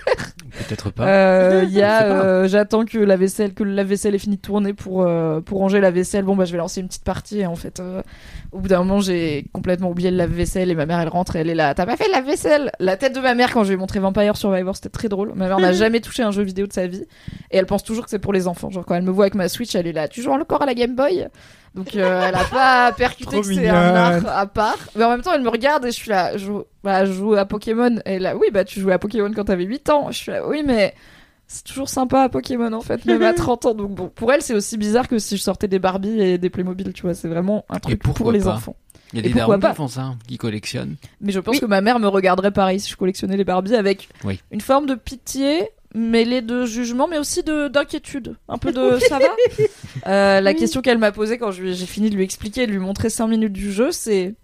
Peut-être pas. Euh, Il y a, [laughs] euh, j'attends que la vaisselle, que la vaisselle ait fini de tourner pour euh, pour ranger la vaisselle. Bon bah je vais lancer une petite partie et en fait, euh, au bout d'un moment j'ai complètement oublié le lave-vaisselle et ma mère elle rentre et elle est là. T'as pas fait le lave-vaisselle? La tête de ma mère quand je lui ai montré Vampire Survivor c'était très drôle. Ma mère n'a [laughs] jamais touché un jeu vidéo de sa vie et elle pense toujours que c'est pour les enfants. Genre quand elle me voit avec ma Switch, elle est là. Tu joues encore à la Game Boy? Donc euh, elle a pas [laughs] percuté que c'est un art à part. Mais en même temps, elle me regarde et je suis là, je joue, bah, je joue à Pokémon. Et là, oui, bah tu jouais à Pokémon quand t'avais 8 ans. Je suis là, oui, mais c'est toujours sympa à Pokémon en fait, même à [laughs] 30 ans. Donc bon, pour elle, c'est aussi bizarre que si je sortais des Barbie et des Playmobil, tu vois. C'est vraiment un truc pour pourquoi les enfants. Il y a et des darons pas qui font ça, qui collectionnent. Mais je pense que ma mère me regarderait pareil si je collectionnais les Barbie avec Oui. une forme de pitié mêlée de jugement mais aussi de d'inquiétude. Un peu de [laughs] ça va? Euh, la question qu'elle m'a posée quand j'ai fini de lui expliquer et de lui montrer 5 minutes du jeu c'est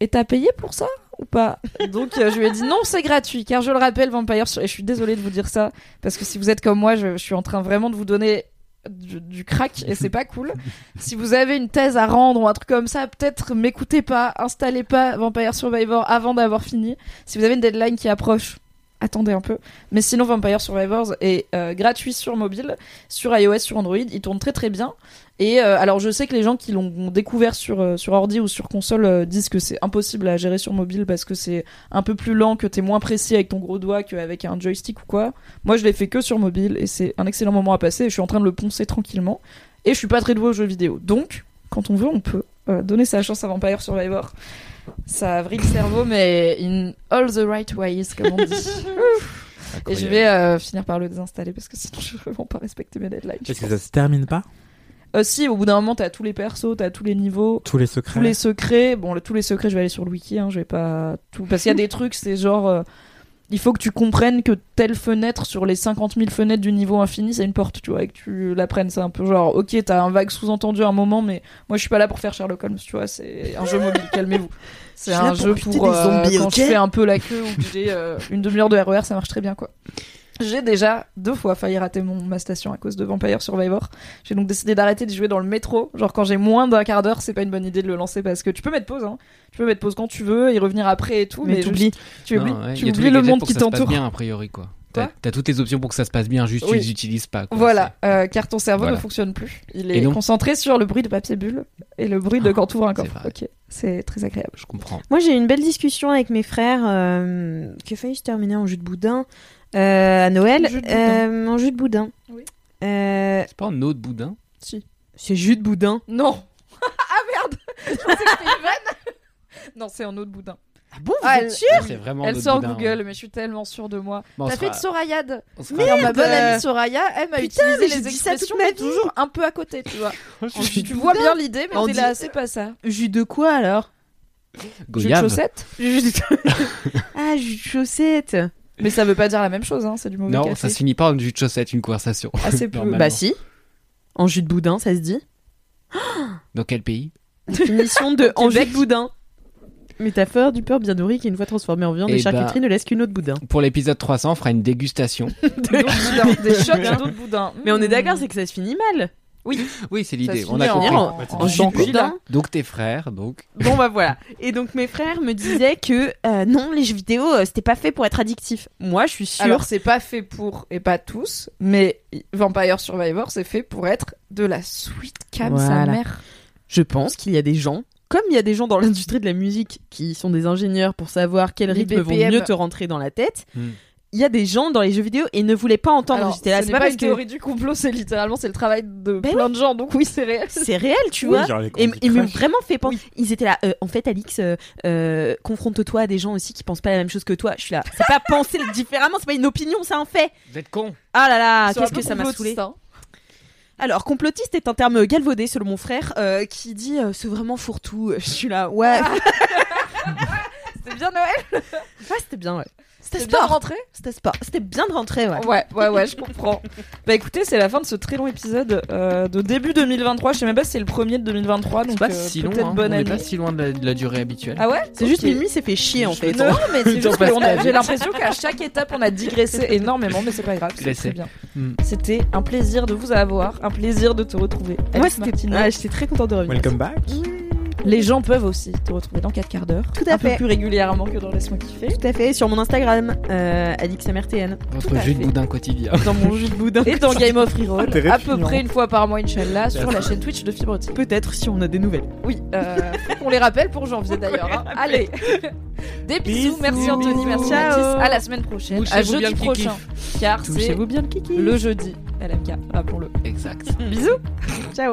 et t'as payé pour ça ou pas? Donc euh, je lui ai dit non c'est gratuit car je le rappelle Vampire et je suis désolée de vous dire ça parce que si vous êtes comme moi je, je suis en train vraiment de vous donner du, du crack et c'est pas cool. si vous avez une thèse à rendre ou un truc comme ça, peut-être m'écoutez pas, installez pas Vampire Survivor avant d'avoir fini. Si vous avez une deadline qui approche, attendez un peu. Mais sinon, Vampire Survivors est euh, gratuit sur mobile, sur iOS, sur Android. Il tourne très très bien. Et euh, alors, je sais que les gens qui l'ont découvert sur, euh, sur ordi ou sur console disent que c'est impossible à gérer sur mobile parce que c'est un peu plus lent, que t'es moins précis avec ton gros doigt qu'avec un joystick ou quoi. Moi, je l'ai fait que sur mobile et c'est un excellent moment à passer. Je suis en train de le poncer tranquillement. Et je suis pas très doué aux jeux vidéo. Donc, quand on veut, on peut donner sa chance à Vampire Survivor. Ça vrille le cerveau, mais in all the right ways, comme on dit. [laughs] Et je vais euh, finir par le désinstaller parce que sinon je vais vraiment pas respecter mes deadlines. Parce que ça se termine pas? Euh, si, au bout d'un moment, t'as tous les persos, t'as tous les niveaux, Tous les secrets tous les secrets. Bon, le- tous les secrets, je vais aller sur le wiki, hein, je vais pas tout. Parce qu'il y a des trucs, c'est genre. euh, il faut que tu comprennes que telle fenêtre sur les 50 000 fenêtres du niveau infini, c'est une porte, tu vois, et que tu l'apprennes. C'est un peu genre, ok, t'as un vague sous-entendu à un moment, mais moi je suis pas là pour faire Sherlock Holmes, tu vois, c'est un jeu mobile, calmez-vous. [laughs] C'est un pour jeu pour des euh, zombies, quand ok je fais un peu la queue ou que j'ai euh, une demi-heure de RER, ça marche très bien, quoi. J'ai déjà deux fois failli rater mon, ma station à cause de Vampire Survivor. J'ai donc décidé d'arrêter de jouer dans le métro. Genre quand j'ai moins d'un quart d'heure, c'est pas une bonne idée de le lancer parce que tu peux mettre pause. Hein. Tu peux mettre pause quand tu veux et revenir après et tout. Mais Mais, t'oublies. juste- Tu oublies, Non, ouais, tu il y a tous oublies les le monde pour qui que ça se t'entoure. passe bien, a priori, quoi. T'as toutes les options pour que ça se passe bien, juste Oui. tu les utilises pas. Quoi. Voilà, euh, car ton cerveau Voilà. ne fonctionne plus. Il est donc- concentré sur le bruit de papier bulle et le bruit de Ah, quand tu ouvres un coffre. Ok, c'est très agréable. Je comprends. Moi, j'ai eu une belle discussion avec mes frères euh, qui a failli se terminer en jus de boudin euh, à Noël. Jus de boudin. Euh, en jus de boudin. Oui. Euh, C'est pas un autre boudin Si. c'est jus de boudin. Non. [laughs] ah merde. Je une non, c'est un autre boudin. Ah bon, Ah, elle- C'est vraiment un Elle autre sort boudin, Google, ouais. mais je suis tellement sûre de moi. Bon, T'as fait de fera- Sorayade. on se fera- Alors ma bonne Merde. amie Soraya, elle m'a mais utilisé les expressions ma mais vie. toujours un peu à côté, tu vois. [laughs] Jus tu de vois bien l'idée, mais On t'es dit- là, c'est pas ça. Jus de quoi alors? Jus de Goyave. chaussette? [laughs] Jus de... ah, jus de chaussette. Mais ça veut pas dire la même chose, hein, c'est du mauvais Non, café. ça se finit pas en jus de chaussette, une conversation. Assez peu. Normalement. Bah si. En jus de boudin, ça se dit. Dans quel pays Définition de en jus de boudin. Métaphore du porc bien nourri qui, une fois transformé en viande Eh et charcuterie, ben- ne laisse qu'une autre boudin. Pour l'épisode 300, on fera une dégustation. [laughs] D'autres boudins, des chocs et d'autres boudins. Mais on est d'accord, c'est que ça se finit mal. Oui, c'est Ça l'idée. On a en- compris. en, en jus. Donc tes frères, donc. Bon bah voilà. Et donc mes frères me disaient que euh, non, les jeux vidéo, euh, c'était pas fait pour être addictif. Moi, je suis sûre. Alors c'est pas fait pour, et pas tous, mais Vampire Survivor c'est fait pour être de la sweet cam sa mère. je pense qu'il y a des gens, comme il y a des gens dans l'industrie de la musique qui sont des ingénieurs pour savoir quels Les rythmes vont BPM. mieux te rentrer dans la tête. Hmm. Il y a des gens dans les jeux vidéo et ne voulaient pas entendre. Alors, ce c'est pas pas, parce une que théorie du complot, c'est littéralement c'est le travail de Ben plein de gens, donc oui c'est réel. c'est réel, tu Oui, vois. Et ils m'ont vraiment fait penser. Ils étaient là. euh, en fait, Alix, euh, euh, confronte-toi à des gens aussi qui pensent pas la même chose que toi. Je suis là. C'est pas penser [laughs] différemment, c'est pas une opinion, c'est un fait. Vous êtes cons. Ah là là, qu'est-ce que ça m'a saoulé. hein. Alors, complotiste est un terme galvaudé selon mon frère qui qui dit euh, c'est vraiment fourre-tout. Je suis là, ouais. [laughs] C'était bien Noël. Ouais, c'était bien, ouais. C'était sport. rentré. C'était sport. C'était bien de rentrer, ouais. Ouais, ouais, ouais, je comprends. [laughs] bah écoutez, c'est la fin de ce très long épisode euh, de début 2023. Je sais même pas si c'est le premier de 2023, donc C'est pas euh, si long. peut-être hein. bonne on est année. pas si loin de la, de la durée habituelle. Ah ouais C'est juste Ok. Mimi s'est fait chier en fait. Non, mais c'est [laughs] juste j'ai l'impression qu'à chaque étape, on a digressé [laughs] énormément, mais c'est pas grave, c'est très bien. Hmm. C'était un plaisir de vous avoir, un plaisir de te retrouver. Moi, c'était. Martineau. Ah, j'étais très contente de revenir. Welcome back. Les gens peuvent aussi te retrouver dans 4 quarts d'heure. Tout à un peu fait. plus régulièrement que dans Laisse-moi kiffer. Tout à fait. Sur mon Instagram, euh, AlixMRTN. Votre jus de boudin quotidien. Dans mon jus de boudin. Et dans Game of Reroll, à peu près une fois par mois, Inch'Allah, sur la chaîne Twitch de Fibre. Peut-être si on a des nouvelles. Oui, euh, faut qu'on les rappelle pour janvier d'ailleurs. hein. Allez, des bisous, Bisous. merci Anthony, merci. Mathis. À la semaine prochaine, à jeudi prochain, car c'est bien le kiki. le jeudi LMK, rappelons-le. Exact. [laughs] Bisous. Ciao.